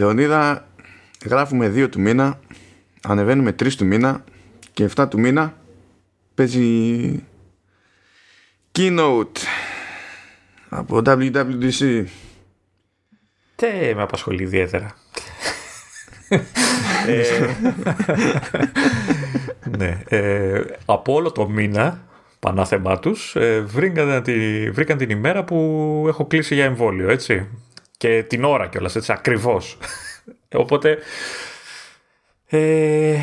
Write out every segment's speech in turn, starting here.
Λεωνίδα, γράφουμε 2 του μήνα, ανεβαίνουμε 3 του μήνα και 7 του μήνα παίζει keynote από WWDC. Τι με απασχολεί ιδιαίτερα. ε, ναι, ε, από όλο το μήνα πανάθεμά τους, ε, βρήκαν, τη, βρήκαν την ημέρα που έχω κλείσει για εμβόλιο, έτσι. Και την ώρα κιόλας, έτσι, ακριβώς. Οπότε. Ε,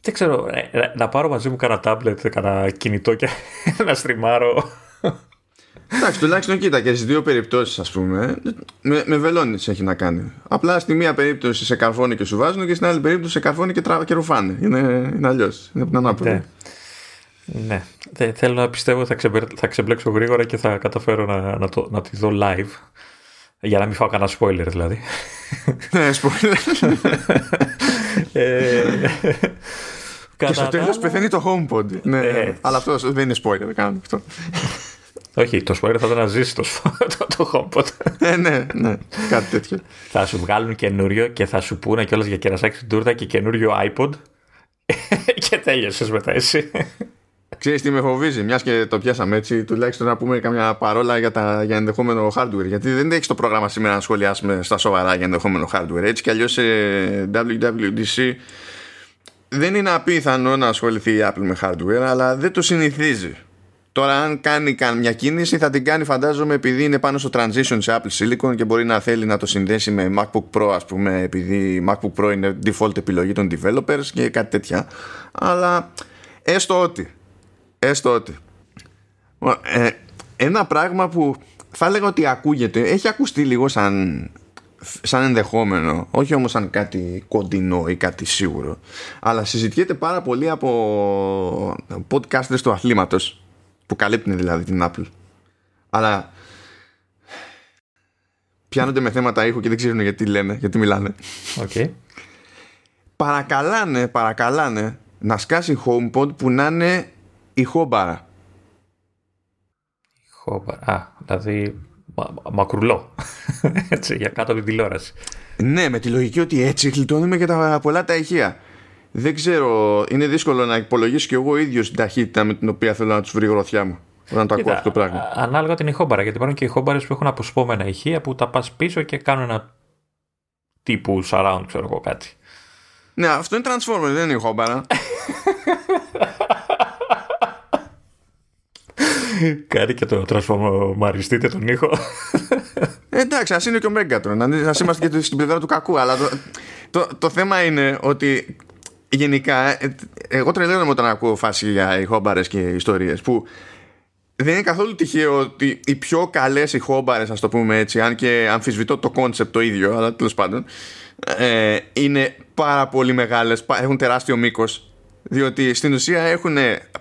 δεν ξέρω, ε, να πάρω μαζί μου κανένα τάμπλετ, κανένα κινητό και να στριμάρω. Εντάξει, τουλάχιστον κοίτα και στι δύο περιπτώσεις, ας πούμε, με, με βελόνι έχει να κάνει. Απλά στη μία περίπτωση σε καρφώνει και σου βάζουν και στην άλλη περίπτωση σε καρφώνει και, τρα... και ρουφάνε. Είναι, είναι αλλιώς. Είναι ανάποδο. Ναι. Ναι. θέλω να πιστεύω ότι θα, θα ξεμπλέξω γρήγορα και θα καταφέρω να, να, το, να τη δω live. Για να μην φάω κανένα spoiler δηλαδή. ναι, spoiler. ε, και στο τέλος πεθαίνει το HomePod. Ναι, ε, αλλά αυτό δεν είναι spoiler, δεν κάνω αυτό. Όχι, το spoiler θα ήταν να ζήσει το, το, το HomePod. ε, ναι, ναι, κάτι τέτοιο. θα σου βγάλουν καινούριο και θα σου πούνε κιόλας για κερασάκι στην τούρτα και καινούριο iPod. και τέλειωσες μετά εσύ. Ξέρεις τι με φοβίζει, μιας και το πιάσαμε έτσι, τουλάχιστον να πούμε καμιά παρόλα για, τα, για ενδεχόμενο hardware. Γιατί δεν έχεις το πρόγραμμα σήμερα να σχολιάσουμε στα σοβαρά για ενδεχόμενο hardware. Έτσι κι αλλιώς σε WWDC δεν είναι απίθανο να ασχοληθεί η Apple με hardware, αλλά δεν το συνηθίζει. Τώρα, αν κάνει μια κίνηση, θα την κάνει φαντάζομαι επειδή είναι πάνω στο transition σε Apple Silicon και μπορεί να θέλει να το συνδέσει με MacBook Pro, ας πούμε, επειδή MacBook Pro είναι default επιλογή των developers και κάτι τέτοια. Αλλά έστω ότι έστω ότι. Ε, ένα πράγμα που θα έλεγα ότι ακούγεται έχει ακουστεί λίγο σαν σαν ενδεχόμενο όχι όμως σαν κάτι κοντινό ή κάτι σίγουρο αλλά συζητιέται πάρα πολύ από podcasters του αθλήματος που καλύπτουν δηλαδή την Apple. Αλλά πιάνονται με θέματα ήχου και δεν ξέρουν γιατί λένε, γιατί μιλάνε okay. παρακαλάνε, παρακαλάνε να σκάσει HomePod που να είναι ηχόμπαρα. Ηχόμπαρα. Α, δηλαδή μα, μακρουλό. έτσι, για κάτω από την τηλεόραση. Ναι, με τη λογική ότι έτσι γλιτώνουμε και τα πολλά τα ηχεία. Δεν ξέρω, είναι δύσκολο να υπολογίσω κι εγώ ίδιος την ταχύτητα με την οποία θέλω να τους βρει γροθιά μου. Όταν το ακούω αυτό το πράγμα. Ανάλογα την ηχόμπαρα, γιατί υπάρχουν και ηχόμπαρε που έχουν αποσπόμενα ηχεία που τα πας πίσω και κάνουν ένα τύπου surround, ξέρω εγώ κάτι. Ναι, αυτό είναι transformer, δεν είναι ηχόμπαρα. Κάνει και το τρασφομαριστείτε τον ήχο. Εντάξει, ας είναι και ο Μέγκατρον. Ας είμαστε και στην πλευρά του κακού. Αλλά το, το, το θέμα είναι ότι γενικά εγώ τρελαίνομαι όταν ακούω φάση για ηχόμπαρες και ιστορίες που δεν είναι καθόλου τυχαίο ότι οι πιο καλές ηχόμπαρες, ας το πούμε έτσι, αν και αμφισβητώ το concept το ίδιο, αλλά τέλος πάντων, ε, είναι πάρα πολύ μεγάλες, έχουν τεράστιο μήκος διότι στην ουσία έχουν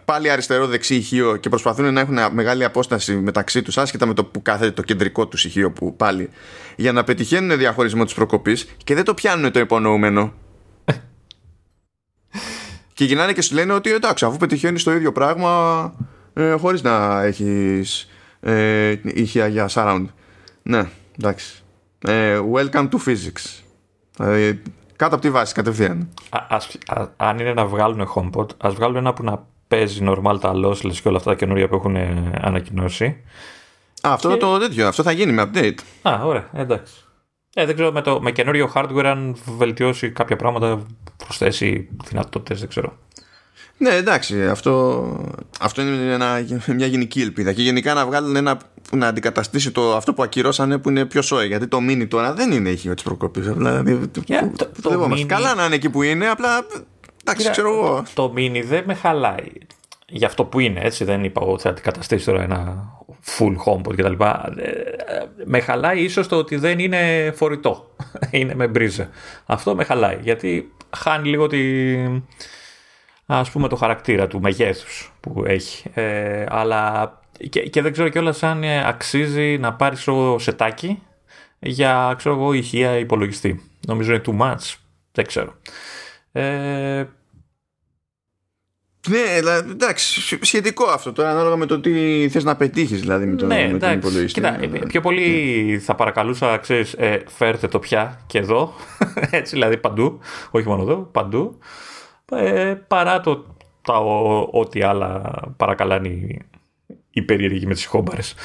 πάλι αριστερό-δεξί ηχείο και προσπαθούν να έχουν μεγάλη απόσταση μεταξύ τους, άσχετα με το που κάθεται το κεντρικό τους ηχείο που πάλι, για να πετυχαίνουν διαχωρισμό της προκοπής και δεν το πιάνουν το υπονοούμενο. και γυρνάνε και σου λένε ότι εντάξει, αφού πετυχαίνεις το ίδιο πράγμα, ε, χωρίς να έχεις ε, ηχεία για surround. Ναι, εντάξει. Ε, welcome to physics. Δηλαδή, κάτω από τη βάση κατευθείαν. αν είναι να βγάλουν HomePod, ας βγάλουν ένα που να παίζει normal τα lossless και όλα αυτά τα καινούργια που έχουν ε, ανακοινώσει. Α, αυτό και... το τέτοιο, αυτό θα γίνει με update. Α, ωραία, εντάξει. Ε, δεν ξέρω με, το, με καινούριο hardware αν βελτιώσει κάποια πράγματα, προσθέσει δυνατότητες, δεν ξέρω. Ναι, εντάξει, αυτό, αυτό είναι ένα, μια γενική ελπίδα. Και γενικά να βγάλουν ένα που να αντικαταστήσει το, αυτό που ακυρώσανε που είναι πιο σόι. Γιατί το mini τώρα δεν είναι ηχείο της προκοπής. Δηλαδή, yeah, το, το, το mini... Καλά να είναι εκεί που είναι, απλά. Εντάξει, ξέρω εγώ. Το mini δεν με χαλάει. Για αυτό που είναι, έτσι. Δεν είπα ότι θα αντικαταστήσει τώρα ένα full homepod κτλ. Ε, με χαλάει ίσως το ότι δεν είναι φορητό. είναι με μπρίζα. Αυτό με χαλάει. Γιατί χάνει λίγο τη ας πούμε το χαρακτήρα του μεγέθους που έχει. Ε, αλλά και, και δεν ξέρω κιόλας αν ε, αξίζει να πάρεις το σετάκι για ξέρω εγώ ηχεία υπολογιστή. Νομίζω είναι too much. Δεν ξέρω. Ε, Ναι, εντάξει, σχετικό αυτό τώρα, ανάλογα με το τι θες να πετύχεις δηλαδή με τον, ναι, με τον υπολογιστή. Κοίτα, ε, πιο πολύ θα παρακαλούσα, ξέρεις, ε, φέρτε το πια και εδώ, έτσι δηλαδή παντού, όχι μόνο εδώ, παντού, ε, παρά το τα, ό,τι άλλα παρακαλάνε οι περίεργοι με τις ηχόμπαρες.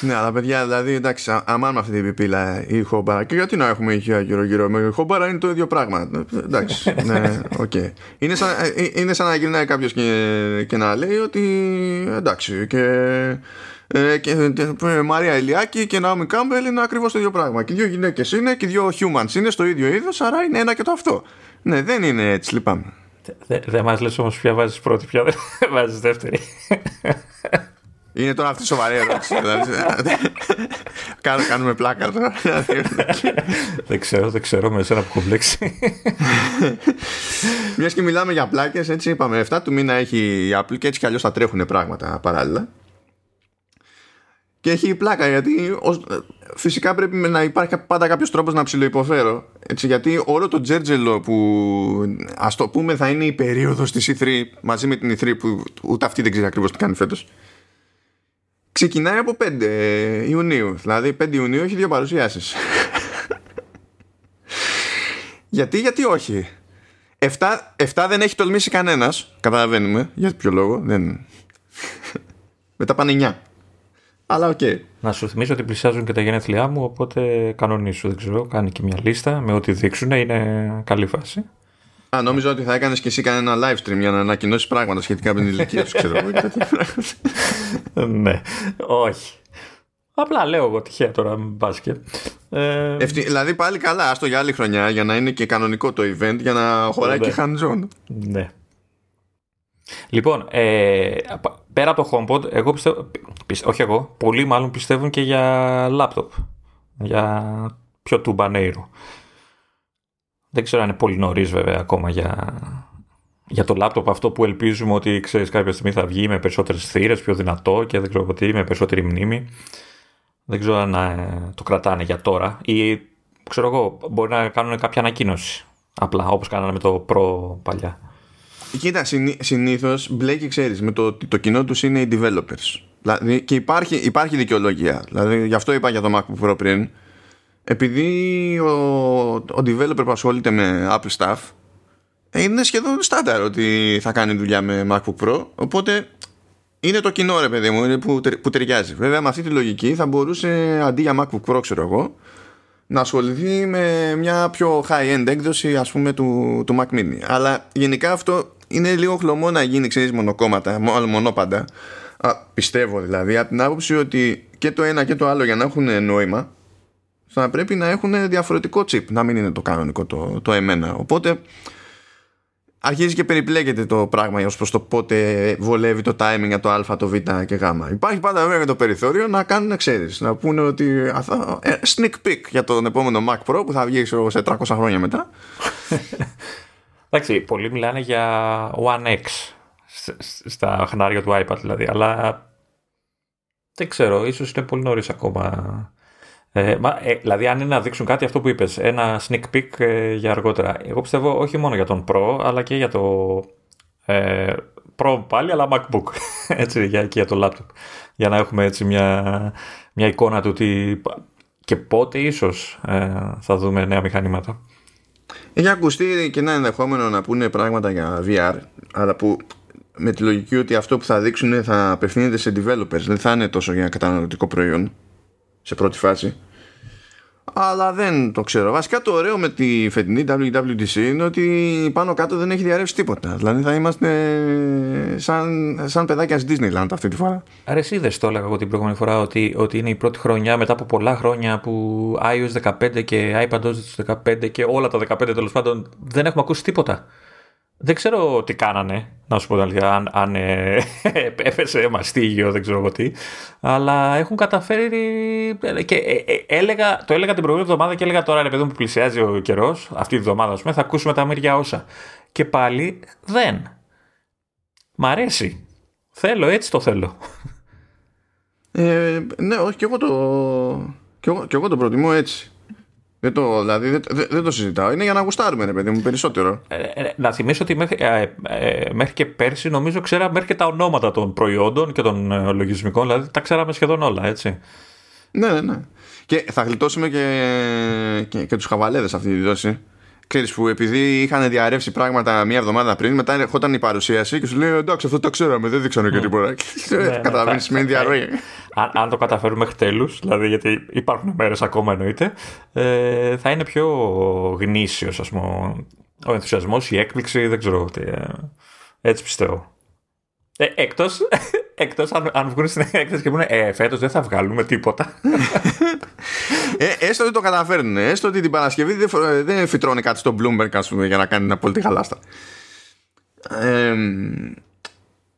Ναι, αλλά παιδιά, δηλαδή, εντάξει, άμα με αυτή την πιπίλα ηχόμπαρα, και γιατί να έχουμε ηχεία γύρω-γύρω με ηχόμπαρα είναι το ίδιο πράγμα. Εντάξει, ναι, OK. Okay. Είναι, σαν, ε, είναι σαν να γυρνάει κάποιος και, και να λέει ότι εντάξει, και. Ε, και, ε, Μαρία Ηλιάκη και Ναόμι Κάμπελ είναι ακριβώς το ίδιο πράγμα. Και δύο γυναίκες είναι και δύο humans είναι στο ίδιο είδος, άρα είναι ένα και το αυτό. Ναι, δεν είναι έτσι, λυπάμαι. Δεν δε μας λες όμως ποια βάζεις πρώτη, ποια βάζεις δεύτερη. Είναι τώρα αυτή σοβαρή ερώτηση. Δηλαδή, κάνουμε πλάκα τώρα. δεν ξέρω, δεν ξέρω με εσένα που έχω μπλέξει. Μιας και μιλάμε για πλάκες, έτσι είπαμε. 7 του μήνα έχει η Apple και έτσι κι αλλιώς θα τρέχουν πράγματα παράλληλα. Και έχει πλάκα γιατί φυσικά πρέπει να υπάρχει πάντα κάποιος τρόπος να ψηλοϊποφέρω. Έτσι, γιατί όλο το τζέρτζελο που ας το πούμε θα είναι η περίοδος της E3 μαζί με την E3 που ούτε αυτή δεν ξέρει ακριβώς τι κάνει φέτος ξεκινάει από 5 Ιουνίου. Δηλαδή 5 Ιουνίου έχει δύο παρουσιάσεις. γιατί, γιατί όχι; 7, 7 δεν έχει τολμήσει κανένας. Καταλαβαίνουμε για ποιο λόγο; Δεν... Μετά πάνε 9. Αλλά OK. Okay. Να σου θυμίσω ότι πλησιάζουν και τα γενέθλιά μου, οπότε κανονίσου. Δεν ξέρω, κάνει και μια λίστα με ό,τι δείξουν. Είναι καλή φάση. Α, νόμιζα ότι θα έκανες και εσύ κανένα live stream για να ανακοινώσεις πράγματα σχετικά με την ηλικία σου, ξέρω Ναι, όχι. Απλά λέω εγώ τυχαία τώρα μπάσκετ. Ε... δηλαδή πάλι καλά, άστο για άλλη χρονιά για να είναι και κανονικό το event για να χωράει ναι. και hands-on. Ναι. Λοιπόν, ε, πέρα από το HomePod, εγώ πιστεύω, όχι εγώ, πολλοί μάλλον πιστεύουν και για laptop. Για πιο τουμπανέιρο. Δεν ξέρω αν είναι πολύ νωρίς βέβαια ακόμα για, για το λάπτοπ αυτό που ελπίζουμε ότι ξέρεις κάποια στιγμή θα βγει με περισσότερες θύρες, πιο δυνατό και δεν ξέρω τι, με περισσότερη μνήμη. Δεν ξέρω αν ε, το κρατάνε για τώρα ή ξέρω εγώ μπορεί να κάνουν κάποια ανακοίνωση απλά όπως κάνανε με το Pro παλιά. Κοίτα, συνήθως μπλέκει, ξέρεις, με το ότι το κοινό τους είναι οι developers. Δηλαδή, και υπάρχει, υπάρχει δικαιολογία. Δηλαδή, γι' αυτό είπα για το MacBook Pro πριν επειδή ο, ο developer που ασχολείται με Apple Stuff είναι σχεδόν στάνταρ ότι θα κάνει δουλειά με MacBook Pro οπότε είναι το κοινό ρε παιδί μου που, που ταιριάζει βέβαια με αυτή τη λογική θα μπορούσε αντί για MacBook Pro ξέρω εγώ να ασχοληθεί με μια πιο high-end έκδοση ας πούμε του, του Mac Mini αλλά γενικά αυτό είναι λίγο χλωμό να γίνει ξέρεις μονοκόμματα μονόπαντα Α, πιστεύω δηλαδή από την άποψη ότι και το ένα και το άλλο για να έχουν νόημα θα πρέπει να έχουν διαφορετικό chip, να μην είναι το κανονικό το, το εμένα. Οπότε αρχίζει και περιπλέκεται το πράγμα ως προς το πότε βολεύει το timing για το α, το β και γ. Υπάρχει πάντα βέβαια το περιθώριο να κάνουν ξέρεις, να πούνε ότι ε, sneak peek για τον επόμενο Mac Pro που θα βγει σε 300 χρόνια μετά. Εντάξει, πολλοί μιλάνε για One X στα χνάρια του iPad δηλαδή, αλλά δεν ξέρω, ίσως είναι πολύ νωρίς ακόμα ε, μα, ε, δηλαδή, αν είναι να δείξουν κάτι, αυτό που είπες, ένα sneak peek ε, για αργότερα. Εγώ πιστεύω όχι μόνο για τον Pro, αλλά και για το ε, Pro πάλι, αλλά MacBook. έτσι, για, και για το laptop. Για να έχουμε έτσι μια, μια εικόνα του ότι και πότε ίσως ε, θα δούμε νέα μηχανήματα. Έχει ακουστεί και ένα ενδεχόμενο να πούνε πράγματα για VR, αλλά που με τη λογική ότι αυτό που θα δείξουν θα απευθύνεται σε developers, δεν θα είναι τόσο για καταναλωτικό προϊόν σε πρώτη φάση. Αλλά δεν το ξέρω. Βασικά το ωραίο με τη φετινή WWDC είναι ότι πάνω κάτω δεν έχει διαρρεύσει τίποτα. Δηλαδή θα είμαστε σαν, σαν παιδάκια στη Disneyland αυτή τη φορά. Άρα εσύ δεν το έλεγα εγώ την προηγούμενη φορά ότι, ότι είναι η πρώτη χρονιά μετά από πολλά χρόνια που iOS 15 και iPadOS 15 και όλα τα 15 τέλος πάντων δεν έχουμε ακούσει τίποτα. Δεν ξέρω τι κάνανε, να σου πω την αλήθεια, αν, αν ε, έπεσε μαστίγιο, δεν ξέρω εγώ τι. Αλλά έχουν καταφέρει. Και ε, ε, έλεγα, το έλεγα την προηγούμενη εβδομάδα και έλεγα τώρα, ρε παιδί μου, που πλησιάζει ο καιρός, αυτή τη εβδομάδα, πούμε, θα ακούσουμε τα μεριά όσα. Και πάλι δεν. Μ' αρέσει. Θέλω, έτσι το θέλω. Ε, ναι, όχι, και εγώ το, και εγώ, και εγώ το προτιμώ έτσι. Δεν το, δηλαδή, δεν, δεν, το συζητάω. Είναι για να γουστάρουμε, ρε παιδί μου, περισσότερο. Ε, ε, να θυμίσω ότι μέχρι, ε, ε, μέχρι και πέρσι, νομίζω, ξέραμε μέχρι και τα ονόματα των προϊόντων και των ε, λογισμικών. Δηλαδή, τα ξέραμε σχεδόν όλα, έτσι. Ναι, ναι, ναι. Και θα γλιτώσουμε και, και, και τους χαβαλέδες αυτή τη δόση. Ξέρεις που επειδή είχαν διαρρεύσει πράγματα μία εβδομάδα πριν, μετά ερχόταν η παρουσίαση και σου λέει εντάξει, αυτό το ξέραμε, δεν δείξανε και τίποτα. Ναι, ναι, Καταλαβαίνεις, σημαίνει διαρροή. Αν, το καταφέρουμε μέχρι τέλους, δηλαδή γιατί υπάρχουν μέρες ακόμα εννοείται, ε, θα είναι πιο γνήσιος ο ενθουσιασμός, η έκπληξη, δεν ξέρω τι. Ε, έτσι πιστεύω. Ε, εκτός, εκτός αν, αν βγουν στην έκθεση και πούνε ε, φέτος δεν θα βγάλουμε τίποτα. ε, έστω ότι το καταφέρνουν. Έστω ότι την Παρασκευή δεν, δεν φυτρώνει κάτι στο Bloomberg ας πούμε, για να κάνει ένα πολιτικά χαλάστα. Ε,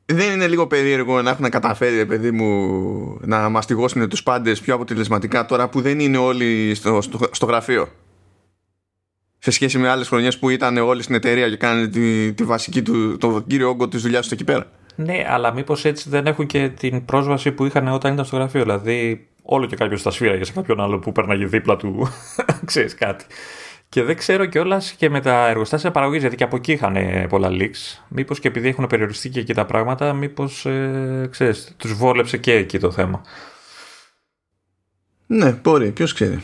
δεν είναι λίγο περίεργο να έχουν καταφέρει, παιδί μου, να μαστιγώσουν τους πάντες πιο αποτελεσματικά τώρα που δεν είναι όλοι στο, στο, στο γραφείο; Σε σχέση με άλλες χρονιές που ήταν όλοι στην εταιρεία και κάνανε τη, τη βασική του, το κύριο όγκο της δουλειάς τους εκεί πέρα. Ναι, αλλά μήπως έτσι δεν έχουν και την πρόσβαση που είχαν όταν ήταν στο γραφείο. Δηλαδή, όλο και κάποιος τα σφύραγε σε κάποιον άλλο που πέρναγε δίπλα του, ξέρεις κάτι. Και δεν ξέρω κιόλας και με τα εργοστάσια παραγωγής, γιατί και από εκεί είχαν πολλά leaks. Μήπως και επειδή έχουν περιοριστεί και εκεί τα πράγματα, μήπως ε, ξέρεις, τους βόλεψε και εκεί το θέμα. Ναι, μπορεί, ποιος ξέρει.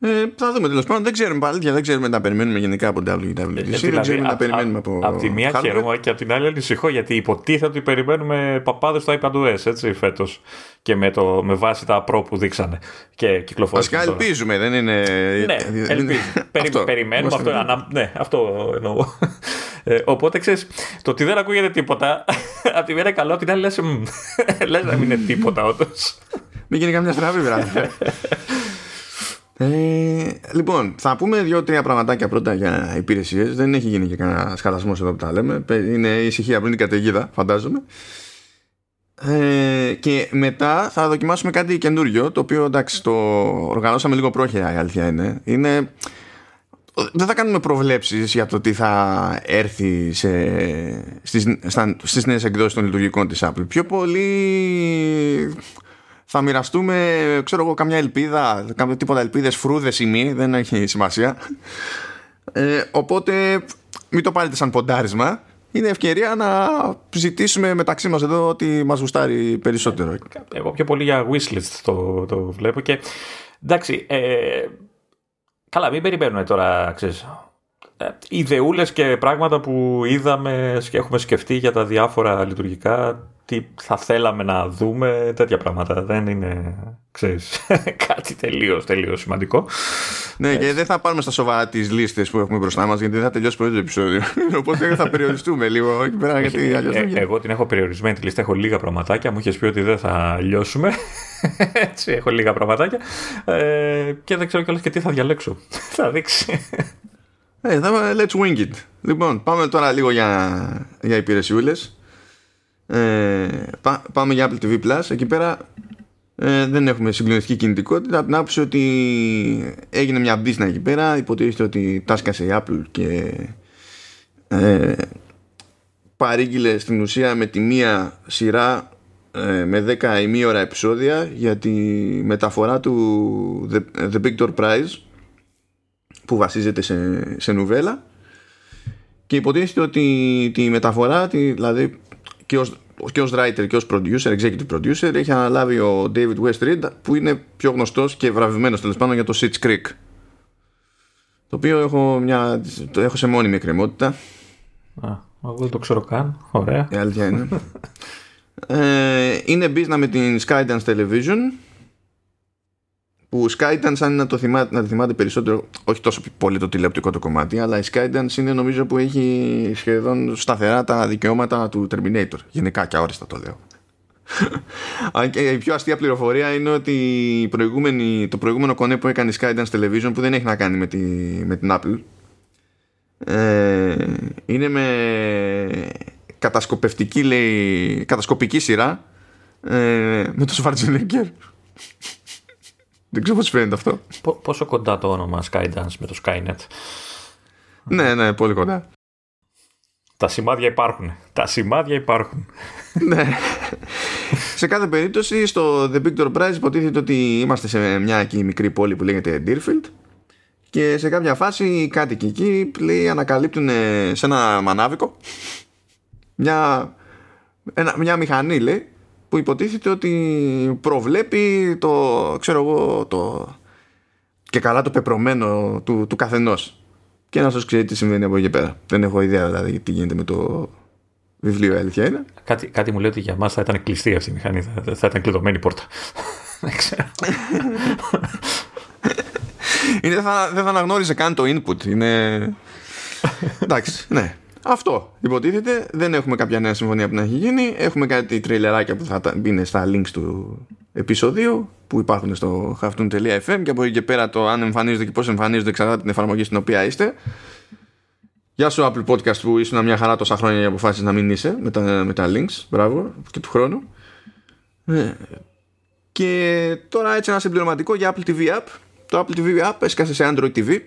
Ε, θα δούμε τέλος πάντων. Δεν ξέρουμε πάλι, δεν ξέρουμε να περιμένουμε γενικά από WWDC. Ε, δεν δηλαδή, ξέρουμε να περιμένουμε από. Από τη μία χαίρομαι και από την άλλη ανησυχώ γιατί υποτίθεται ότι περιμένουμε παπάδες στο iPadOS έτσι φέτος. Και με, το, με βάση τα Pro που δείξανε και κυκλοφόρησαν. Βασικά ελπίζουμε, δεν είναι. Ναι, ελπίζουμε. αυτό, περιμένουμε αυτό. Ανα, ναι, αυτό εννοώ. Ε, οπότε ξέρεις, το ότι δεν ακούγεται τίποτα, από τη μία είναι καλό, την άλλη λες. λες να μην είναι τίποτα, όντως. Μην γίνει καμιά στραβή, βράδυ. Ε, λοιπόν, θα πούμε δύο-τρία πραγματάκια πρώτα για υπηρεσίες. Δεν έχει γίνει και κανένα σχαλασμός εδώ που τα λέμε. Είναι ησυχία πριν την καταιγίδα, φαντάζομαι. Ε, και μετά θα δοκιμάσουμε κάτι καινούριο το οποίο εντάξει το οργανώσαμε λίγο πρόχειρα η αλήθεια είναι, είναι δεν θα κάνουμε προβλέψεις για το τι θα έρθει σε, στις, στα, στις νέες εκδόσεις των λειτουργικών της Apple πιο πολύ θα μοιραστούμε, ξέρω εγώ, καμιά ελπίδα, κάποιο τίποτα ελπίδες, φρούδες ή μη, δεν έχει σημασία. Ε, οπότε μην το πάρετε σαν ποντάρισμα. Είναι ευκαιρία να ζητήσουμε μεταξύ μας εδώ ότι μας γουστάρει περισσότερο. Εγώ πιο πολύ για wishlist το, το βλέπω και εντάξει, ε, καλά μην περιμένουμε τώρα, ξέρεις, ε, ιδεούλες και πράγματα που είδαμε και έχουμε σκεφτεί για τα διάφορα λειτουργικά τι θα θέλαμε να δούμε, τέτοια πράγματα. Δεν είναι, ξέρεις, κάτι τελείως, τελείως σημαντικό. Ναι, και δεν θα πάρουμε στα σοβαρά τις λίστες που έχουμε μπροστά μας, γιατί δεν θα τελειώσει πρώτο επεισόδιο. Οπότε θα περιοριστούμε λίγο εκεί πέρα, γιατί αλλιώς ε, Εγώ την έχω περιορισμένη τη λίστα, έχω λίγα πραγματάκια. Μου είχες πει ότι δεν θα λιώσουμε. Έτσι, έχω λίγα πραγματάκια. Ε, και δεν ξέρω κιόλας και τι θα διαλέξω. θα δείξει. Ε, θα, let's wing it. Λοιπόν, πάμε τώρα λίγο για, για υπηρεσιούλες. Ε, πάμε για Apple TV Plus. Εκεί πέρα ε, δεν έχουμε συγκλονιστική κινητικότητα. Από την άποψη ότι έγινε μια μπίσνα εκεί πέρα. Υποτίθεται ότι τάσκασε η Apple και ε, παρήγγειλε στην ουσία με τη μία σειρά ε, με 10 ημίωρα επεισόδια για τη μεταφορά του The, The Big Door Prize που βασίζεται σε, σε νουβέλα και υποτίθεται ότι τη μεταφορά δηλαδή και ως, και ως writer και ως producer, executive producer έχει αναλάβει ο David West Reed που είναι πιο γνωστός και βραβευμένος τέλος πάντων για το Sitch Creek. Το οποίο έχω, μια, το έχω σε μόνιμη εκκρεμότητα. Α, εγώ δεν το ξέρω καν, ωραία. Η αλήθεια είναι. Ε, είναι business με την Skydance Television που Skydance αν να το, θυμάται, να το θυμάται περισσότερο όχι τόσο πολύ το τηλεοπτικό το κομμάτι αλλά η Skydance είναι νομίζω που έχει σχεδόν σταθερά τα δικαιώματα του Terminator. Γενικά και αόριστα το λέω. Και η πιο αστεία πληροφορία είναι ότι η προηγούμενη, το προηγούμενο κονέ που έκανε η Skydance Television που δεν έχει να κάνει με, τη, με την Apple ε, είναι με κατασκοπευτική λέει κατασκοπική σειρά ε, με το Schwarzenegger δεν ξέρω πώς φαίνεται αυτό. πόσο κοντά το όνομα Skydance με το Skynet; Ναι, ναι, πολύ κοντά. Τα σημάδια υπάρχουν. Τα σημάδια υπάρχουν. ναι. σε κάθε περίπτωση στο The Victor Prize υποτίθεται ότι είμαστε σε μια εκεί μικρή πόλη που λέγεται Deerfield και σε κάποια φάση οι κάτοικοι εκεί λέει, ανακαλύπτουν σε ένα μανάβικο μια, ένα, μια μηχανή λέει που υποτίθεται ότι προβλέπει το ξέρω εγώ το και καλά το πεπρωμένο του, του καθενός. Και να σας ξέρει τι συμβαίνει από εκεί πέρα. Δεν έχω ιδέα δηλαδή τι γίνεται με το βιβλίο. Η αλήθεια είναι. Κάτι, κάτι μου λέει ότι για μας θα ήταν κλειστή αυτή η μηχανή. Θα, θα ήταν κλειδωμένη η πόρτα. Δεν ξέρω. Είναι, δεν, θα, δεν θα αναγνώριζε καν το input. Είναι εντάξει ναι αυτό υποτίθεται. Δεν έχουμε κάποια νέα συμφωνία που να έχει γίνει. Έχουμε κάτι τρέιλεράκια που θα μπει στα links του επεισοδίου που υπάρχουν στο halftoon.fm και από εκεί και πέρα το αν εμφανίζονται και πώς εμφανίζονται εξαρτάται την εφαρμογή στην οποία είστε. Γεια σου Apple Podcast που ήσουν μια χαρά τόσα χρόνια για αποφάσει να μην είσαι με τα, με τα links. Μπράβο και του χρόνου. Ναι. Και τώρα έτσι ένα συμπληρωματικό για Apple TV App. Το Apple TV App έσκασε σε Android TV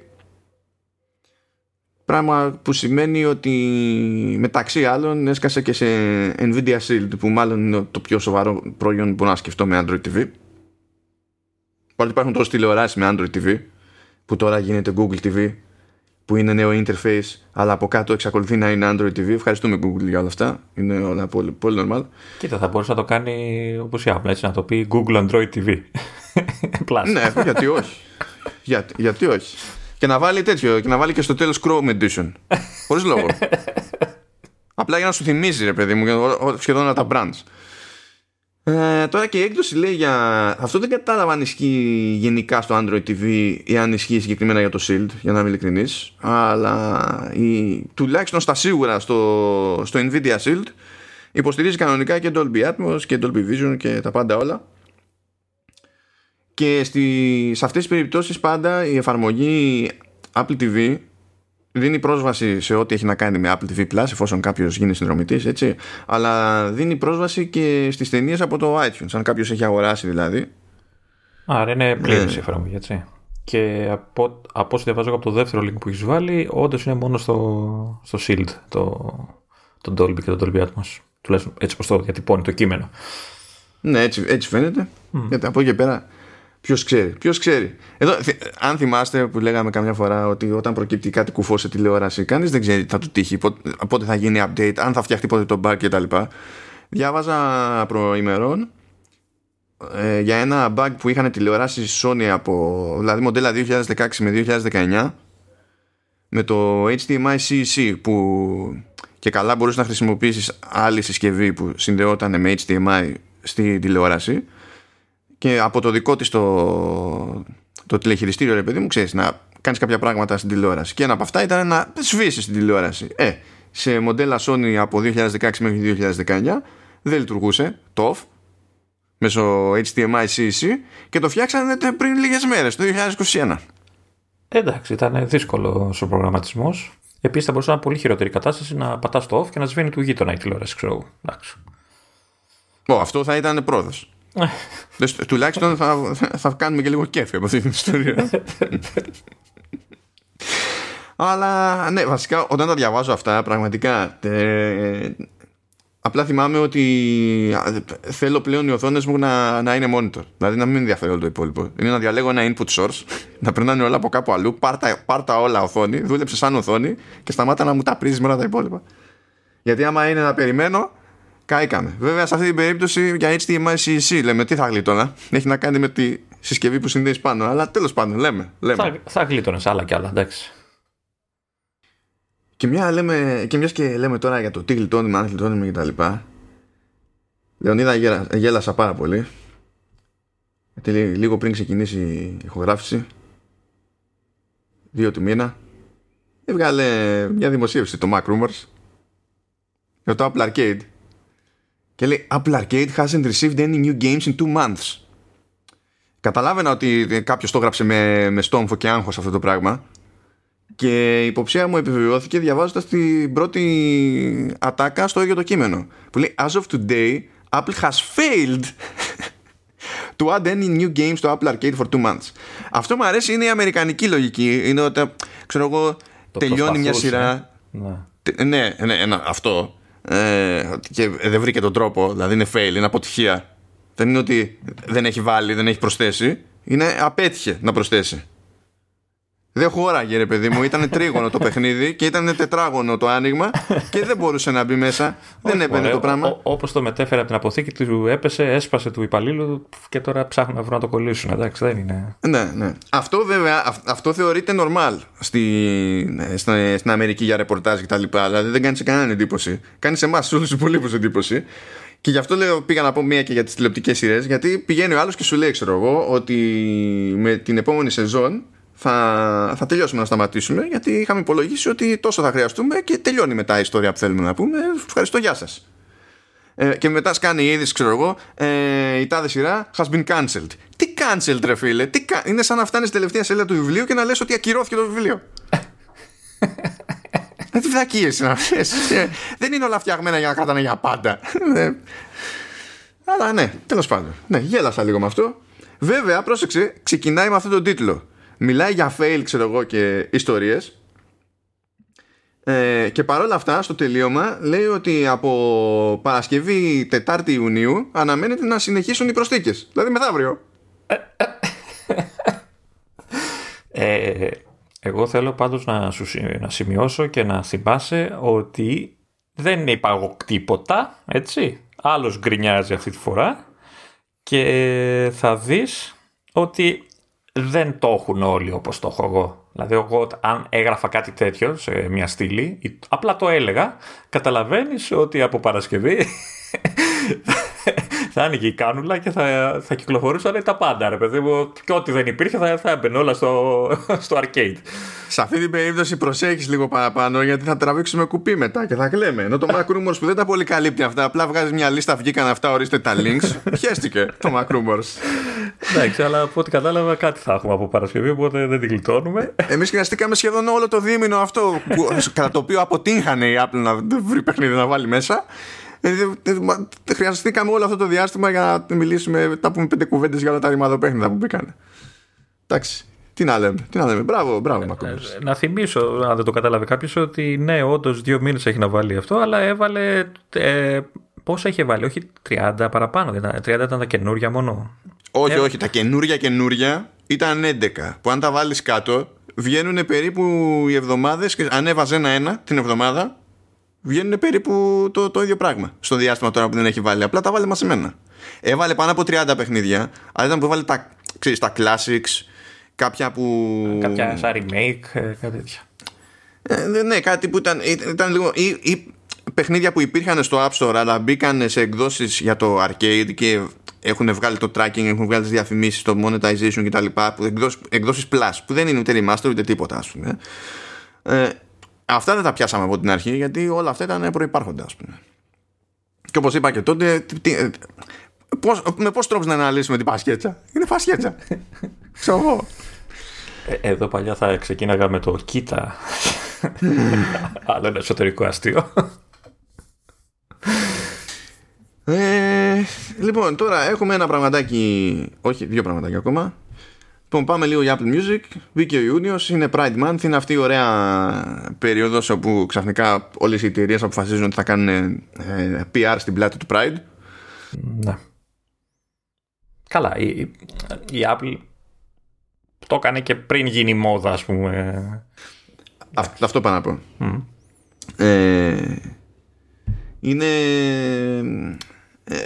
Πράγμα που σημαίνει ότι μεταξύ άλλων έσκασε και σε Nvidia Shield που μάλλον είναι το πιο σοβαρό προϊόν που να σκεφτώ με Android TV. Πάλι υπάρχουν τόσες τηλεοράσεις με Android TV που τώρα γίνεται Google TV που είναι νέο interface αλλά από κάτω εξακολουθεί να είναι Android TV. Ευχαριστούμε Google για όλα αυτά. Είναι όλα πολύ, πολύ normal. Κοίτα, θα μπορούσε να το κάνει όπως η Apple, έτσι να το πει Google Android TV. ναι, γιατί όχι. γιατί όχι. Και να βάλει τέτοιο, και να βάλει και στο τέλος Chrome Edition. Χωρίς λόγο. Απλά για να σου θυμίζει, ρε παιδί μου, σχεδόν όλα τα brands. Ε, τώρα και η έκδοση λέει για. Αυτό δεν κατάλαβα αν ισχύει γενικά στο Android TV ή αν ισχύει συγκεκριμένα για το Shield, για να είμαι ειλικρινής. Αλλά η... τουλάχιστον στα σίγουρα στο, στο Nvidia Shield υποστηρίζει κανονικά και Dolby Atmos και Dolby Vision και τα πάντα όλα και στη, σε αυτές τις περιπτώσεις πάντα η εφαρμογή Apple TV δίνει πρόσβαση σε ό,τι έχει να κάνει με Apple TV Plus εφόσον κάποιος γίνει συνδρομητής έτσι αλλά δίνει πρόσβαση και στις ταινίες από το iTunes αν κάποιος έχει αγοράσει δηλαδή. Άρα είναι πλήρης η εφαρμογή έτσι. Και από, από όσο διαβάζω από το δεύτερο link που έχεις βάλει όντως είναι μόνο στο, στο Shield το, το Dolby και το Dolby Atmos. Τουλάχιστον έτσι πως το διατυπώνει το κείμενο. Ναι έτσι, έτσι φαίνεται. Mm. γιατί από εκεί και πέρα Ποιος ξέρει, ποιος ξέρει. Εδώ, αν θυμάστε που λέγαμε καμιά φορά ότι όταν προκύπτει κάτι κουφό σε τηλεόραση, κανείς δεν ξέρει τι θα του τύχει, πότε θα γίνει update, αν θα φτιαχτεί πότε το bug κτλ. Διάβαζα προημερών ε, για ένα bug που είχαν τηλεοράσει Sony από δηλαδή μοντέλα 2016 με 2019 με το HDMI CEC που και καλά μπορούσες να χρησιμοποιήσεις άλλη συσκευή που συνδεόταν με HDMI στη τηλεόραση και από το δικό της το, το τηλεχειριστήριο ρε παιδί μου ξέρεις να κάνεις κάποια πράγματα στην τηλεόραση και ένα από αυτά ήταν να σβήσεις την τηλεόραση ε, σε μοντέλα Sony από 2016 μέχρι 2019 δεν λειτουργούσε το off μέσω HDMI CC και το φτιάξανε πριν λίγες μέρες το 2021 Εντάξει, ήταν δύσκολο ο προγραμματισμός. Επίσης, θα μπορούσε να είναι πολύ χειρότερη κατάσταση να πατάς το off και να σβήνει του γείτονα η τηλεόραση, ξέρω εγώ. αυτό θα ήταν πρόοδος. Τουλάχιστον θα, θα κάνουμε και λίγο κέφι από αυτή την ιστορία. Αλλά ναι, βασικά όταν τα διαβάζω αυτά, πραγματικά ε, απλά θυμάμαι ότι θέλω πλέον οι οθόνες μου να, να είναι monitor. Δηλαδή να μην ενδιαφέρει όλο το υπόλοιπο. Είναι να διαλέγω ένα input source, να περνάνε όλα από κάπου αλλού, πάρ τα, όλα οθόνη, δούλεψε σαν οθόνη και σταμάτα να μου τα πρίζεις με όλα τα υπόλοιπα. Γιατί άμα είναι να περιμένω, Κάηκαμε. Βέβαια σε αυτή την περίπτωση για HDMI CEC λέμε τι θα γλίτωνα. Έχει να κάνει με τη συσκευή που συνδέεις πάνω. Αλλά τέλος πάντων λέμε. λέμε. Θα, θα γλίτωνες άλλα κι άλλα, εντάξει. Και μια, λέμε, και μιας και λέμε τώρα για το τι γλιτώνουμε, αν γλιτώνουμε και τα λοιπά. Λεωνίδα γέλασα πάρα πολύ. Γιατί λίγο πριν ξεκινήσει η ηχογράφηση, δύο του μήνα, έβγαλε μια δημοσίευση το Mac Rumors για το Apple Arcade και λέει Apple Arcade hasn't received any new games in two months. Καταλάβαινα ότι κάποιος το έγραψε με, με στόμφο και άγχος αυτό το πράγμα και η υποψία μου επιβεβαιώθηκε διαβάζοντας την πρώτη ατάκα στο ίδιο το κείμενο που λέει As of today Apple has failed to add any new games to Apple Arcade for two months. Αυτό μου αρέσει είναι η αμερικανική λογική. Είναι ότι ξέρω εγώ τελειώνει μια σειρά ναι Ναι, ναι, ένα, αυτό. Ε, και δεν βρήκε τον τρόπο, δηλαδή είναι fail, είναι αποτυχία. Δεν είναι ότι δεν έχει βάλει, δεν έχει προσθέσει. Είναι απέτυχε να προσθέσει. Δεν χώραγε ρε παιδί μου, ήταν τρίγωνο το παιχνίδι και ήταν τετράγωνο το άνοιγμα και δεν μπορούσε να μπει μέσα. δεν έπαιρνε το πράγμα. Όπως το μετέφερε από την αποθήκη του, έπεσε, έσπασε του υπαλλήλου και τώρα ψάχνουν να βρουν να το κολλήσουν. Εντάξει, δεν είναι. Ναι, ναι. Αυτό βέβαια, αυτό θεωρείται normal στη, στην, στην Αμερική για ρεπορτάζ κτλ. Δηλαδή δεν κάνεις σε κανέναν εντύπωση. Κάνεις σε εμά όλους τους υπολείπους εντύπωση. Και γι' αυτό λέω, πήγα να πω μία και για τις τηλεοπτικές σειρές, γιατί πηγαίνει ο άλλος και σου λέει, ξέρω εγώ, ότι με την επόμενη σεζόν θα, θα τελειώσουμε να σταματήσουμε γιατί είχαμε υπολογίσει ότι τόσο θα χρειαστούμε και τελειώνει μετά η ιστορία που θέλουμε να πούμε. Ευχαριστώ, γεια σας. Ε, και μετά σκάνει η είδηση, ξέρω εγώ, ε, η τάδε σειρά has been cancelled. Τι cancelled, ρε φίλε, τι, είναι σαν να φτάνεις στη τελευταία σελίδα του βιβλίου και να λες ότι ακυρώθηκε το βιβλίο. Δεν τι βλακίες να ε, Δεν είναι όλα φτιαγμένα για να κρατάνε για πάντα. Ε, αλλά ναι, τέλος πάντων. Ναι, γέλασα λίγο με αυτό. Βέβαια, πρόσεξε, ξεκινάει με αυτόν τον τίτλο μιλάει για fail ξέρω εγώ και ιστορίες. Ε, και παρόλα αυτά στο τελείωμα λέει ότι από Παρασκευή 4η Ιουνίου αναμένεται να συνεχίσουν οι προσθήκες. Δηλαδή μεθαύριο. Ε, εγώ θέλω πάντως να, σου, να σημειώσω και να θυμάσαι ότι δεν είπα τίποτα έτσι. Άλλος γκρινιάζει αυτή τη φορά και θα δεις ότι δεν το έχουν όλοι όπως το έχω εγώ. Δηλαδή εγώ αν έγραφα κάτι τέτοιο σε μια στήλη, απλά το έλεγα, καταλαβαίνεις ότι από Παρασκευή θα άνοιγε η κάνουλα και θα, θα κυκλοφορούσαν τα πάντα, ρε παιδί μου. Και ό,τι δεν υπήρχε θα, θα έμπαινε όλα στο, στο arcade. Σε αυτή την περίπτωση προσέχεις λίγο παραπάνω γιατί θα τραβήξουμε κουπί μετά και θα κλαίμε. Ενώ το Mac που δεν τα πολύ καλύπτει αυτά, απλά βγάζεις μια λίστα, βγήκαν αυτά, ορίστε τα links. Πιέστηκε το Mac Εντάξει, αλλά από ό,τι κατάλαβα κάτι θα έχουμε από Παρασκευή, οπότε δεν την γλιτώνουμε. Εμείς χρειαστήκαμε σχεδόν όλο το δίμηνο αυτό, που, κατά το οποίο αποτύχανε η Apple να βρει παιχνίδι να βάλει μέσα. Ε, χρειαστήκαμε όλο αυτό το διάστημα για να μιλήσουμε, τα πούμε πέντε κουβέντες για όλα τα ρημαδοπέχνητα που μπήκαν. Εντάξει. Τι να λέμε, τι να λέμε. Μπράβο, μπράβο, ε, ε, Να θυμίσω, αν δεν το κατάλαβε κάποιος, ότι ναι, όντως δύο μήνες έχει να βάλει αυτό, αλλά έβαλε. Ε, πόσα είχε βάλει, όχι 30 παραπάνω. 30 ήταν τα καινούρια μόνο. Όχι, όχι, τα καινούρια καινούρια ήταν 11. Που αν τα βάλεις κάτω, βγαίνουν περίπου οι εβδομάδες. Αν έβαζε ένα-ένα την εβδομάδα, βγαίνουν περίπου το, το ίδιο πράγμα στο διάστημα τώρα που δεν έχει βάλει. Απλά τα βάλε μαζεμένα. Έβαλε πάνω από 30 παιχνίδια, αλλά ήταν που έβαλε τα, ξέρεις, τα classics, κάποια που. Κάποια σαν remake, ε, κάτι τέτοια. Ε, ναι, κάτι που ήταν, ήταν λίγο. Ή, ή παιχνίδια που υπήρχαν στο App Store, αλλά μπήκαν σε εκδόσεις για το arcade και έχουν βγάλει το tracking, έχουν βγάλει τις διαφημίσεις, το monetization κτλ. Εκδόσεις plus, που δεν είναι ούτε remaster ούτε τίποτα, ας πούμε. Ε, Αυτά δεν τα πιάσαμε από την αρχή γιατί όλα αυτά ήταν προϋπάρχοντα ας πούμε. Και όπως είπα και τότε τι, πώς, με πώς τρόπους να αναλύσουμε την πασχέτσα; Είναι πασχέτσα. Ξέρω εγώ. Ε, εδώ παλιά θα ξεκίναγα με το κοίτα. Άλλο ένα εσωτερικό αστείο. Ε, λοιπόν, τώρα έχουμε ένα πραγματάκι, όχι δύο πραγματάκια ακόμα. Λοιπόν, πάμε λίγο για Apple Music. Βγήκε ο Ιούνιος, είναι Pride Month. Είναι αυτή η ωραία περίοδος όπου ξαφνικά όλες οι εταιρείες αποφασίζουν ότι θα κάνουν ε, PR στην πλάτη του Pride. Ναι. Καλά, η, η Apple το έκανε και πριν γίνει μόδα, ας πούμε. Αυτό, αυτό πάνω να πω. Ε, είναι. Ε,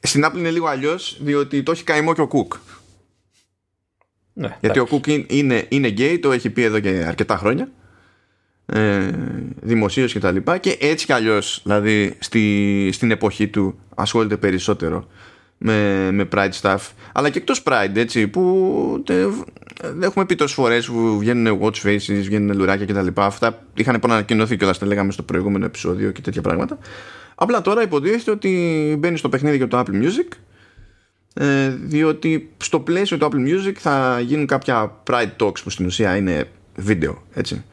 στην Apple είναι λίγο αλλιώς, διότι το έχει καημό και ο Cook. Ναι, Γιατί ο Κουκ είναι, είναι γκέι, το έχει πει εδώ και αρκετά χρόνια. Ε, Δημοσίως και τα λοιπά. Και έτσι κι αλλιώς, δηλαδή στη, στην εποχή του ασχολείται περισσότερο με, με Pride stuff. Αλλά και εκτός Pride, έτσι, που δεν έχουμε πει τόσες φορές που βγαίνουν watch faces, βγαίνουν λουράκια κτλ. Αυτά είχαν ανακοινωθεί και τα λέγαμε στο προηγούμενο επεισόδιο και τέτοια πράγματα. Απλά τώρα υποτίθεται ότι μπαίνει στο παιχνίδι για το Apple Music ε, διότι στο πλαίσιο του Apple Music θα γίνουν κάποια Pride Talks που στην ουσία είναι βίντεο έτσι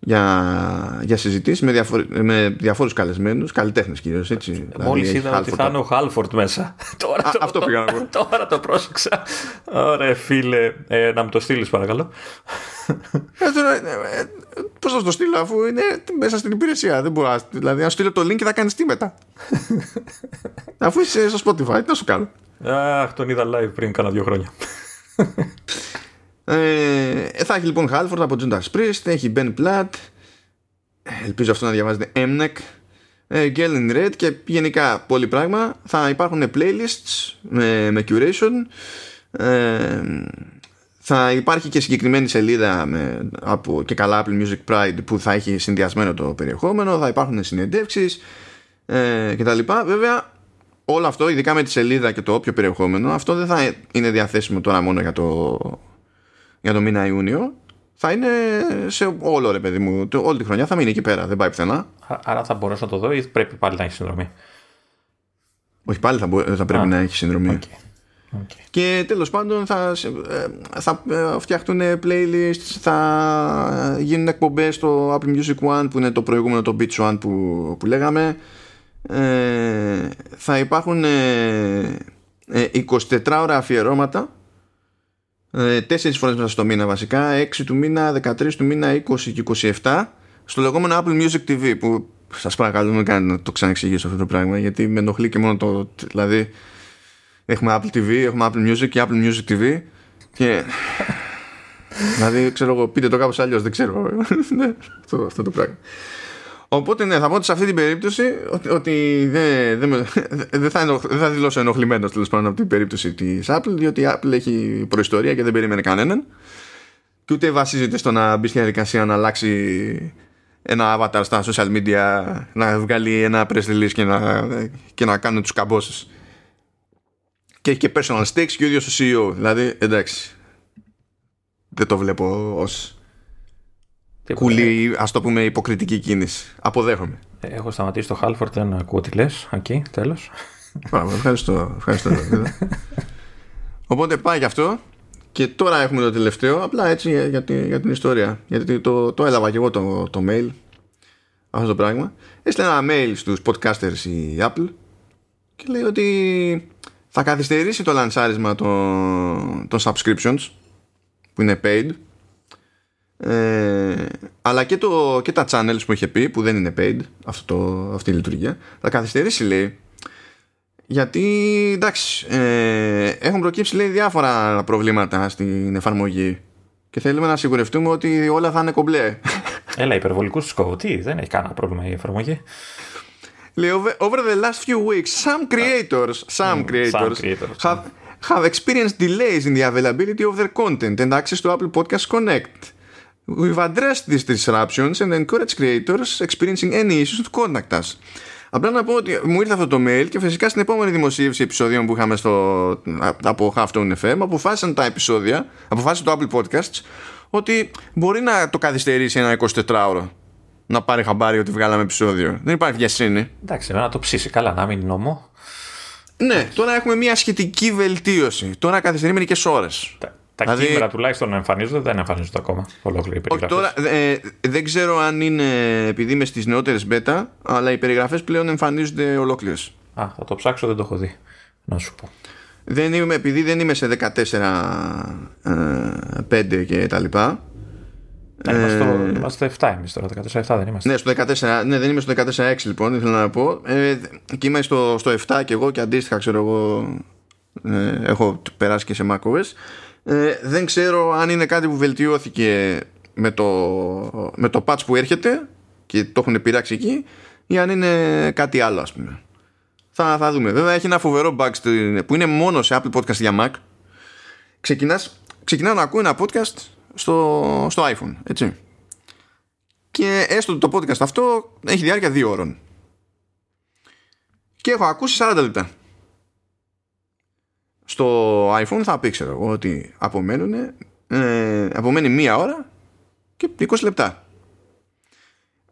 για, για συζητήσεις με, διαφορ, με διαφόρους καλεσμένους, καλλιτέχνες κυρίως έτσι. Δηλαδή, Μόλις είδα ότι θα είναι ο Χάλφορντ μέσα. τώρα Α, το, αυτό πήγα να πω. Τώρα το πρόσεξα. Ωραία φίλε, ε, να μου το στείλεις παρακαλώ. ε, τώρα, ε, ε, πώς θα το στείλω αφού είναι μέσα στην υπηρεσία. Δεν μπορώ, δηλαδή να στείλω το link και θα κάνεις τι μετά. αφού είσαι στο Spotify, τι να σου κάνω. Αχ, τον είδα live πριν κάνα δύο χρόνια. Ε, θα έχει λοιπόν Halford από Judas Priest, έχει Ben Platt, ελπίζω αυτό να διαβάζετε Mnek, ε, Galen Red και γενικά πολύ πράγμα. Θα υπάρχουν playlists με, με curation. Ε, θα υπάρχει και συγκεκριμένη σελίδα με, από και καλά Apple Music Pride που θα έχει συνδυασμένο το περιεχόμενο. Θα υπάρχουν συνεντεύξεις ε, και τα λοιπά. Βέβαια όλο αυτό ειδικά με τη σελίδα και το όποιο περιεχόμενο αυτό δεν θα είναι διαθέσιμο τώρα μόνο για το για το μήνα Ιούνιο θα είναι σε όλο ρε παιδί μου. Όλη τη χρονιά θα μείνει εκεί πέρα. Δεν πάει πουθενά. Άρα θα μπορέσω να το δω ή πρέπει πάλι να έχει συνδρομή; Όχι, πάλι θα, μπο... θα πρέπει να έχει συνδρομή. Okay. Okay. Και τέλος πάντων θα, ε, θα ε, φτιαχτούν playlists, θα γίνουν εκπομπές στο Apple Music One που είναι το προηγούμενο το Beach One που, που λέγαμε. Ε, θα υπάρχουν 24 ώρα αφιερώματα ε, τέσσερις φορές μέσα στο μήνα βασικά 6 του μήνα, 13 του μήνα, 20 και 27 στο λεγόμενο Apple Music TV που σας παρακαλώ μην κάνετε να το ξαναεξηγήσω αυτό το πράγμα γιατί με ενοχλεί και μόνο το δηλαδή έχουμε Apple TV, έχουμε Apple Music και Apple Music TV και δηλαδή ξέρω εγώ πείτε το κάπως αλλιώς δεν ξέρω. Ναι, αυτό, αυτό το πράγμα Οπότε ναι, θα πω ότι σε αυτή την περίπτωση ότι δεν, δεν, δεν, θα, ενοχ, δεν θα δηλώσω ενοχλημένος τέλος πάντων από την περίπτωση της Apple, διότι η Apple έχει προϊστορία και δεν περίμενε κανέναν. Και ούτε βασίζεται στο να μπει στη διαδικασία να αλλάξει ένα avatar στα social media, να βγάλει ένα press release και να, και να κάνει τους καμπώσει. Και έχει και personal stakes και ο ίδιος ο CEO. Δηλαδή, εντάξει. Δεν το βλέπω ως κουλή, ας το πούμε, υποκριτική κίνηση. Αποδέχομαι. Έχω σταματήσει το Χάλφορντ, δεν ακούω τι λες. Εκεί, τέλος. Ευχαριστώ. ευχαριστώ Οπότε πάει γι' αυτό. Και τώρα έχουμε το τελευταίο, απλά έτσι για, για, για την ιστορία. Γιατί το, το έλαβα και εγώ το, το mail, αυτό το πράγμα. Έστειλε ένα mail στους podcasters η Apple και λέει ότι θα καθυστερήσει το λανσάρισμα των, των subscriptions που είναι paid ε, αλλά και, το, και τα channels που είχε πει που δεν είναι paid αυτό το, αυτή η λειτουργία θα καθυστερήσει λέει. Γιατί εντάξει ε, έχουν προκύψει λέει διάφορα προβλήματα στην εφαρμογή. Και θέλουμε να σιγουρευτούμε ότι όλα θα είναι κομπλέ. Έλα υπερβολικούς σκοπού τι δεν έχει κανένα πρόβλημα η εφαρμογή. Λέει over, over the last few weeks some creators some creators, some creators have, have experienced delays in the availability of their content and access to Apple Podcast Connect We've addressed these disruptions and encourage creators experiencing any issues to contact us. Απλά να πω ότι μου ήρθε αυτό το mail και φυσικά στην επόμενη δημοσίευση επεισοδίων που είχαμε στο, από Halftone FM αποφάσισαν τα επεισόδια, αποφάσισε το Apple Podcasts ότι μπορεί να το καθυστερήσει ένα 24ωρο να πάρει χαμπάρι ότι βγάλαμε επεισόδιο. Δεν υπάρχει βιασύνη. Εντάξει, να το ψήσει καλά, να μην νόμο. Ναι, τώρα έχουμε μια σχετική βελτίωση. Τώρα καθυστερεί μερικές ώρες. Τα δηλαδή... κείμενα τουλάχιστον εμφανίζονται, δεν εμφανίζονται ακόμα. Ολόκληρη Όχι, τώρα ε, δεν ξέρω αν είναι επειδή είμαι στις νεότερες beta, αλλά οι περιγραφές πλέον εμφανίζονται ολόκληρες. Α, θα το ψάξω, δεν το έχω δει. Να σου πω. Δεν είμαι, επειδή δεν είμαι σε 14, 5 και τα λοιπά. Ε, είμαστε, είμαστε 7 εμείς τώρα, 14-7 δεν είμαστε. Ναι, στο 14, ναι, δεν είμαι στο 14-6 λοιπόν, ήθελα να πω. Ε, και είμαι στο, στο 7 και εγώ και αντίστοιχα ξέρω εγώ ε, έχω περάσει και σε macOS. Ε, δεν ξέρω αν είναι κάτι που βελτιώθηκε με το, με το patch που έρχεται και το έχουν πειράξει εκεί ή αν είναι κάτι άλλο ας πούμε. Θα, θα δούμε. Βέβαια έχει ένα φοβερό bug που είναι μόνο σε Apple Podcast για Mac. Ξεκινάς, ξεκινάω να ακούω ένα podcast στο, στο iPhone, έτσι. Και έστω το podcast αυτό έχει διάρκεια δύο ώρων. Και έχω ακούσει 40 λεπτά στο iPhone θα πει ξέρω εγώ ότι απομένουν ε, απομένει μία ώρα και 20 λεπτά.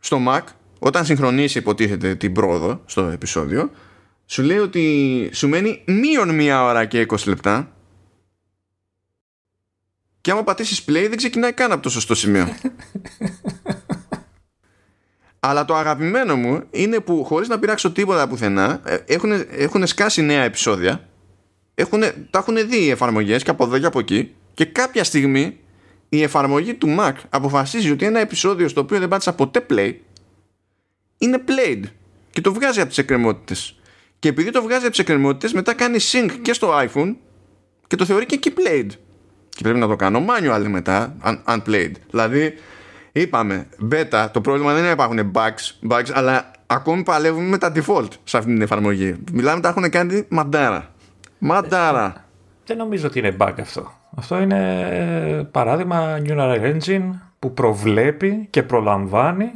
Στο Mac όταν συγχρονίσει υποτίθεται την πρόοδο στο επεισόδιο σου λέει ότι σου μένει μείον μία ώρα και 20 λεπτά. Και άμα πατήσεις play δεν ξεκινάει καν από το σωστό σημείο. Αλλά το αγαπημένο μου είναι που χωρίς να πειράξω τίποτα πουθενά έχουν, έχουν σκάσει νέα επεισόδια έχουν, τα έχουν δει οι εφαρμογές και από εδώ και από εκεί και κάποια στιγμή η εφαρμογή του Mac αποφασίζει ότι ένα επεισόδιο στο οποίο δεν πάτησα ποτέ play είναι played και το βγάζει από τις εκκρεμότητες. Και επειδή το βγάζει από τις εκκρεμότητες μετά κάνει sync και στο iPhone και το θεωρεί και εκεί played. Και πρέπει να το κάνω manual μετά unplayed δηλαδή είπαμε beta το πρόβλημα δεν είναι να υπάρχουν bugs, bugs αλλά ακόμη παλεύουμε με τα default σε αυτή την εφαρμογή. Μιλάμε τα έχουν κάνει μαντάρα μαντάρα δεν νομίζω ότι είναι bug αυτό αυτό είναι παράδειγμα Neural Engine που προβλέπει και προλαμβάνει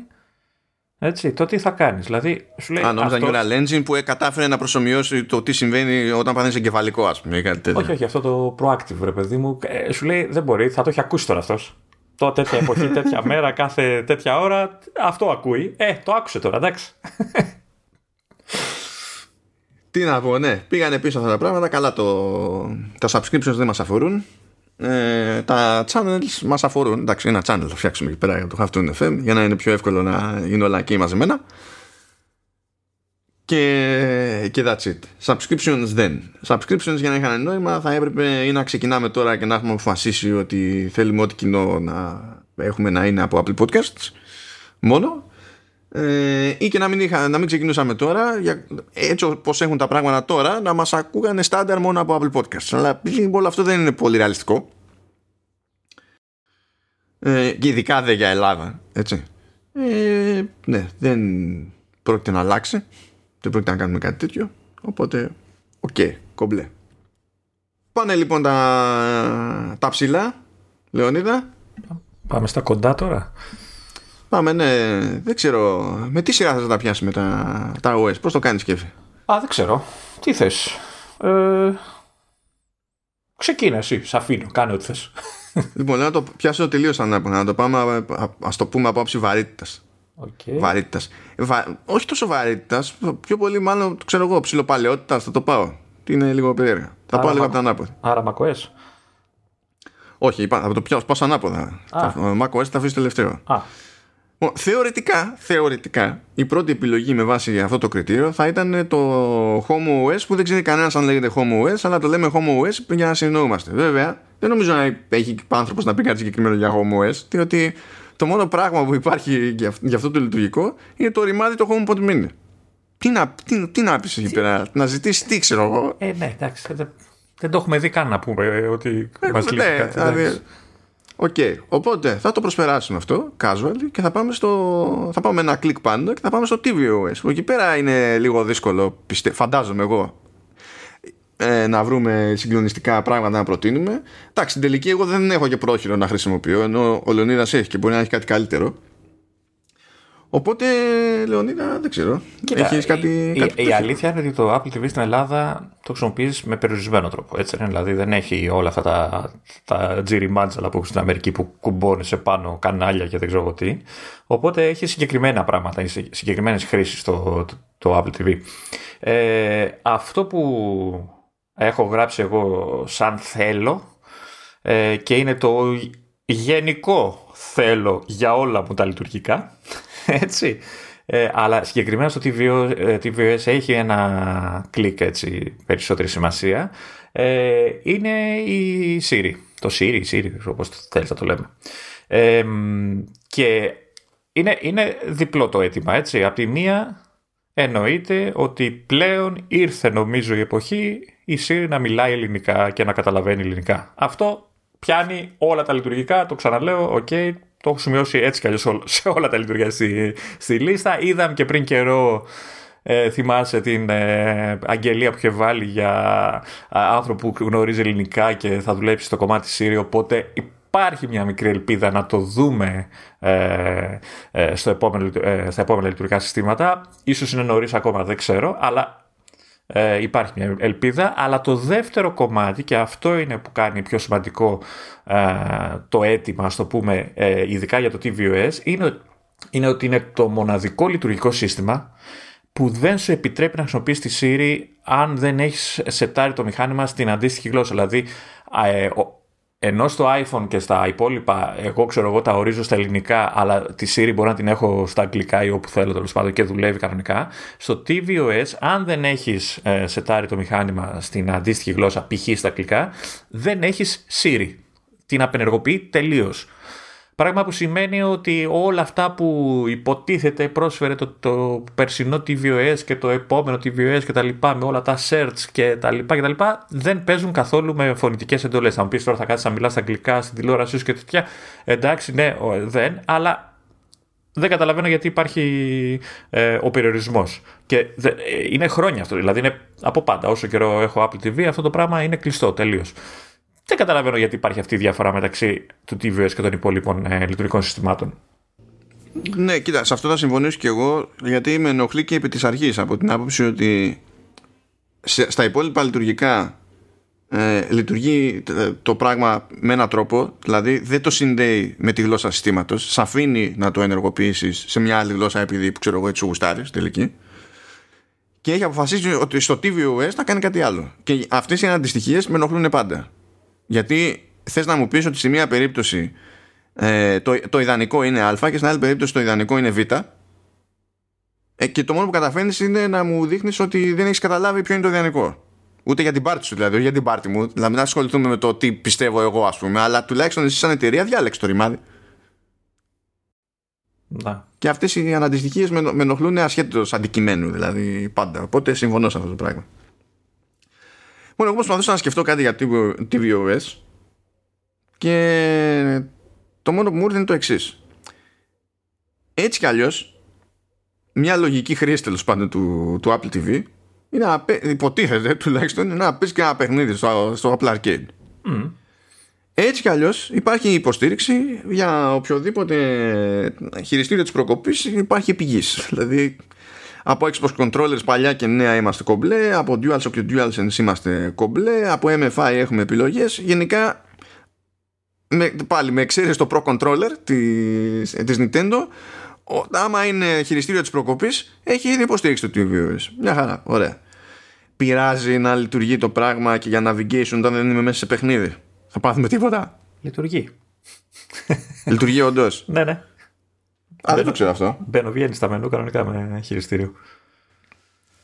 έτσι, το τι θα κάνεις. Δηλαδή, σου λέει. Α, νόμιζα αυτό... Neural Engine που κατάφερε να προσωμιώσει το τι συμβαίνει όταν παθαίνει εγκεφαλικό, ας πούμε. Κάτι όχι, όχι, αυτό το proactive, ρε παιδί μου. Ε, σου λέει δεν μπορεί, θα το έχει ακούσει τώρα αυτός. Το τέτοια εποχή, τέτοια μέρα, κάθε τέτοια ώρα. Αυτό ακούει. Ε, το άκουσε τώρα, εντάξει. Τι να πω, ναι. Πήγανε πίσω αυτά τα πράγματα. Καλά, το... τα subscriptions δεν μας αφορούν. Ε, τα channels μας αφορούν εντάξει ένα channel θα φτιάξουμε εκεί πέρα για το Half FM για να είναι πιο εύκολο να είναι όλα εκεί μαζεμένα και, και that's it subscriptions δεν subscriptions για να είχαν νόημα θα έπρεπε ή να ξεκινάμε τώρα και να έχουμε αποφασίσει ότι θέλουμε ό,τι κοινό να έχουμε να είναι από Apple Podcasts μόνο ε, ή και να μην, είχα, να μην ξεκινούσαμε τώρα για, έτσι όπως έχουν τα πράγματα τώρα να μας ακούγανε στάνταρ μόνο από Apple Podcasts. Αλλά όλο αυτό δεν είναι πολύ ρεαλιστικό. Ε, και ειδικά δεν για Ελλάδα έτσι. Ε, ναι δεν πρόκειται να αλλάξει. Δεν πρόκειται να κάνουμε κάτι τέτοιο. Οπότε OK okay, κομπλέ. Πάνε λοιπόν τα, τα ψηλά Λεωνίδα. Πάμε στα κοντά τώρα Πάμε, ναι. Δεν ξέρω. Με τι σειρά θα τα πιάσουμε τα, τα OS, πώς το κάνεις σκέφτη. Α, δεν ξέρω. Τι θες; Ε, ξεκίνα εσύ, σ' αφήνω, κάνε ό,τι θες. Λοιπόν, να το πιάσω τελείως ανάποδα. Να το πάμε, α το πούμε από άψη βαρύτητας. Okay. Βαρύτητας. Βα... Όχι τόσο βαρύτητας, πιο πολύ μάλλον ξέρω εγώ, ψιλοπαλαιότητας θα το πάω. Τι είναι λίγο περίεργα. Θα πάω λίγο από τα ανάποδα. Άρα μακοέ. Όχι, είπα, θα το πιάσω ανάποδα. Μακοέ θα αφήσεις τελευταίο. Α. Θεωρητικά, θεωρητικά, η πρώτη επιλογή με βάση αυτό το κριτήριο θα ήταν το Home OS που δεν ξέρει κανένας αν λέγεται Home OS, αλλά το λέμε Home OS για να συνεννοούμαστε. Βέβαια, δεν νομίζω να έχει άνθρωπος να πει κάτι συγκεκριμένο για Home OS, διότι το μόνο πράγμα που υπάρχει για αυτό το λειτουργικό είναι το ρημάδι το HomePod Mini. Τι να, τι, τι να πεις εκεί πέρα, να ζητήσεις τι ξέρω εγώ. Ε, ναι, εντάξει, δεν, δεν το έχουμε δει καν να πούμε ε, ότι ε, μας λείπει ναι, κάτι. Δηλαδή, OK. Okay. Οπότε θα το προσπεράσουμε αυτό, casual, και θα πάμε, στο... θα πάμε ένα κλικ πάνω και θα πάμε στο tvOS. Που εκεί πέρα είναι λίγο δύσκολο, πιστε... φαντάζομαι εγώ, ε, να βρούμε συγκλονιστικά πράγματα να προτείνουμε. Εντάξει, στην τελική εγώ δεν έχω και πρόχειρο να χρησιμοποιώ, ενώ ο Λεωνίδας έχει και μπορεί να έχει κάτι καλύτερο. Οπότε, Λεωνίδα, δεν ξέρω. Κοίτα, Έχεις κάτι, η, κάτι η, αλήθεια είναι ότι το Apple TV στην Ελλάδα το χρησιμοποιείς με περιορισμένο τρόπο. Έτσι, δηλαδή δεν έχει όλα αυτά τα, τα τζιριμάντζαλα που έχουν στην Αμερική που κουμπώνεις σε πάνω κανάλια και δεν ξέρω τι. Οπότε έχει συγκεκριμένα πράγματα, συγκεκριμένες χρήσεις το, το, το, Apple TV. Ε, αυτό που έχω γράψει εγώ σαν θέλω ε, και είναι το γενικό θέλω για όλα μου τα λειτουργικά έτσι. Ε, αλλά συγκεκριμένα στο TVOS, ε, TVOS έχει ένα κλικ έτσι περισσότερη σημασία. Ε, είναι η Siri. Το Siri, η Siri, όπως θέλεις να το λέμε. Ε, και είναι, είναι διπλό το αίτημα, έτσι. Απ' τη μία εννοείται ότι πλέον ήρθε νομίζω η εποχή η Siri να μιλάει ελληνικά και να καταλαβαίνει ελληνικά. Αυτό πιάνει όλα τα λειτουργικά, το ξαναλέω, OK, okay, το έχω σημειώσει έτσι κι αλλιώς σε όλα τα λειτουργία στη, στη λίστα. Είδαμε και πριν καιρό ε, θυμάσαι την ε, αγγελία που είχε βάλει για άνθρωπο που γνωρίζει ελληνικά και θα δουλέψει στο κομμάτι Siri οπότε υπάρχει μια μικρή ελπίδα να το δούμε ε, ε στο επόμενο, ε, στα επόμενα λειτουργικά συστήματα ίσως είναι νωρίς ακόμα δεν ξέρω αλλά ε, υπάρχει μια ελπίδα, αλλά το δεύτερο κομμάτι και αυτό είναι που κάνει πιο σημαντικό ε, το αίτημα, ας το πούμε, ε, ειδικά για το tvOS, είναι, είναι ότι είναι το μοναδικό λειτουργικό σύστημα που δεν σου επιτρέπει να χρησιμοποιήσει τη Siri αν δεν έχεις σετάρει το μηχάνημα στην αντίστοιχη γλώσσα. Δηλαδή, ενώ στο iPhone και στα υπόλοιπα, εγώ ξέρω εγώ τα ορίζω στα ελληνικά, αλλά τη Siri μπορώ να την έχω στα αγγλικά ή όπου θέλω τέλος πάντων και δουλεύει κανονικά. Στο tvOS, αν δεν έχεις ε, σετάρει το μηχάνημα στην αντίστοιχη γλώσσα, π.χ. στα αγγλικά, δεν έχεις Siri. Την απενεργοποιεί τελείως. Πράγμα που σημαίνει ότι όλα αυτά που υποτίθεται πρόσφερε το, το περσινό tvOS και το επόμενο tvOS και τα λοιπά με όλα τα search και τα λοιπά και τα λοιπά δεν παίζουν καθόλου με φωνητικές εντολές. Θα μου πεις τώρα θα κάτσεις να μιλάς στα αγγλικά στην τηλεόρασή σου και τέτοια. Εντάξει, ναι, δεν, αλλά δεν καταλαβαίνω γιατί υπάρχει ε, ο περιορισμός. Και ε, είναι χρόνια αυτό. Δηλαδή είναι από πάντα. Όσο καιρό έχω Apple TV, αυτό το πράγμα είναι κλειστό τελείως. Δεν καταλαβαίνω γιατί υπάρχει αυτή η διαφορά μεταξύ του tvOS και των υπόλοιπων ε, λειτουργικών συστημάτων. Ναι, κοίτα, σε αυτό θα συμφωνήσω και εγώ, γιατί με ενοχλεί και επί της αρχής από την άποψη ότι σε, στα υπόλοιπα λειτουργικά ε, λειτουργεί το πράγμα με έναν τρόπο, δηλαδή δεν το συνδέει με τη γλώσσα συστήματος, σε αφήνει να το ενεργοποιήσεις σε μια άλλη γλώσσα επειδή ξέρω εγώ έτσι γουστάρεις τελική. Και έχει αποφασίσει ότι στο tvOS θα κάνει κάτι άλλο. Και αυτές οι αντιστοιχίε με ενοχλούν πάντα. Γιατί θες να μου πεις ότι σε μία περίπτωση ε, το, το ιδανικό είναι α και στην άλλη περίπτωση το ιδανικό είναι β ε, και το μόνο που καταφέρνεις είναι να μου δείχνεις ότι δεν έχεις καταλάβει ποιο είναι το ιδανικό. Ούτε για την πάρτι σου δηλαδή, για την πάρτι μου. Δηλαδή να ασχοληθούμε με το τι πιστεύω εγώ ας πούμε, αλλά τουλάχιστον εσύ σαν εταιρεία διάλεξε το ρημάδι. Να. Και αυτές οι αναντιστοιχίες με, με ενοχλούν ασχέτως αντικειμένου, δηλαδή πάντα. Οπότε συμφωνώ σε αυτό το πράγμα. Λοιπόν, εγώ προσπαθούσα να σκεφτώ κάτι για tvOS και το μόνο που μου ήρθε είναι το εξής. Έτσι κι αλλιώς, μια λογική χρήση τέλος πάντων του, του Apple TV είναι να, υποτίθεται τουλάχιστον να πεις και ένα παιχνίδι στο, στο Apple Arcade. Mm. Έτσι κι αλλιώς υπάρχει υποστήριξη για οποιοδήποτε χειριστήριο της προκοπής υπάρχει πηγή. Δηλαδή από Xbox Controllers παλιά και νέα είμαστε κομπλέ, από DualShock και DualSense είμαστε κομπλέ, από MFI έχουμε επιλογές. Γενικά, με, πάλι με εξαίρεση το Pro Controller της, της Nintendo, άμα είναι χειριστήριο της προκοπής, έχει ήδη υποστήριξη το TVOS. Μια χαρά, ωραία. Πειράζει να λειτουργεί το πράγμα και για navigation όταν δεν είμαι μέσα σε παιχνίδι. Θα πάθουμε τίποτα. Λειτουργεί. Λειτουργεί όντως. ναι, ναι. Α, δεν το ξέρω αυτό. Μπαίνω, βγαίνει στα μενού κανονικά με χειριστήριο.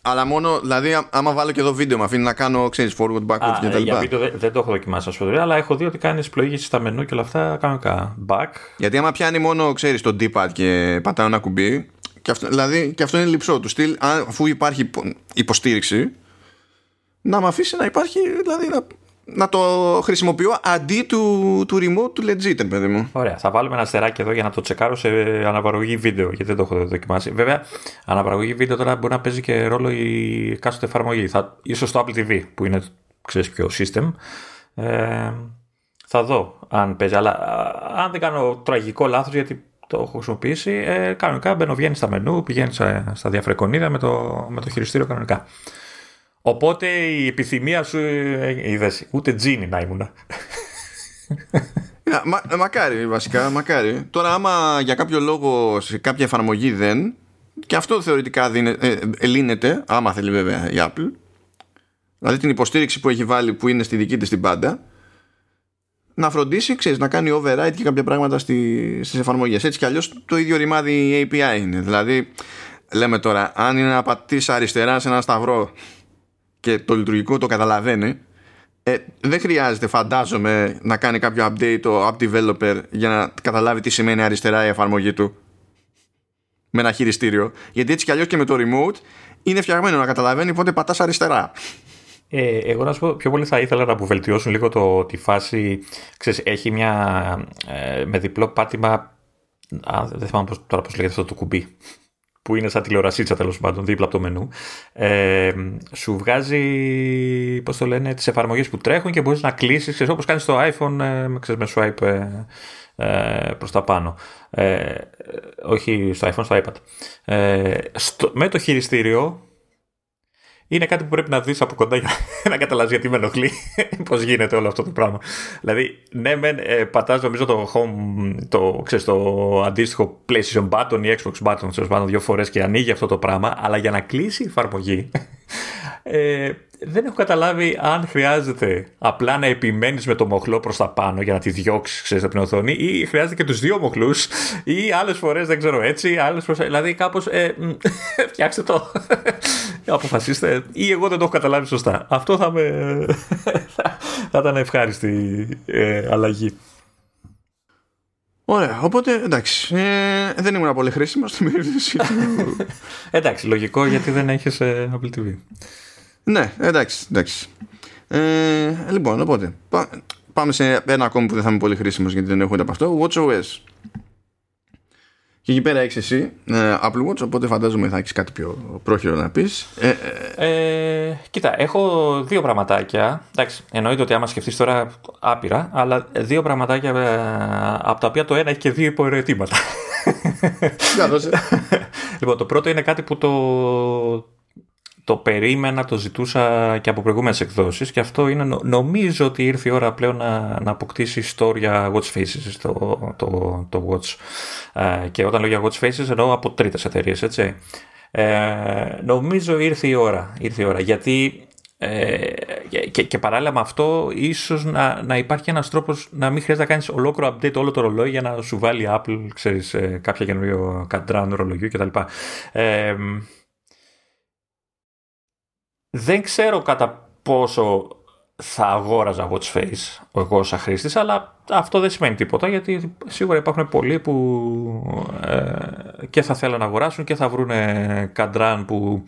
Αλλά μόνο, δηλαδή, άμα βάλω και εδώ βίντεο, με αφήνει να κάνω, ξέρεις, forward, backward και τα λοιπά. Για βίντεο δεν, το έχω δοκιμάσει, ας πούμε, αλλά έχω δει ότι κάνεις πλοήγηση στα μενού και όλα αυτά κανονικά. Back. Γιατί άμα πιάνει μόνο, ξέρεις, το D-pad και πατάω ένα κουμπί, και αυτό, δηλαδή, και αυτό είναι λυψό του στυλ, αφού υπάρχει υποστήριξη, να με αφήσει να υπάρχει, δηλαδή, να να το χρησιμοποιώ αντί του, του remote του legit, παιδί μου. Ωραία. Θα βάλουμε ένα αστεράκι εδώ για να το τσεκάρω σε αναπαραγωγή βίντεο, γιατί δεν το έχω δοκιμάσει. Βέβαια, αναπαραγωγή βίντεο τώρα μπορεί να παίζει και ρόλο η εκάστοτε εφαρμογή. Θα, ίσως το Apple TV, που είναι, ξέρεις ποιο system. Ε, θα δω αν παίζει. Αλλά αν δεν κάνω τραγικό λάθος, γιατί το έχω χρησιμοποιήσει, ε, κανονικά μπαίνω, βγαίνει στα μενού, πηγαίνει στα διάφορα με το, με το χειριστήριο κανονικά. Οπότε η επιθυμία σου ε, είδες, ούτε τζίνι να ήμουν. Μα, μακάρι βασικά, μακάρι. Τώρα άμα για κάποιο λόγο σε κάποια εφαρμογή δεν και αυτό θεωρητικά δίνε, ε, άμα θέλει βέβαια η Apple δηλαδή την υποστήριξη που έχει βάλει που είναι στη δική της την πάντα να φροντίσει, ξέρεις, να κάνει override και κάποια πράγματα στι, στις εφαρμογές. Έτσι κι αλλιώς το ίδιο ρημάδι API είναι. Δηλαδή, λέμε τώρα, αν είναι να πατήσει αριστεράς σε ένα σταυρό και το λειτουργικό το καταλαβαίνει ε, δεν χρειάζεται φαντάζομαι να κάνει κάποιο update το app developer για να καταλάβει τι σημαίνει αριστερά η εφαρμογή του με ένα χειριστήριο. Γιατί έτσι κι αλλιώς και με το remote είναι φτιαγμένο να καταλαβαίνει πότε πατάς αριστερά. Ε, εγώ να σου πω πιο πολύ θα ήθελα να αποβελτιώσουν λίγο το, τη φάση ξέρεις, έχει μια ε, με διπλό πάτημα α, δεν θυμάμαι τώρα πώς λέγεται αυτό το κουμπί που είναι σαν τηλεορασίτσα τέλος πάντων, δίπλα από το μενού, ε, σου βγάζει, πώς το λένε, τις εφαρμογές που τρέχουν και μπορείς να κλείσεις, όπως κάνεις στο iPhone ε, ξέρεις, με swipe ε, ε, προς τα πάνω. Ε, όχι στο iPhone, στο iPad. Ε, στο, με το χειριστήριο είναι κάτι που πρέπει να δεις από κοντά για να καταλάβεις γιατί με ενοχλεί πώς γίνεται όλο αυτό το πράγμα. Δηλαδή, ναι, μεν, ε, πατάς νομίζω το home, το, ξέρεις, το αντίστοιχο PlayStation button ή Xbox button, ξέρω πάνω δύο φορές και ανοίγει αυτό το πράγμα, αλλά για να κλείσει η εφαρμογή, ε, δεν έχω καταλάβει αν χρειάζεται απλά να επιμένεις με το μοχλό προς τα πάνω για να τη διώξεις από την οθόνη ή χρειάζεται και τους δύο μοχλούς ή άλλες φορές δεν ξέρω έτσι, άλλες φορές. Δηλαδή κάπως. Ε, φτιάξτε το. Αποφασίστε. Ή εγώ δεν το έχω καταλάβει σωστά. Αυτό θα, με, θα, ήταν ευχάριστη ε, αλλαγή. Ωραία, οπότε εντάξει. Ε, δεν ήμουν πολύ χρήσιμο στην περίπτωση εντάξει, λογικό γιατί δεν έχεις ε, Apple TV. Ναι, εντάξει, εντάξει. Ε, λοιπόν, οπότε πάμε σε ένα ακόμη που δεν θα είμαι πολύ χρήσιμος γιατί δεν έχω ούτε από αυτό. WatchOS. Και εκεί πέρα έχεις εσύ ε, Apple Watch, οπότε φαντάζομαι θα έχεις κάτι πιο πρόχειρο να πεις. Ε, ε, ε, κοίτα, έχω δύο πραγματάκια. Εντάξει, εννοείται ότι άμα σκεφτείς τώρα άπειρα, αλλά δύο πραγματάκια από τα οποία το ένα έχει και δύο υποερωτήματα. λοιπόν, το πρώτο είναι κάτι που το, το περίμενα, το ζητούσα και από προηγούμενες εκδόσεις και αυτό είναι νομίζω ότι ήρθε η ώρα πλέον να, να αποκτήσει ιστορία watch faces το, το, το watch ε, και όταν λέω για watch faces εννοώ από τρίτες εταιρείες έτσι ε, νομίζω ήρθε η ώρα, ήρθε η ώρα γιατί ε, και, και, παράλληλα με αυτό ίσως να, να υπάρχει ένας τρόπος να μην χρειάζεται να κάνεις ολόκληρο update όλο το ρολόι για να σου βάλει Apple ξέρεις, ε, κάποια καινούριο καντράν ρολογιού κτλ. Ε, δεν ξέρω κατά πόσο θα αγόραζα watch face εγώ σαν χρήστης, αλλά αυτό δεν σημαίνει τίποτα γιατί σίγουρα υπάρχουν πολλοί που ε, και θα θέλουν να αγοράσουν και θα βρουν καντράν που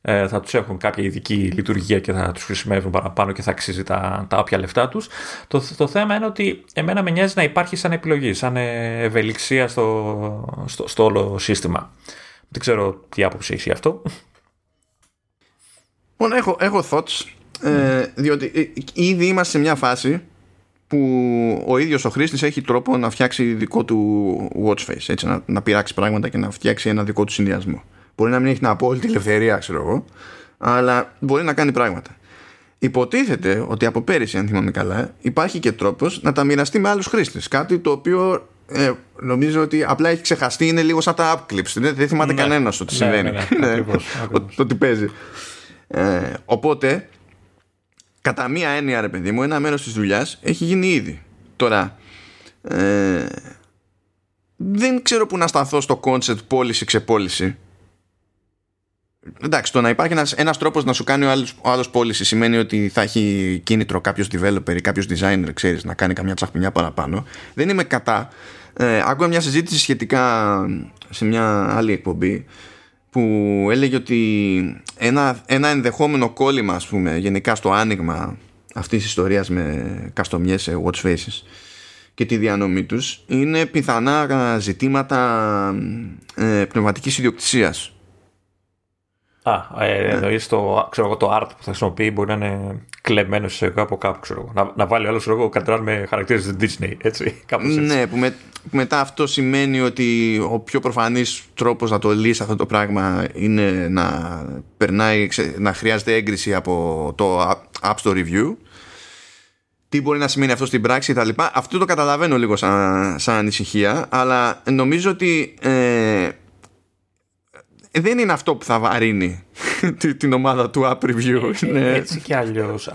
ε, θα τους έχουν κάποια ειδική λειτουργία και θα τους χρησιμεύουν παραπάνω και θα αξίζει τα, τα όποια λεφτά τους. Το, το θέμα είναι ότι εμένα με νοιάζει να υπάρχει σαν επιλογή, σαν ευελιξία στο, στο, στο όλο σύστημα. Δεν ξέρω τι άποψη έχει αυτό. Λοιπόν, έχω, έχω thoughts, ε, διότι ε, ήδη είμαστε σε μια φάση που ο ίδιος ο χρήστης έχει τρόπο να φτιάξει δικό του watch face, έτσι, να, να πειράξει πράγματα και να φτιάξει ένα δικό του συνδυασμό. Μπορεί να μην έχει την απόλυτη ελευθερία, ξέρω εγώ, αλλά μπορεί να κάνει πράγματα. Υποτίθεται ότι από πέρυσι, αν θυμάμαι καλά, υπάρχει και τρόπος να τα μοιραστεί με άλλους χρήστες. Κάτι το οποίο ε, νομίζω ότι απλά έχει ξεχαστεί, είναι λίγο σαν τα app clips. Δεν, δεν θυμάται ναι. κανένας ότι ναι, συμβαίνει. Ναι, ναι, ναι, ότι παίζει. Ε, οπότε, κατά μία έννοια, ρε παιδί μου, ένα μέρος της δουλειάς έχει γίνει ήδη. Τώρα, ε, δεν ξέρω που να σταθώ στο concept πώληση ξεπόληση. Εντάξει, το να υπάρχει ένας, ένας τρόπος να σου κάνει ο άλλος, ο άλλος πώληση σημαίνει ότι θα έχει κίνητρο κάποιος developer ή κάποιος designer, ξέρεις, να κάνει καμιά τσαχπινιά παραπάνω. Δεν είμαι κατά. Ε, άκουγα μια συζήτηση σχετικά σε μια άλλη εκπομπή που έλεγε ότι ένα, ένα ενδεχόμενο κόλλημα ας πούμε γενικά στο άνοιγμα αυτής της ιστορίας με καστομιές σε watch faces και τη διανομή τους είναι πιθανά ζητήματα ε, πνευματικής ιδιοκτησίας Α, ε, εννοείς το, ξέρω, το art που θα χρησιμοποιεί μπορεί να είναι κλεμμένο σε από κάπου. Ξέρω, να, να βάλει άλλο ξέρω, καντράν με χαρακτήρες της Disney. Έτσι, κάπως έτσι. Ναι, που, με, που μετά αυτό σημαίνει ότι ο πιο προφανής τρόπος να το λύσει αυτό το πράγμα είναι να περνάει, να χρειάζεται έγκριση από το App Store Review. Τι μπορεί να σημαίνει αυτό στην πράξη κτλ. Αυτό το καταλαβαίνω λίγο σαν, σαν ανησυχία, αλλά νομίζω ότι ε, δεν είναι αυτό που θα βαρύνει την ομάδα του App Review. Ε, ναι. Έτσι κι αλλιώς,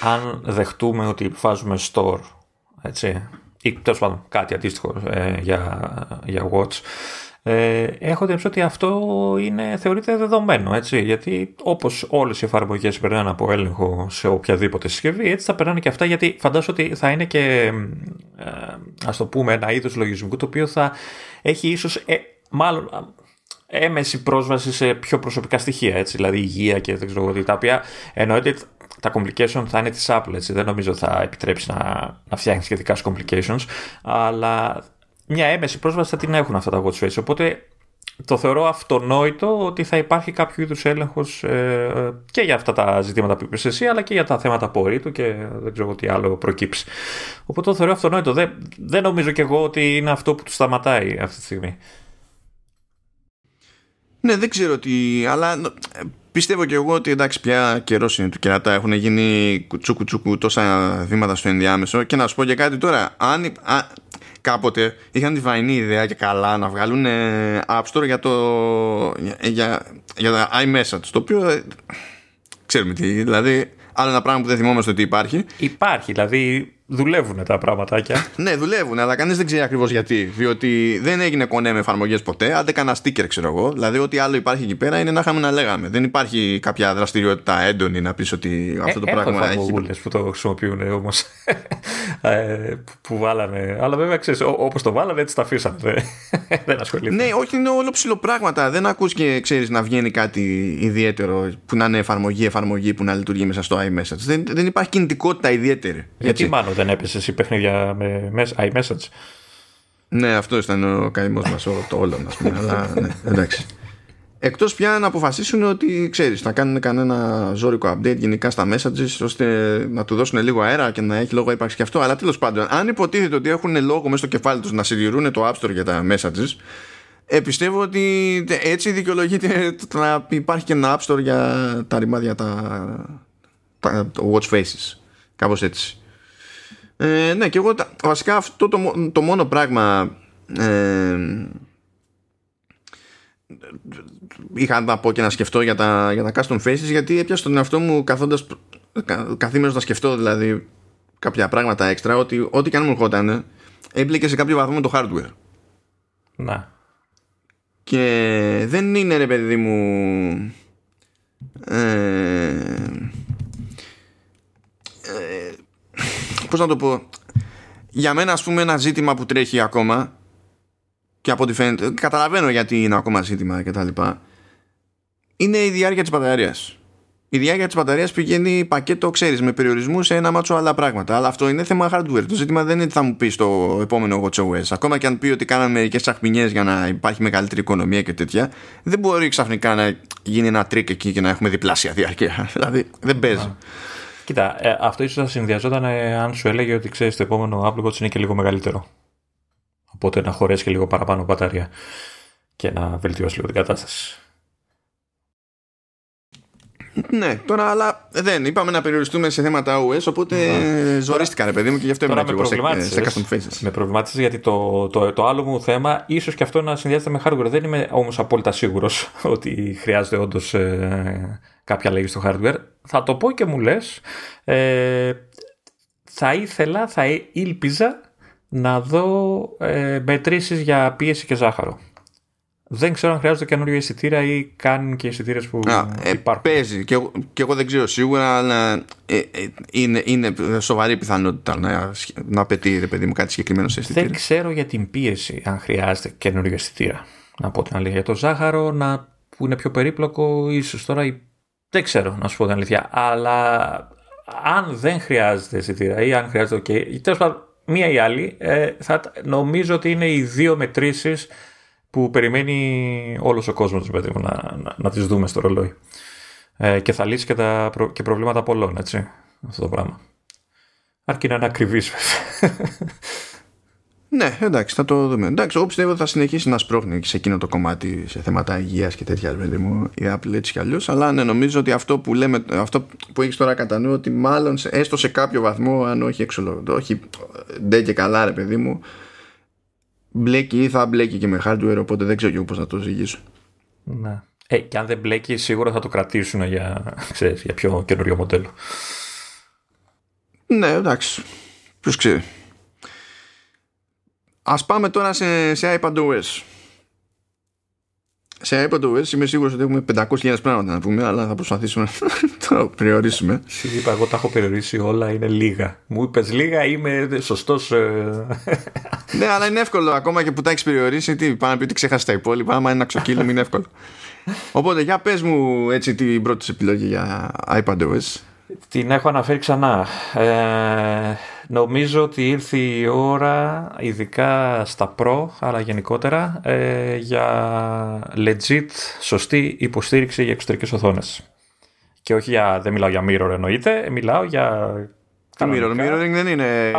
αν δεχτούμε ότι βάζουμε store, έτσι, ή τέλος πάντων κάτι αντίστοιχο ε, για, για Watch, ε, έχω την ότι αυτό είναι, θεωρείται δεδομένο, έτσι, γιατί όπως όλες οι εφαρμογές περνάνε από έλεγχο σε οποιαδήποτε συσκευή, έτσι θα περνάνε και αυτά, γιατί φαντάζομαι ότι θα είναι και, ε, ας το πούμε, ένα είδος λογισμικού, το οποίο θα έχει ίσως, ε, μάλλον έμεση πρόσβαση σε πιο προσωπικά στοιχεία, έτσι, δηλαδή υγεία και δεν ξέρω τι, τα οποία εννοείται τα complications θα είναι της Apple, έτσι, δεν νομίζω θα επιτρέψει να, να φτιάχνεις σχετικά complications, αλλά μια έμεση πρόσβαση θα την έχουν αυτά τα watch face, οπότε το θεωρώ αυτονόητο ότι θα υπάρχει κάποιο είδους έλεγχος ε, και για αυτά τα ζητήματα που είπες εσύ, αλλά και για τα θέματα απορρίτου και δεν ξέρω τι άλλο προκύψει. Οπότε το θεωρώ αυτονόητο. Δεν, δεν νομίζω κι εγώ ότι είναι αυτό που του σταματάει αυτή τη στιγμή. Ναι, δεν ξέρω τι, αλλά πιστεύω και εγώ ότι εντάξει πια καιρός είναι του κερατά. Έχουν γίνει κουτσούκου τσούκου τόσα βήματα στο ενδιάμεσο. Και να σου πω και κάτι τώρα. Αν, α, κάποτε είχαν τη βαϊνή ιδέα και καλά να βγάλουν App Store για το για, για, για iMessage. Το οποίο ξέρουμε τι. Δηλαδή, άλλο ένα πράγμα που δεν θυμόμαστε ότι υπάρχει. Υπάρχει, δηλαδή δουλεύουν τα πραγματάκια. ναι, δουλεύουν, αλλά κανείς δεν ξέρει ακριβώς γιατί. Διότι δεν έγινε κονέ με εφαρμογές ποτέ. Άντε κανένα sticker, ξέρω εγώ. Δηλαδή, ό,τι άλλο υπάρχει εκεί πέρα είναι να είχαμε να λέγαμε. Δεν υπάρχει κάποια δραστηριότητα έντονη να πεις ότι αυτό το ε, πράγμα έχει. που το χρησιμοποιούν όμως. ε, που βάλανε. Αλλά βέβαια ξέρεις, όπως το βάλανε, έτσι τα αφήσανε. δεν ασχολείται. Ναι, όχι, είναι όλο ψηλό πράγματα. Δεν ακούς και ξέρεις να βγαίνει κάτι ιδιαίτερο που να είναι εφαρμογή, εφαρμογή που να λειτουργεί μέσα στο iMessage. Δεν, δεν υπάρχει κινητικότητα ιδιαίτερη. Γιατί μάλλον δεν έπεσε εσύ παιχνίδια με iMessage. Ναι, αυτό ήταν ο καημός μας το όλο, ας πούμε. αλλά ναι, εντάξει. Εκτός πια να αποφασίσουν ότι ξέρεις, θα κάνουν κανένα ζώρικο update γενικά στα messages ώστε να του δώσουν λίγο αέρα και να έχει λόγο ύπαρξη και αυτό. Αλλά τέλος πάντων, αν υποτίθεται ότι έχουν λόγο μέσα στο κεφάλι τους να συντηρούν το App Store για τα messages, ε, πιστεύω ότι έτσι δικαιολογείται το να υπάρχει και ένα App Store για τα ρημάδια, τα, τα, watch faces. Κάπως έτσι. Ε, ναι, και εγώ βασικά αυτό το, το μόνο πράγμα ε, είχα να πω και να σκεφτώ για τα, για τα custom faces γιατί έπιασα τον εαυτό μου καθόντας καθήμενος να σκεφτώ δηλαδή κάποια πράγματα έξτρα ότι ό,τι και αν μου ερχόταν έμπλεκε σε κάποιο βαθμό με το hardware. Να. Και δεν είναι ρε παιδί μου ε, ε, πώς να το πω για μένα ας πούμε ένα ζήτημα που τρέχει ακόμα και από ό,τι φαίνεται καταλαβαίνω γιατί είναι ακόμα ζήτημα και τα λοιπά είναι η διάρκεια της μπαταρίας. Η διάρκεια της μπαταρίας πηγαίνει πακέτο ξέρεις με περιορισμούς σε ένα μάτσο άλλα πράγματα. Αλλά αυτό είναι θέμα hardware. Το ζήτημα δεν είναι τι θα μου πεις στο επόμενο WatchOS ακόμα και αν πει ότι κάναμε μερικές τσαχμινιές για να υπάρχει μεγαλύτερη οικονομία και τέτοια δεν μπορεί ξαφνικά να γίνει ένα τρίκ εκεί και να έχουμε διπλάσια διάρκεια. Δηλαδή δεν παίζει Κοίτα, ε, αυτό ίσως θα συνδυαζόταν ε, αν σου έλεγε ότι ξέρεις το επόμενο Apple Watch είναι και λίγο μεγαλύτερο. Οπότε να χωρέσει και λίγο παραπάνω μπαταρία και να βελτιώσει λίγο την κατάσταση. Ναι, τώρα αλλά δεν. Είπαμε να περιοριστούμε σε θέματα OS, οπότε ναι. ζορίστηκα ρε παιδί μου και γι' αυτό ήμουν και εγώ σε, σε custom faces. Με προβλημάτισες γιατί το, το, το, άλλο μου θέμα ίσως και αυτό να συνδυάζεται με hardware. Δεν είμαι όμως απόλυτα σίγουρος ότι χρειάζεται όντως ε, κάποια λέγεις στο hardware. Θα το πω και μου λες. Ε, θα ήθελα, θα ήλπιζα να δω ε, μετρήσεις για πίεση και ζάχαρο. Δεν ξέρω αν χρειάζονται καινούργια εισιτήρια ή κάνουν και εισιτήρια που Α, ε, υπάρχουν. Παίζει και εγώ, και εγώ δεν ξέρω σίγουρα, αλλά ε, ε, είναι, είναι σοβαρή πιθανότητα να, να απαιτεί ρε παιδί μου κάτι συγκεκριμένο σε εισιτήρια. Δεν ξέρω για την πίεση αν χρειάζεται καινούργια εισιτήρια. Να πω την αλήθεια. Για το ζάχαρο να, που είναι πιο περίπλοκο, ίσως τώρα δεν ξέρω να σου πω την αλήθεια. Αλλά αν δεν χρειάζεται εισιτήρια ή αν χρειάζεται. Okay, τέλος πάντων, μία ή άλλη, ε, θα, νομίζω ότι είναι οι δύο μετρήσεις που περιμένει όλος ο κόσμος παιδί μου, να, να, να τις δούμε στο ρολόι. Ε, και θα λύσει και, τα και προβλήματα πολλών, έτσι, αυτό το πράγμα. Αρκεί να είναι ακριβής, Ναι, εντάξει, θα το δούμε. Εντάξει, εγώ πιστεύω ότι θα συνεχίσει να σπρώχνει σε εκείνο το κομμάτι σε θέματα υγείας και τέτοια, παιδί μου, η Apple έτσι κι αλλιώς. Αλλά ναι, νομίζω ότι αυτό που λέμε, αυτό που έχεις τώρα κατά νου, ότι μάλλον έστω σε κάποιο βαθμό, αν όχι έξω, όχι ντε και καλά, ρε παιδί μου, μπλέκει ή θα μπλέκει και με hardware, οπότε δεν ξέρω πώς να το ζυγίσω. Ναι. Ε, και αν δεν μπλέκει, σίγουρα θα το κρατήσουν για, ξέρεις, για πιο καινούριο μοντέλο. Ναι, εντάξει. Ποιος ξέρει. Ας πάμε τώρα σε, σε iPadOS. Σε iPadOS είμαι σίγουρος ότι έχουμε 500.000 πράγματα να πούμε αλλά θα προσπαθήσουμε να το περιορίσουμε. Σου είπα εγώ τα έχω περιορίσει όλα είναι λίγα. Μου είπες λίγα είμαι σωστός ε. Ναι αλλά είναι εύκολο. Ακόμα και που τα έχεις περιορίσει τι πάνε να πει ότι ξέχασες τα υπόλοιπα. Άμα είναι να ξοκύλουμε είναι εύκολο. Οπότε για πες μου έτσι την πρώτη επιλογή για iPadOS την έχω αναφέρει ξανά. Ε, νομίζω ότι ήρθε η ώρα, ειδικά στα Pro, αλλά γενικότερα, ε, για legit σωστή υποστήριξη για εξωτερικές οθόνες. Και όχι για, δεν μιλάω για mirror εννοείται, μιλάω για το mirror, mirroring δεν είναι.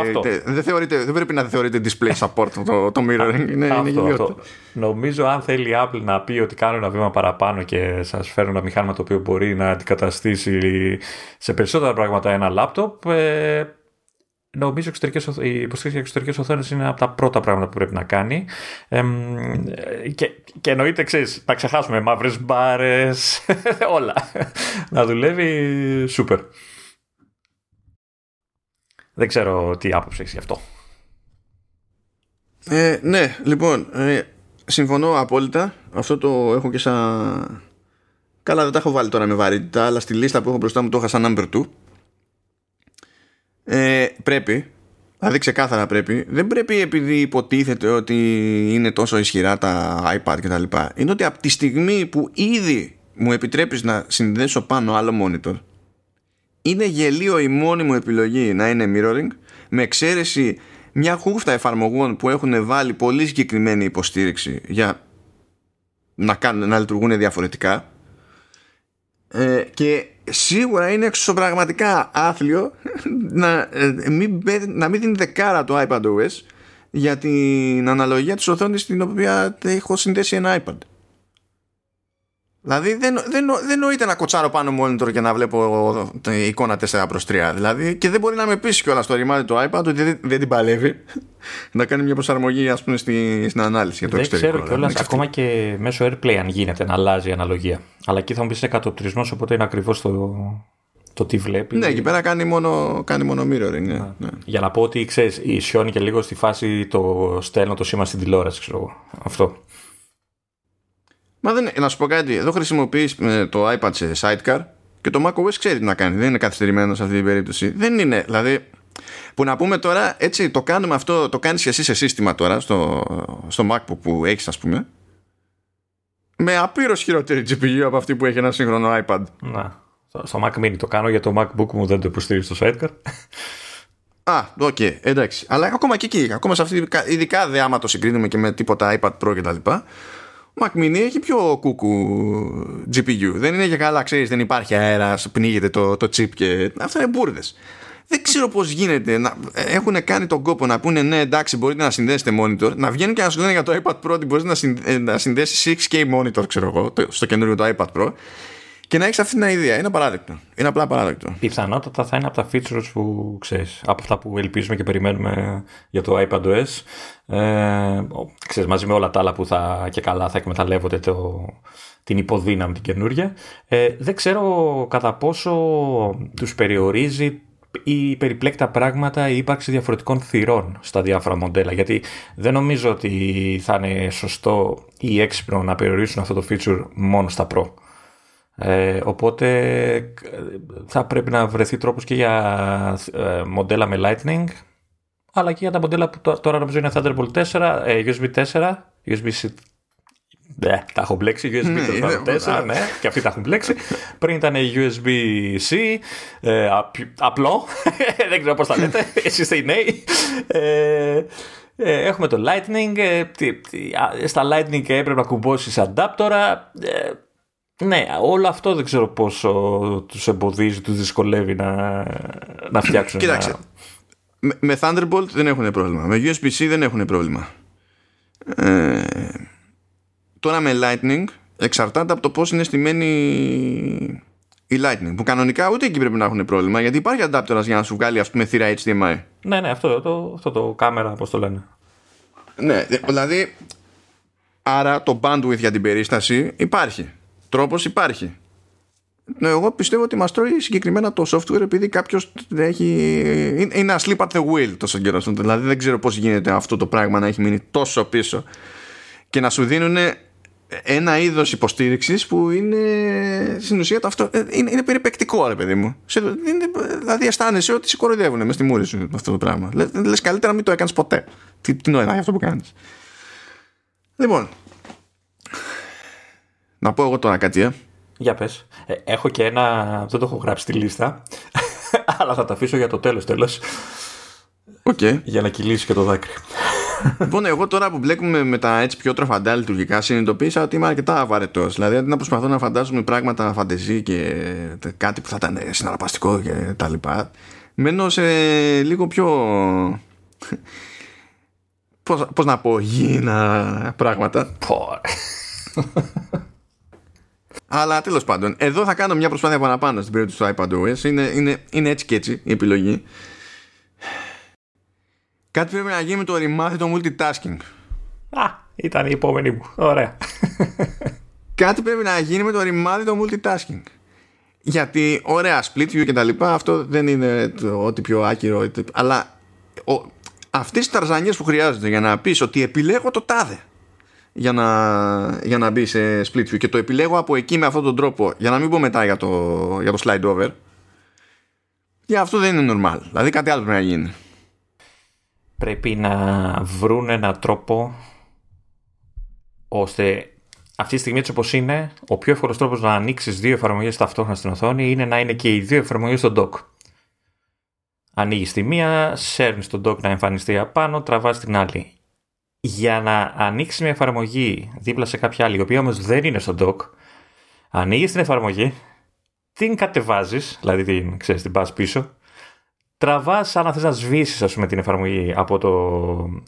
Δεν, θεωρείται, δεν πρέπει να θεωρείται display support το, το mirroring. Είναι, αυτό, είναι αυτό. Νομίζω αν θέλει η Apple να πει ότι κάνω ένα βήμα παραπάνω και σας φέρνω ένα μηχάνημα το οποίο μπορεί να αντικαταστήσει σε περισσότερα πράγματα ένα laptop, ε, νομίζω η υποστήριξη για εξωτερικές οθόνες είναι από τα πρώτα πράγματα που πρέπει να κάνει. Ε, και, και εννοείται, ξέρεις, να ξεχάσουμε μαύρες μπάρες, όλα. να δουλεύει σούπερ. Δεν ξέρω τι άποψη έχεις γι' αυτό. Ε, ναι, λοιπόν, ε, συμφωνώ απόλυτα. Αυτό το έχω και σαν. Καλά, δεν τα έχω βάλει τώρα με βαρύτητα, αλλά στη λίστα που έχω μπροστά μου το είχα σαν number 2. Ε, πρέπει, δηλαδή ξεκάθαρα πρέπει, δεν πρέπει επειδή υποτίθεται ότι είναι τόσο ισχυρά τα iPad κτλ. Είναι ότι από τη στιγμή που ήδη μου επιτρέπεις να συνδέσω πάνω άλλο monitor, είναι γελίο η μόνη μου επιλογή να είναι mirroring, με εξαίρεση μια χούφτα εφαρμογών που έχουν βάλει πολύ συγκεκριμένη υποστήριξη για να, κάνουν, να λειτουργούν διαφορετικά ε, και σίγουρα είναι εξωπραγματικά άθλιο να, ε, μην, να μην δίνει δεκάρα το iPadOS για την αναλογία της οθόνης στην οποία έχω συνδέσει ένα iPad. Δηλαδή δεν, δεν, δεν νοείται να κοτσάρω πάνω monitor και να βλέπω εικόνα 4 προς 3. Δηλαδή και δεν μπορεί να με πείσει κιόλας το ρημάδι του iPad ότι δεν, δεν την παλεύει να κάνει μια προσαρμογή ας πούμε στη, στην ανάλυση για το δεν εξωτερικό. Δεν ξέρω κιόλας ακόμα και μέσω AirPlay αν γίνεται να αλλάζει η αναλογία. Αλλά εκεί θα μου πεις είναι κατοπτρισμό οπότε είναι ακριβώς το, το τι βλέπεις. Ναι, εκεί πέρα κάνει μόνο, κάνει μόνο mirroring. Ναι, ναι. Για να πω ότι ξέρεις, ισιώνει και λίγο στη φάση το στέλνω το σήμα στην τηλεόραση, ξέρω εγώ. Αυτό. Μα δεν, να σου πω κάτι, εδώ χρησιμοποιείς ε, το iPad σε sidecar και το macOS ξέρει τι να κάνει. Δεν είναι καθυστερημένος σε αυτή την περίπτωση. Δεν είναι, δηλαδή. Που να πούμε τώρα, έτσι το κάνουμε αυτό, το κάνεις και εσύ σε σύστημα τώρα στο, στο MacBook που έχεις, ας πούμε. Με απείρως χειρότερη GPU από αυτή που έχει ένα σύγχρονο iPad. Να. Στο Mac Mini το κάνω γιατί το MacBook μου δεν το υποστηρίζει στο sidecar. Α, OK, okay, εντάξει. Αλλά ακόμα και εκεί, ακόμα σε αυτή, ειδικά δε άμα το συγκρίνουμε και με τίποτα iPad Pro κτλ. Mac Mini έχει πιο κούκου GPU. Δεν είναι για καλά, ξέρεις, δεν υπάρχει αέρας, πνίγεται το, το chip και. Αυτά είναι μπουρδες. Δεν ξέρω πώς γίνεται να έχουν κάνει τον κόπο να πούνε ναι, εντάξει, μπορείτε να συνδέσετε monitor, να βγαίνουν και να σου λένε για το iPad Pro ότι μπορείς να, συνδέ, να συνδέσεις 6K monitor, ξέρω εγώ, στο καινούριο το iPad Pro και να έχεις αυτή την ιδέα. Είναι απαράδεκτο. Είναι απλά απαράδεκτο. Πιθανότατα θα είναι από τα features που ξέρεις, από αυτά που ελπίζουμε και περιμένουμε για το iPadOS. Ε, ξέρεις, μαζί με όλα τα άλλα που θα και καλά θα εκμεταλλεύονται το, την υποδύναμη την καινούργια. Ε, δεν ξέρω κατά πόσο τους περιορίζει ή περιπλέκτα πράγματα η ύπαρξη διαφορετικών θυρών στα διάφορα μοντέλα γιατί δεν νομίζω ότι θα είναι σωστό ή έξυπνο να περιορίσουν αυτό το feature μόνο στα Pro. Ε, οπότε θα πρέπει να βρεθεί τρόπος και για ε, μοντέλα με Lightning αλλά και για τα μοντέλα που τώρα νομίζω είναι Thunderbolt 4, ε, USB 4, USB-C ναι, τα έχω μπλέξει USB ναι, 4, ναι, και αυτοί τα έχουν μπλέξει. Πριν ήταν USB-C, ε, απλό, δεν ξέρω πώς τα λέτε, εσείς είστε οι νέοι. Ε, ε, έχουμε το Lightning, ε, στα Lightning έπρεπε να κουμπώσεις αντάπτορα. Ε, ναι, όλο αυτό δεν ξέρω πόσο τους εμποδίζει, τους δυσκολεύει να, να φτιάξουν. Κοίταξε, με, με Thunderbolt δεν έχουν πρόβλημα, με USB-C δεν έχουν πρόβλημα. Ε, τώρα με Lightning εξαρτάται από το πώς είναι στημένη η Lightning. Που κανονικά ούτε εκεί πρέπει να έχουν πρόβλημα γιατί υπάρχει adapter για να σου βγάλει ας πούμε θύρα HDMI. Ναι, ναι, αυτό το, αυτό το κάμερα, πώς το λένε. Ναι, δηλαδή άρα το bandwidth για την περίσταση υπάρχει. Τρόπος υπάρχει. Ναι, εγώ πιστεύω ότι μας τρώει συγκεκριμένα το software επειδή κάποιος έχει. είναι asleep at the wheel τόσο καιρό. Δηλαδή δεν ξέρω πώς γίνεται αυτό το πράγμα να έχει μείνει τόσο πίσω και να σου δίνουν ένα είδος υποστήριξης που είναι στην ουσία το αυτό ε, είναι, είναι περιπεκτικό ρε παιδί μου Σε, είναι, δηλαδή αισθάνεσαι ότι σε κοροϊδεύουν μες στη μούρη σου αυτό το πράγμα λες, λες καλύτερα να μην το έκανες ποτέ τι, τι νόημα αυτό που κάνεις λοιπόν να πω εγώ τώρα κάτι ε. Για πες. Ε, έχω και ένα, δεν το έχω γράψει στη λίστα αλλά θα το αφήσω για το τέλος τέλος okay. για να κυλήσει και το δάκρυ λοιπόν, εγώ τώρα που μπλέκουμε με τα έτσι πιο τροφαντά λειτουργικά, συνειδητοποίησα ότι είμαι αρκετά βαρετό. Δηλαδή, αντί να προσπαθώ να φαντάζομαι πράγματα φαντεζή και κάτι που θα ήταν συναρπαστικό και τα λοιπά, μένω σε λίγο πιο. Πώς, πώς να πω, γίνα πράγματα. Αλλά τέλος πάντων, εδώ θα κάνω μια προσπάθεια παραπάνω στην περίπτωση του iPadOS. Είναι, είναι, είναι έτσι και έτσι η επιλογή. Κάτι πρέπει να γίνει με το ρημάθι multitasking. Α, ήταν η επόμενη μου. Ωραία. Κάτι πρέπει να γίνει με το ρημάδι το multitasking. Γιατί, ωραία, split view και τα λοιπά, αυτό δεν είναι το ό,τι πιο άκυρο. Αλλά ο, αυτές οι ταρζανιές που χρειάζονται για να πεις ότι επιλέγω το τάδε για να, για να μπει σε split view. Και το επιλέγω από εκεί με αυτόν τον τρόπο. Για να μην πω μετά για το, για το slide over. Για αυτό δεν είναι normal. Δηλαδή κάτι άλλο πρέπει να γίνει. Πρέπει να βρουν έναν τρόπο ώστε αυτή τη στιγμή έτσι όπως είναι ο πιο εύκολος τρόπος να ανοίξεις δύο εφαρμογές ταυτόχρονα στην οθόνη είναι να είναι και οι δύο εφαρμογές στο dock. Ανοίγεις τη μία, σέρνεις τον dock να εμφανιστεί απάνω, τραβάς την άλλη για να ανοίξει μια εφαρμογή δίπλα σε κάποια άλλη, η οποία όμως δεν είναι στο dock, ανοίγεις την εφαρμογή, την κατεβάζεις, δηλαδή την, ξέρεις, την πας πίσω, τραβάς αν θες να σβήσεις πούμε, την εφαρμογή από το,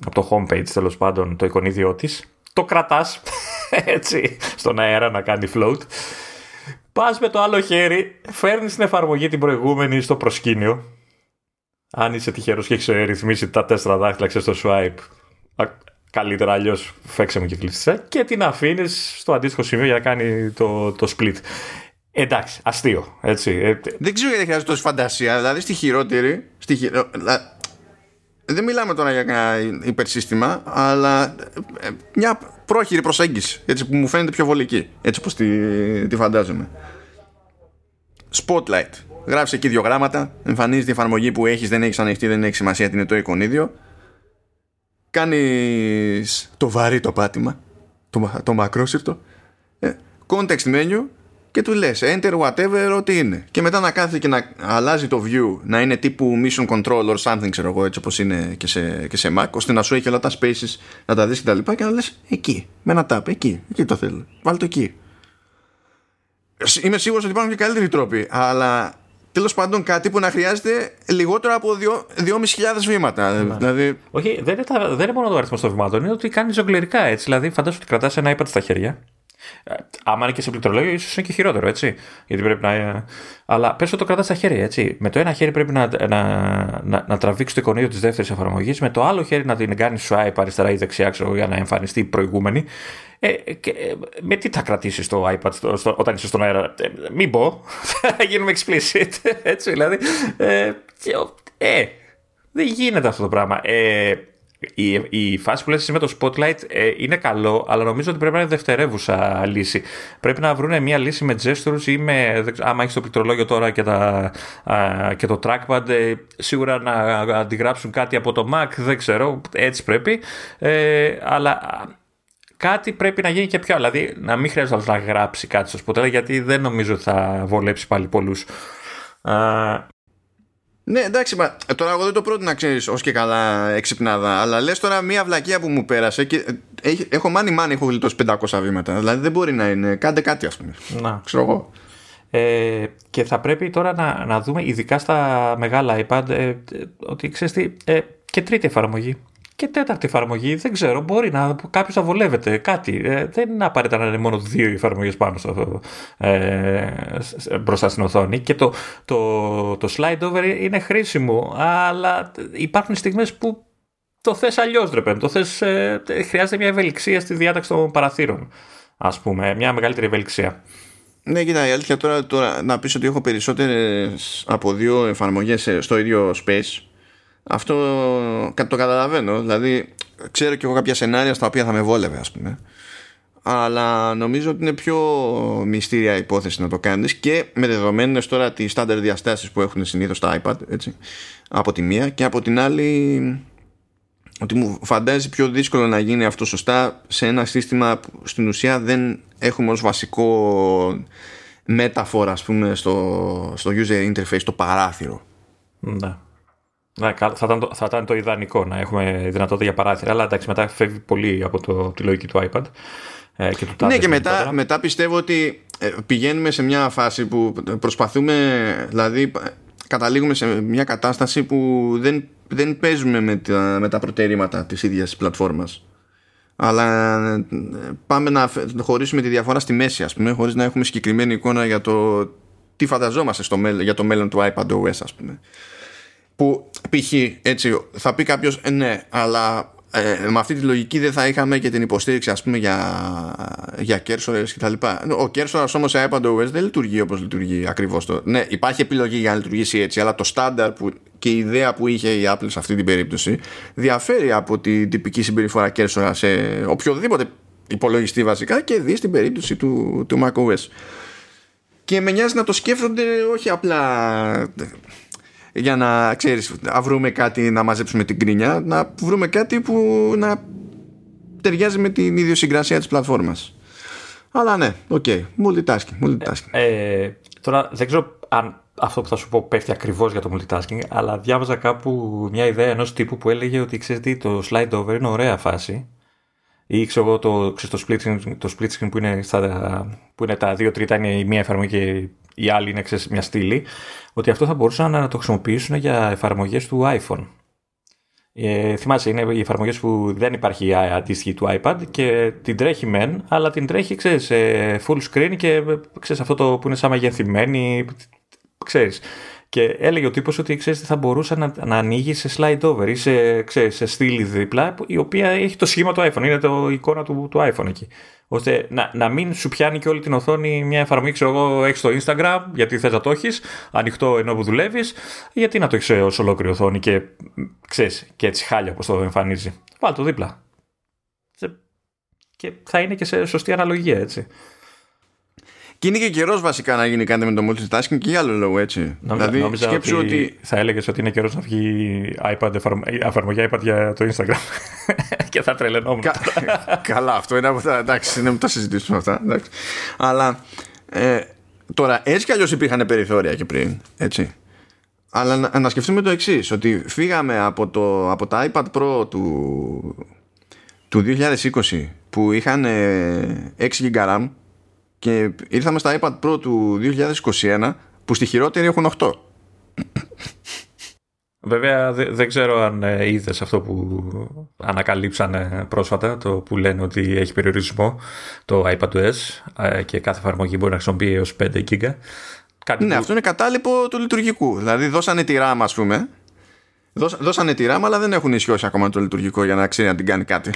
από το homepage τέλος πάντων το εικονίδιό της, το κρατάς έτσι στον αέρα να κάνει float. Πας με το άλλο χέρι, φέρνεις την εφαρμογή την προηγούμενη στο προσκήνιο. Αν είσαι τυχερός και έχεις ρυθμίσει τα τέσσερα δάχτυλα στο swipe, Καλύτερα αλλιώς φέξε μου και κλειστέ και την αφήνεις στο αντίστοιχο σημείο για να κάνει το, το split. Εντάξει, αστείο. Έτσι. Ε, δεν ξέρω γιατί χρειάζεται τόση φαντασία. Δηλαδή στη χειρότερη. Στη χειρο... Δεν μιλάμε τώρα για ένα υπερσύστημα, αλλά ε, μια πρόχειρη προσέγγιση έτσι, που μου φαίνεται πιο βολική. Έτσι όπως τη, τη φαντάζομαι. Spotlight. Γράφεις εκεί δύο γράμματα, εμφανίζεις τη εφαρμογή που έχεις, δεν έχεις ανοιχτή, δεν έχει σημασία, είναι το εικονίδιο κάνεις το βαρύ το πάτημα το, το μακρόσυρτο ε, context menu και του λες enter whatever ό,τι είναι. Και μετά να κάθεται και να αλλάζει το view να είναι τύπου mission control or something ξέρω εγώ έτσι όπως είναι και σε, και σε Mac ώστε να σου έχει όλα τα spaces να τα δεις και τα λοιπά και να λες εκεί με ένα tap εκεί, εκεί το θέλω βάλει το εκεί Είμαι σίγουρος ότι υπάρχουν και καλύτεροι τρόποι αλλά τέλος πάντων κάτι που να χρειάζεται λιγότερο από 2.500 βήματα. Ναι. Δηλαδή... Όχι, δεν είναι, τα, δεν είναι μόνο το αριθμό των βημάτων, είναι ότι κάνει ζογκλερικά έτσι. Δηλαδή, φαντάζομαι ότι κρατάς ένα iPad στα χέρια. Ε, άμα είναι και σε πληκτρολόγιο, ίσως είναι και χειρότερο, έτσι. Γιατί πρέπει να. Ε, αλλά πες ότι το κρατάς στα χέρια, έτσι. Με το ένα χέρι πρέπει να, να, να, να τραβήξεις το εικονίδιο της δεύτερης εφαρμογής, με το άλλο χέρι να την κάνεις swipe αριστερά ή δεξιά, ξέρω, για να εμφανιστεί η προηγούμενη. Ε, και, ε, με τι θα κρατήσεις το iPad στο, στο, όταν είσαι στον αέρα, ε, μην πω, θα γίνουμε explicit. Έτσι, δηλαδή. Ε, ε, δεν γίνεται αυτό το πράγμα. Ε, η, η φάση που λες με το Spotlight ε, είναι καλό, αλλά νομίζω ότι πρέπει να είναι δευτερεύουσα λύση. Πρέπει να βρουν μια λύση με gestures ή με, άμα έχεις το πληκτρολόγιο τώρα και, τα, α, και το trackpad, ε, σίγουρα να αντιγράψουν κάτι από το Mac, δεν ξέρω, έτσι πρέπει. Ε, αλλά κάτι πρέπει να γίνει και πιο. Δηλαδή, να μην χρειάζεται να γράψει κάτι στο Spotlight, γιατί δεν νομίζω ότι θα βολέψει πάλι πολλούς. Ναι, εντάξει, μα, τώρα εγώ δεν το πρότεινα, ξέρεις, ως και καλά εξυπνάδα. Αλλά λες τώρα μία βλακεία που μου πέρασε και ε, έχω μάνι μάνι, έχω γλιτώσει 500 βήματα. Δηλαδή δεν μπορεί να είναι. Κάντε κάτι, ας πούμε. Να. Ξέρω εγώ. Ε, και θα πρέπει τώρα να, να δούμε, ειδικά στα μεγάλα iPad, ε, ότι ξέρεις τι, ε, και τρίτη εφαρμογή και τέταρτη εφαρμογή, δεν ξέρω, μπορεί να κάποιος να βολεύεται κάτι. Ε, δεν είναι απαραίτητα να είναι μόνο δύο εφαρμογές πάνω στο, ε, μπροστά στην οθόνη. Και το, το, το slide over είναι χρήσιμο, αλλά υπάρχουν στιγμές που το θες αλλιώς, ρε Το θες, ε, χρειάζεται μια ευελιξία στη διάταξη των παραθύρων, ας πούμε, μια μεγαλύτερη ευελιξία. Ναι, κοίτα, η αλήθεια τώρα, τώρα να πεις ότι έχω περισσότερες από δύο εφαρμογές στο ίδιο space αυτό το καταλαβαίνω. Δηλαδή, ξέρω και εγώ κάποια σενάρια στα οποία θα με βόλευε, ας πούμε. Αλλά νομίζω ότι είναι πιο μυστήρια υπόθεση να το κάνεις και με δεδομένες τώρα τις στάνταρ διαστάσεις που έχουν συνήθως τα iPad έτσι, από τη μία και από την άλλη ότι μου φαντάζει πιο δύσκολο να γίνει αυτό σωστά σε ένα σύστημα που στην ουσία δεν έχουμε ως βασικό μεταφορά ας πούμε στο, στο user interface το παράθυρο. Ναι. Ναι, θα ήταν, το, θα ήταν το ιδανικό να έχουμε δυνατότητα για παράθυρα, αλλά εντάξει, μετά φεύγει πολύ από το, τη λογική του iPad. Ε, και του ναι, και μετά, μετά πιστεύω ότι ε, πηγαίνουμε σε μια φάση που προσπαθούμε, δηλαδή καταλήγουμε σε μια κατάσταση που δεν, δεν παίζουμε με τα, με τα προτερήματα της ίδιας πλατφόρμας αλλά ε, πάμε να χωρίσουμε τη διαφορά στη μέση ας πούμε χωρίς να έχουμε συγκεκριμένη εικόνα για το τι φανταζόμαστε στο, για το μέλλον του iPad OS ας πούμε που π.χ. έτσι θα πει κάποιος ε, ναι, αλλά ε, με αυτή τη λογική δεν θα είχαμε και την υποστήριξη ας πούμε για, για κέρσορες και τα λοιπά. Ο κέρσορας όμως σε iPadOS δεν λειτουργεί όπως λειτουργεί ακριβώς το. Ναι, υπάρχει επιλογή για να λειτουργήσει έτσι, αλλά το στάνταρ που, και η ιδέα που είχε η Apple σε αυτή την περίπτωση διαφέρει από την τυπική συμπεριφορά κέρσορα σε οποιοδήποτε υπολογιστή βασικά και δει στην περίπτωση του, του macOS. Και με νοιάζει να το σκέφτονται όχι απλά για να ξέρεις να βρούμε κάτι να μαζέψουμε την κρίνια να βρούμε κάτι που να ταιριάζει με την ιδιοσυγκρασία της πλατφόρμας αλλά ναι, OK, okay. multitasking, multitasking. Ε, ε, τώρα δεν ξέρω αν αυτό που θα σου πω πέφτει ακριβώς για το multitasking αλλά διάβαζα κάπου μια ιδέα ενός τύπου που έλεγε ότι ξέρετε το slide over είναι ωραία φάση ή ξέρω εγώ το, το, split screen, το split screen που είναι, στα, που είναι τα δύο τρίτα είναι η μία εφαρμογή και η άλλη είναι ξέρεις, μια στήλη, ότι αυτό θα μπορούσαν να το χρησιμοποιήσουν για εφαρμογές του iPhone. Ε, θυμάσαι, είναι οι εφαρμογές που δεν υπάρχει αντίστοιχη του iPad και την τρέχει μεν, αλλά την τρέχει, ξέρεις, full screen και ξέρεις, αυτό το που είναι σαν μεγεθυμένη, ξέρεις. Και έλεγε ο τύπος ότι ξέρεις, θα μπορούσε να, να ανοίγει σε slide over ή σε, ξέρεις, σε στήλη δίπλα, η οποία έχει το σχήμα του iPhone, είναι το εικόνα του, του iPhone εκεί. Ώστε να, να μην σου πιάνει και όλη την οθόνη μια εφαρμογή, ξέρω εγώ, έχεις στο Instagram, γιατί θες να το έχεις, ανοιχτό ενώ που δουλεύεις, γιατί να το έχεις ως ολόκληρη οθόνη και ξέρεις, και έτσι χάλια όπως το εμφανίζει. Βάλ το δίπλα. Και θα είναι και σε σωστή αναλογία, έτσι. Και είναι και καιρός βασικά να γίνει κάτι με το multitasking και για άλλο λόγο έτσι. Νόμιζα, δηλαδή, σκέψου ότι, ότι... Θα έλεγες ότι είναι καιρός να βγει iPad, εφαρμογή iPad για το Instagram. και θα τρελαινόμουν. Κα... Καλά, αυτό είναι από τα. Εντάξει, να τα συζητήσουμε αυτά. Εντάξει. Αλλά ε, τώρα έτσι κι αλλιώς υπήρχαν περιθώρια και πριν. Έτσι. Αλλά να, να σκεφτούμε το εξής, ότι φύγαμε από, το, από τα iPad Pro του, του 2020 που είχαν 6 GB RAM και ήρθαμε στα iPad Pro του 2021 που στη χειρότερη έχουν 8. Βέβαια δεν ξέρω αν ε, είδες αυτό που ανακαλύψανε πρόσφατα, το που λένε ότι έχει περιορισμό το iPadOS ε, και κάθε εφαρμογή μπορεί να χρησιμοποιεί έως 5 GB. Κάτι ναι, αυτό είναι κατάλοιπο του λειτουργικού. Δηλαδή δώσανε τη RAM ας πούμε, δώσανε τη RAM αλλά δεν έχουν ισιώσει ακόμα το λειτουργικό για να ξέρει αν την κάνει κάτι.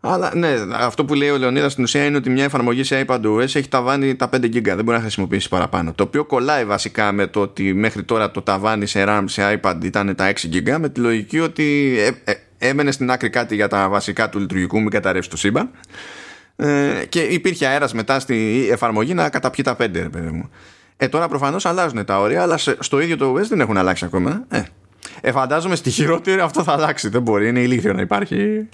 Ναι, ναι. Αλλά ναι, αυτό που λέει ο Λεωνίδας στην ουσία είναι ότι μια εφαρμογή σε iPadOS έχει ταβάνει τα 5 GB, δεν μπορεί να χρησιμοποιήσεις παραπάνω. Το οποίο κολλάει βασικά με το ότι μέχρι τώρα το ταβάνι σε RAM σε iPad ήταν τα 6 GB, με τη λογική ότι ε, ε, έμενε στην άκρη κάτι για τα βασικά του λειτουργικού, μην καταρρεύσει το σύμπαν. Ε, και υπήρχε αέρας μετά στη εφαρμογή να καταπιεί τα 5, ρε παιδί μου. Ε, τώρα προφανώς αλλάζουν τα όρια, αλλά στο ίδιο το OS δεν έχουν αλλάξει ακόμα. Ε, ε, φαντάζομαι στη χειρότερη αυτό θα αλλάξει. Δεν μπορεί, είναι ηλίθιο να υπάρχει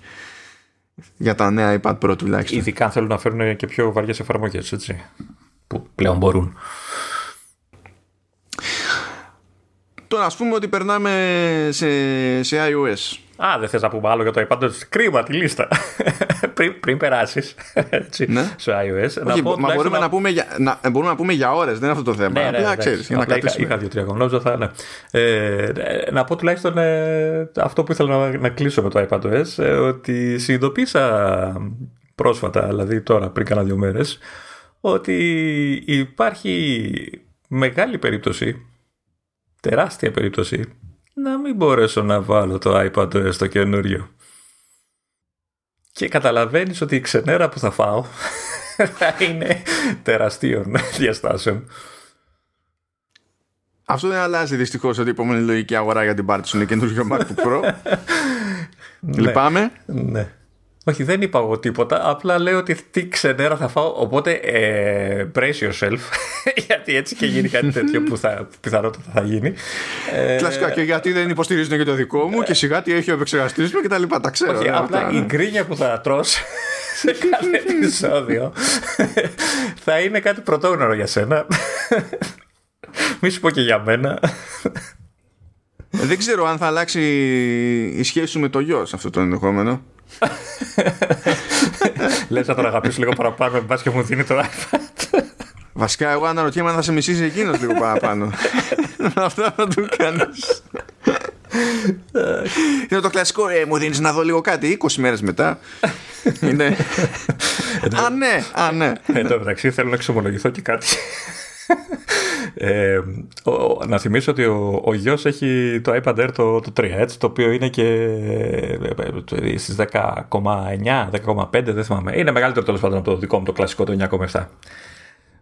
για τα νέα iPad Pro τουλάχιστον. Ειδικά αν θέλουν να φέρουν και πιο βαριές εφαρμογές, έτσι, που πλέον μπορούν. Τώρα ας πούμε ότι περνάμε σε, σε iOS. Α, δεν θες να πούμε άλλο για το iPad; Κρίμα τη λίστα. πριν πριν περάσεις ναι. στο iOS. Όχι, να πω, μα μπορούμε να... πούμε για, να, μπορούμε να πούμε για ώρες, δεν είναι αυτό το θέμα. Ναι, ναι, Απλά ξέρεις, για να είχα, είχα δύο-τρία γνώμη, θα ναι. Ε, να πω τουλάχιστον ε, αυτό που ήθελα να, να κλείσω με το iPadOS, ε, ότι συνειδητοποίησα πρόσφατα, δηλαδή τώρα πριν κάνα δύο μέρες, ότι υπάρχει μεγάλη περίπτωση, τεράστια περίπτωση να μην μπορέσω να βάλω το iPad στο καινούριο. Και καταλαβαίνεις ότι η ξενέρα που θα φάω θα είναι τεραστίων διαστάσεων. Αυτό δεν αλλάζει δυστυχώς ότι η επόμενη λογική αγορά για την πάρτι σου είναι καινούριο MacBook Pro. ναι. Λυπάμαι. Ναι. Όχι, δεν είπα εγώ τίποτα. Απλά λέω ότι τι ξενέρα θα φάω. Οπότε ε, brace yourself. γιατί έτσι και γίνει κάτι τέτοιο που θα, πιθανότατα θα γίνει. Ε, Κλασικά και γιατί δεν υποστηρίζουν και το δικό μου και σιγά τι έχει ο επεξεργαστής μου και τα λοιπά. Τα ξέρω. Όχι, απλά η γκρίνια που θα τρως σε κάθε επεισόδιο θα είναι κάτι πρωτόγνωρο για σένα. Μη σου πω και για μένα. Δεν ξέρω αν θα αλλάξει η σχέση σου με το γιο σε αυτό το ενδεχόμενο. Λες να τον αγαπήσω λίγο παραπάνω, με μπα και μου δίνει το iPad. Βασικά, εγώ αναρωτιέμαι αν θα σε μισήσει εκείνος λίγο παραπάνω. Αυτά θα του κάνεις. Είναι το κλασικό, ε, μου δίνεις να δω λίγο κάτι 20 μέρες μετά. Είναι. α, ναι, α, ναι. Εν τω μεταξύ θέλω να εξομολογηθώ και κάτι. Ε, ο, να θυμίσω ότι ο, ο γιος έχει το iPad Air το, το 3, έτσι, το οποίο είναι και ε, στις 10,9, 10,5, δεν θυμάμαι. Είναι μεγαλύτερο τέλος πάντων από το δικό μου το κλασικό το 9,7.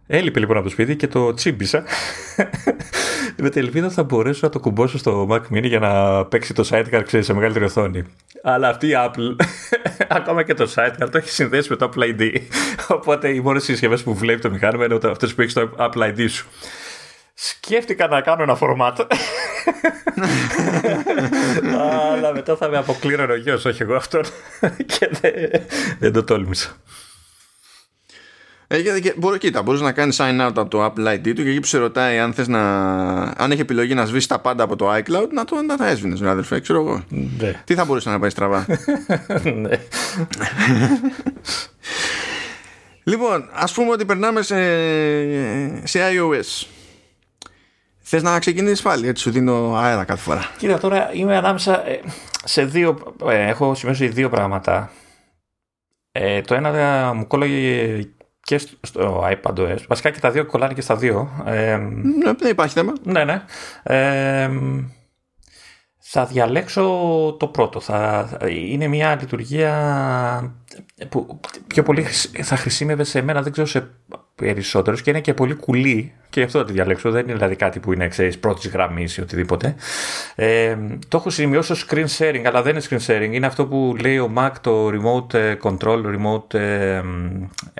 Έλειπε λοιπόν από το σπίτι και το τσίμπησα. Με την ελπίδα θα μπορέσω να το κουμπώσω στο Mac Mini για να παίξει το sidecar ξέρεις, σε μεγαλύτερη οθόνη. Αλλά αυτή η Apple, ακόμα και το sidecar, το έχει συνδέσει με το Apple ID. Οπότε οι μόνες συσκευές που βλέπει το μηχάνημα είναι αυτές που έχεις το Apple ID σου. Σκέφτηκα να κάνω ένα φορμάτ. Αλλά μετά θα με αποκλείρω ο γιος, όχι εγώ αυτόν. και δεν, δεν το τόλμησα. Ε, και, μπορεί, κοίτα, μπορείς να κάνεις sign out από το Apple ID του και εκεί που σε ρωτάει αν θες να... αν έχει επιλογή να σβήσει τα πάντα από το iCloud, να το να τα έσβηνες, αδερφέ, ξέρω εγώ. Ναι. Τι θα μπορούσε να πάει στραβά; ναι. λοιπόν, ας πούμε ότι περνάμε σε, σε iOS. Θες να ξεκινήσεις πάλι, έτσι σου δίνω αέρα κάθε φορά. Κοίτα, τώρα είμαι ανάμεσα ε, σε δύο, ε, έχω σημειώσει δύο πράγματα. Ε, το ένα μου κόλλαγε και στο iPadOS. Βασικά και τα δύο κολλάνε και στα δύο. Ε, ναι, δεν υπάρχει θέμα. Ναι, ναι. Ε, θα διαλέξω το πρώτο. Θα, είναι μια λειτουργία που πιο πολύ θα χρησιμεύε σε μένα, δεν ξέρω σε περισσότερους και είναι και πολύ κουλή και γι' αυτό θα τη διαλέξω. Δεν είναι δηλαδή κάτι που είναι ξέρεις, πρώτης γραμμής ή οτιδήποτε. Ε, το έχω σημειώσει ως screen sharing, αλλά δεν είναι screen sharing. Είναι αυτό που λέει ο Mac το remote ε, control, remote ε,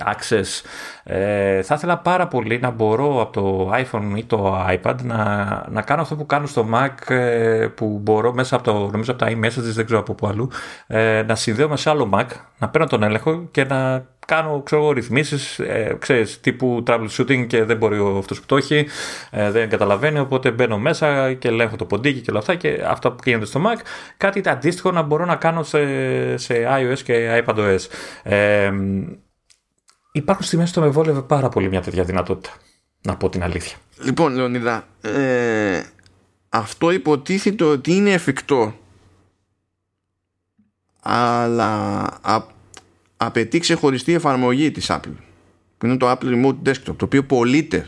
access. Ε, θα ήθελα πάρα πολύ να μπορώ από το iPhone ή το iPad να, να κάνω αυτό που κάνω στο Mac ε, που μπορώ μέσα από το, νομίζω από τα iMessages, δεν ξέρω από πού αλλού, ε, να συνδέω σε άλλο Mac, να παίρνω τον έλεγχο και να κάνω ξέρω, ρυθμίσεις ε, ξέρεις, τύπου troubleshooting και δεν μπορεί ο αυτός που το έχει, ε, δεν καταλαβαίνει οπότε μπαίνω μέσα και ελέγχω το ποντίκι και όλα αυτά και αυτά που γίνεται στο Mac. Κάτι αντίστοιχο να μπορώ να κάνω σε, σε iOS και iPadOS. Ε, υπάρχουν στιγμές που με βόλευε πάρα πολύ μια τέτοια δυνατότητα να πω την αλήθεια. Λοιπόν Λεωνίδα ε, αυτό υποτίθεται ότι είναι εφικτό. Αλλά απαιτεί ξεχωριστή εφαρμογή της Apple που είναι το Apple Remote Desktop το οποίο πωλείται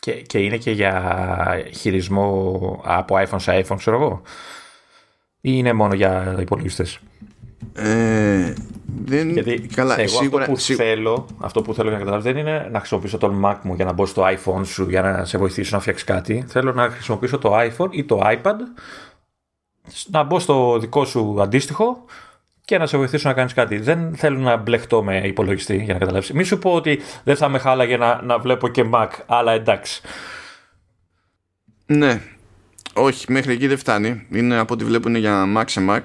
και, και είναι και για χειρισμό από iPhone σε iPhone ξέρω εγώ ή είναι μόνο για υπολογιστές; Ε, δεν... Γιατί καλά, εγώ σίγουρα, αυτό, που θέλω, αυτό που θέλω να καταλάβω δεν είναι να χρησιμοποιήσω τον Mac μου για να μπω στο iPhone σου για να σε βοηθήσω να φτιάξεις κάτι. Θέλω να χρησιμοποιήσω το iPhone ή το iPad να μπω στο δικό σου αντίστοιχο και να σε βοηθήσω να κάνεις κάτι. Δεν θέλω να μπλεχτώ με υπολογιστή για να καταλάβεις. Μη σου πω ότι δεν θα με χάλαγε να, να βλέπω και Mac, αλλά εντάξει. Ναι. Όχι, μέχρι εκεί δεν φτάνει. Είναι από ό,τι βλέπουν για Mac σε Mac.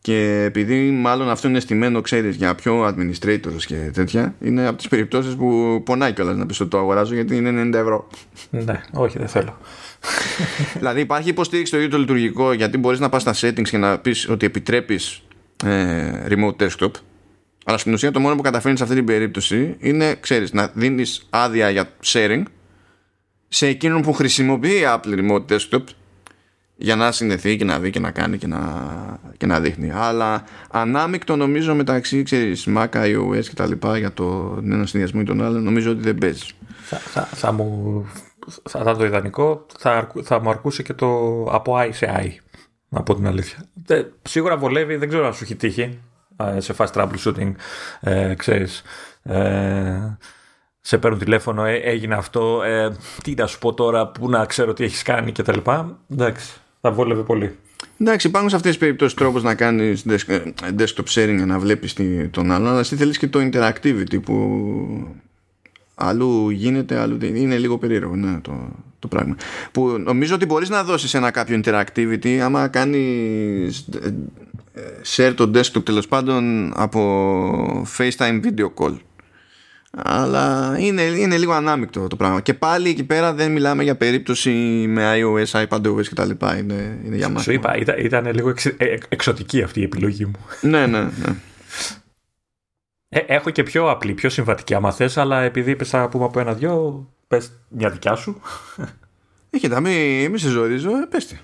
Και επειδή μάλλον αυτό είναι στημένο, ξέρεις, για πιο administrators και τέτοια, είναι από τις περιπτώσεις που πονάει κιόλας να πεις ότι το αγοράζω γιατί είναι 90 ευρώ. Ναι, όχι, δεν θέλω. δηλαδή υπάρχει υποστήριξη στο ίδιο το λειτουργικό γιατί μπορείς να πας στα settings και να πεις ότι επιτρέπεις ε, remote desktop. Αλλά στην ουσία το μόνο που καταφέρνεις σε αυτή την περίπτωση είναι ξέρεις να δίνεις άδεια για sharing σε εκείνον που χρησιμοποιεί Apple Remote Desktop για να συνδεθεί και να δει και να κάνει και να, και να δείχνει. Αλλά ανάμεικτο νομίζω μεταξύ ξέρεις Mac, iOS και τα λοιπά για το ένα συνδυασμό ή τον άλλο νομίζω ότι δεν παίζεις. Θα, θα, θα μου θα ήταν το ιδανικό θα, θα μου αρκούσε και το από i σε i να πω την αλήθεια. Ε, σίγουρα βολεύει, δεν ξέρω αν σου έχει τύχει ε, σε fast troubleshooting, ε, ξέρεις, ε, σε παίρνουν τηλέφωνο, ε, έγινε αυτό, ε, τι να σου πω τώρα, πού να ξέρω τι έχεις κάνει και τα λοιπά. Εντάξει, θα βόλευε πολύ. Εντάξει, υπάρχουν σε αυτές τις περιπτώσεις τρόπος να κάνεις desktop sharing για να βλέπεις τον άλλον, αλλά εσύ θέλεις και το interactivity που αλλού γίνεται, αλλού δεν είναι λίγο περίεργο ναι, το, το πράγμα. Που νομίζω ότι μπορείς να δώσεις ένα κάποιο interactivity άμα κάνεις ε, ε, share το desktop τέλος πάντων από FaceTime video call. Αλλά είναι, είναι λίγο ανάμεικτο το πράγμα. Και πάλι εκεί πέρα δεν μιλάμε για περίπτωση με iOS, iPadOS και τα λοιπά. Είναι, είναι για μας. Σου είπα, ήταν, ήταν λίγο εξ, ε, εξωτική αυτή η επιλογή μου. ναι, ναι, ναι. Ε, έχω και πιο απλή, πιο συμβατική άμα θες, αλλά επειδή είπες να πούμε από ένα-δυο, πες μια δικιά σου. Έχετε, ε, μη, μη σε ζορίζω, ε, πες τη.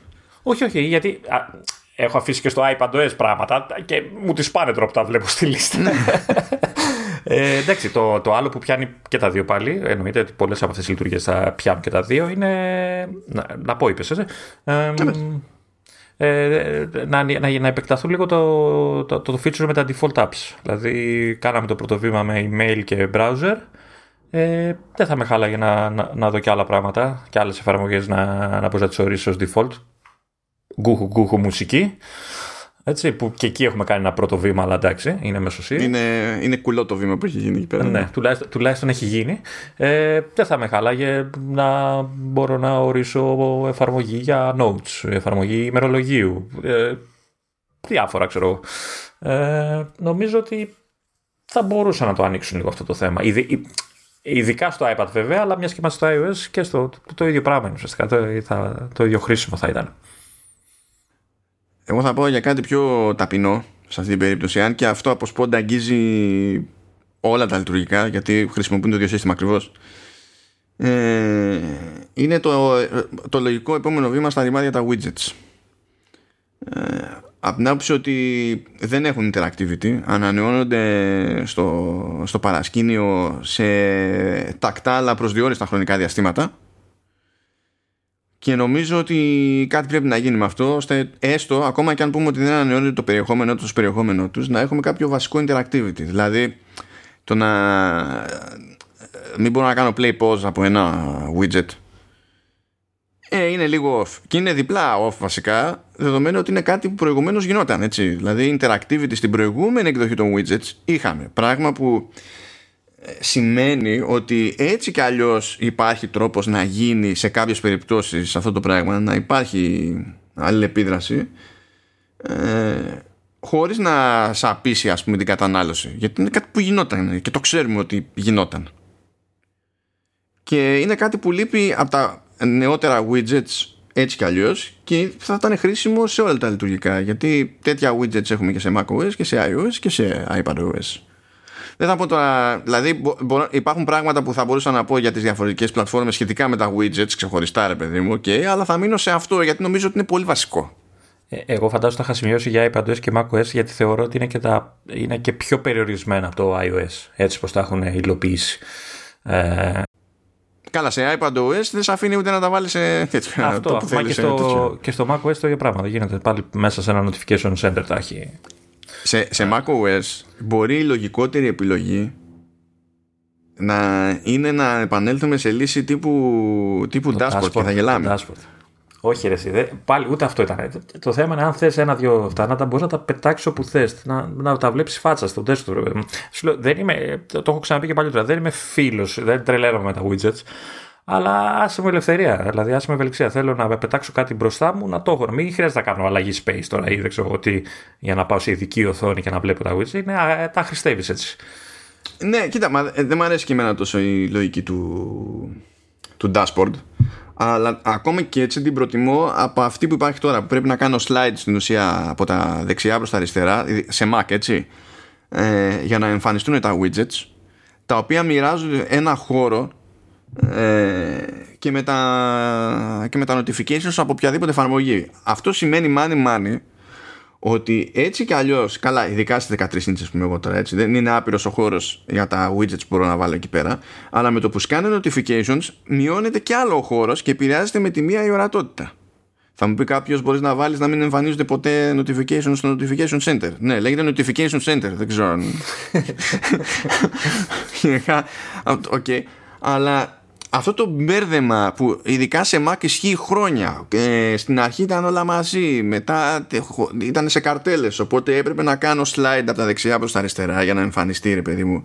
Όχι, όχι, γιατί α, έχω αφήσει και στο iPadOS πράγματα και μου τις πάνε τρόπο τα βλέπω στη λίστα. Ναι. ε, εντάξει, το, το άλλο που πιάνει και τα δύο πάλι, εννοείται ότι πολλές από αυτές τι λειτουργίες θα πιάνουν και τα δύο, είναι. Να, να πω, είπες. Ε, ε, να, να, να επεκταθούν λίγο το, το, το, feature με τα default apps. Δηλαδή, κάναμε το πρώτο βήμα με email και browser. Ε, δεν θα με χάλαγε να, να, να δω και άλλα πράγματα και άλλες εφαρμογές να, να μπορείς να τις ορίσεις ως default. Γκούχου γκούχου μουσική. Έτσι, που και εκεί έχουμε κάνει ένα πρώτο βήμα, αλλά εντάξει, είναι μεσοσύ. Είναι, είναι κουλό το βήμα που έχει γίνει εκεί πέρα. Ναι, τουλάχιστον, τουλάχιστον έχει γίνει. Ε, δεν θα με χάλαγε να μπορώ να ορίσω εφαρμογή για notes, εφαρμογή ημερολογίου. Ε, διάφορα, ξέρω ε, νομίζω ότι θα μπορούσαν να το ανοίξουν λίγο αυτό το θέμα. Ειδικά στο iPad βέβαια, αλλά μιας και είμαστε στο iOS και στο το ίδιο πράγμα είναι ουσιαστικά. Το, θα, το ίδιο χρήσιμο θα ήταν. Εγώ θα πω για κάτι πιο ταπεινό σε αυτή την περίπτωση. Αν και αυτό από σπόντα αγγίζει όλα τα λειτουργικά, γιατί χρησιμοποιούν το ίδιο σύστημα ακριβώς. Ε, είναι το, το λογικό επόμενο βήμα στα ρημάδια τα widgets. Ε, από την άποψη ότι δεν έχουν interactivity, ανανεώνονται στο, στο παρασκήνιο σε τακτά αλλά προσδιορίστα χρονικά διαστήματα και νομίζω ότι κάτι πρέπει να γίνει με αυτό, ώστε έστω, ακόμα και αν πούμε ότι δεν ανανεώνεται το περιεχόμενο τους, περιεχόμενο τους, να έχουμε κάποιο βασικό interactivity. Δηλαδή, το να μην μπορώ να κάνω play pause από ένα widget ε, είναι λίγο off. Και είναι διπλά off βασικά, δεδομένου ότι είναι κάτι που προηγουμένως γινόταν. Έτσι. Δηλαδή, interactivity στην προηγούμενη εκδοχή των widgets είχαμε. Πράγμα που σημαίνει ότι έτσι κι αλλιώς υπάρχει τρόπος να γίνει σε κάποιες περιπτώσεις αυτό το πράγμα να υπάρχει αλληλεπίδραση ε, χωρίς να σαπίσει ας πούμε την κατανάλωση γιατί είναι κάτι που γινόταν και το ξέρουμε ότι γινόταν και είναι κάτι που λείπει από τα νεότερα widgets έτσι κι αλλιώς και θα ήταν χρήσιμο σε όλα τα λειτουργικά γιατί τέτοια widgets έχουμε και σε macOS και σε iOS και σε iPadOS δεν θα πω τώρα. Δηλαδή, υπάρχουν πράγματα που θα μπορούσα να πω για τις διαφορετικές πλατφόρμες σχετικά με τα widgets ξεχωριστά, ρε παιδί μου, okay, αλλά θα μείνω σε αυτό γιατί νομίζω ότι είναι πολύ βασικό. Ε, εγώ φαντάζομαι ότι θα είχα σημειώσει για iPadOS και macOS γιατί θεωρώ ότι είναι και, τα, είναι και πιο περιορισμένα από το iOS έτσι πως τα έχουν υλοποιήσει. Ε... Καλά, σε iPadOS δεν σε αφήνει ούτε να τα βάλεις σε τέτοιο. Αυτό, αυτό και, στο, και στο macOS το ίδιο πράγμα. Δεν γίνεται πάλι μέσα σε ένα notification center τα έχει σε, σε macOS μπορεί η λογικότερη επιλογή να είναι να επανέλθουμε σε λύση τύπου, τύπου dashboard, dashboard, και θα γελάμε. Όχι, ρε, δε, πάλι ούτε αυτό ήταν. Το θέμα είναι αν θες ένα-δυο αυτά να τα μπορείς να τα πετάξεις όπου θες, να, να τα βλέπεις φάτσα στο desktop. δεν είμαι, το, το έχω ξαναπεί και παλιότερα. Δεν είμαι φίλος, δεν τρελαίνομαι με τα widgets. Αλλά άσε μου ελευθερία, δηλαδή άσε μου ευελιξία. Θέλω να πετάξω κάτι μπροστά μου να το έχω. Μην χρειάζεται να κάνω αλλαγή space τώρα ή δεν ξέρω τι για να πάω σε ειδική οθόνη και να βλέπω τα widgets. Είναι, τα χρηστεύεις έτσι. Ναι, κοίτα, μα, ε, δεν μου αρέσει και εμένα τόσο η λογική του, του dashboard. Αλλά ακόμα και έτσι την προτιμώ από αυτή που υπάρχει τώρα. Που πρέπει να κάνω slide στην ουσία από τα δεξιά προς τα αριστερά, σε Mac έτσι, ε, για να εμφανιστούν τα widgets, τα οποία μοιράζονται ένα χώρο ε, και, με τα, και με τα notifications από οποιαδήποτε εφαρμογή. Αυτό σημαίνει money money ότι έτσι κι αλλιώς, καλά, ειδικά στις 13 inches που είμαι εγώ τώρα, έτσι, δεν είναι άπειρος ο χώρος για τα widgets που μπορώ να βάλω εκεί πέρα. Αλλά με το που σκάνε notifications, μειώνεται κι άλλο ο χώρος και επηρεάζεται με τη μία η ορατότητα. Θα μου πει κάποιος: Μπορείς να βάλεις να μην εμφανίζονται ποτέ notifications στο notification center. Ναι, λέγεται notification center. Δεν ξέρω αν. Οκ. Αλλά αυτό το μπέρδεμα που ειδικά σε Mac ισχύει χρόνια ε, στην αρχή ήταν όλα μαζί μετά ήταν σε καρτέλες οπότε έπρεπε να κάνω slide από τα δεξιά προς τα αριστερά για να εμφανιστεί ρε παιδί μου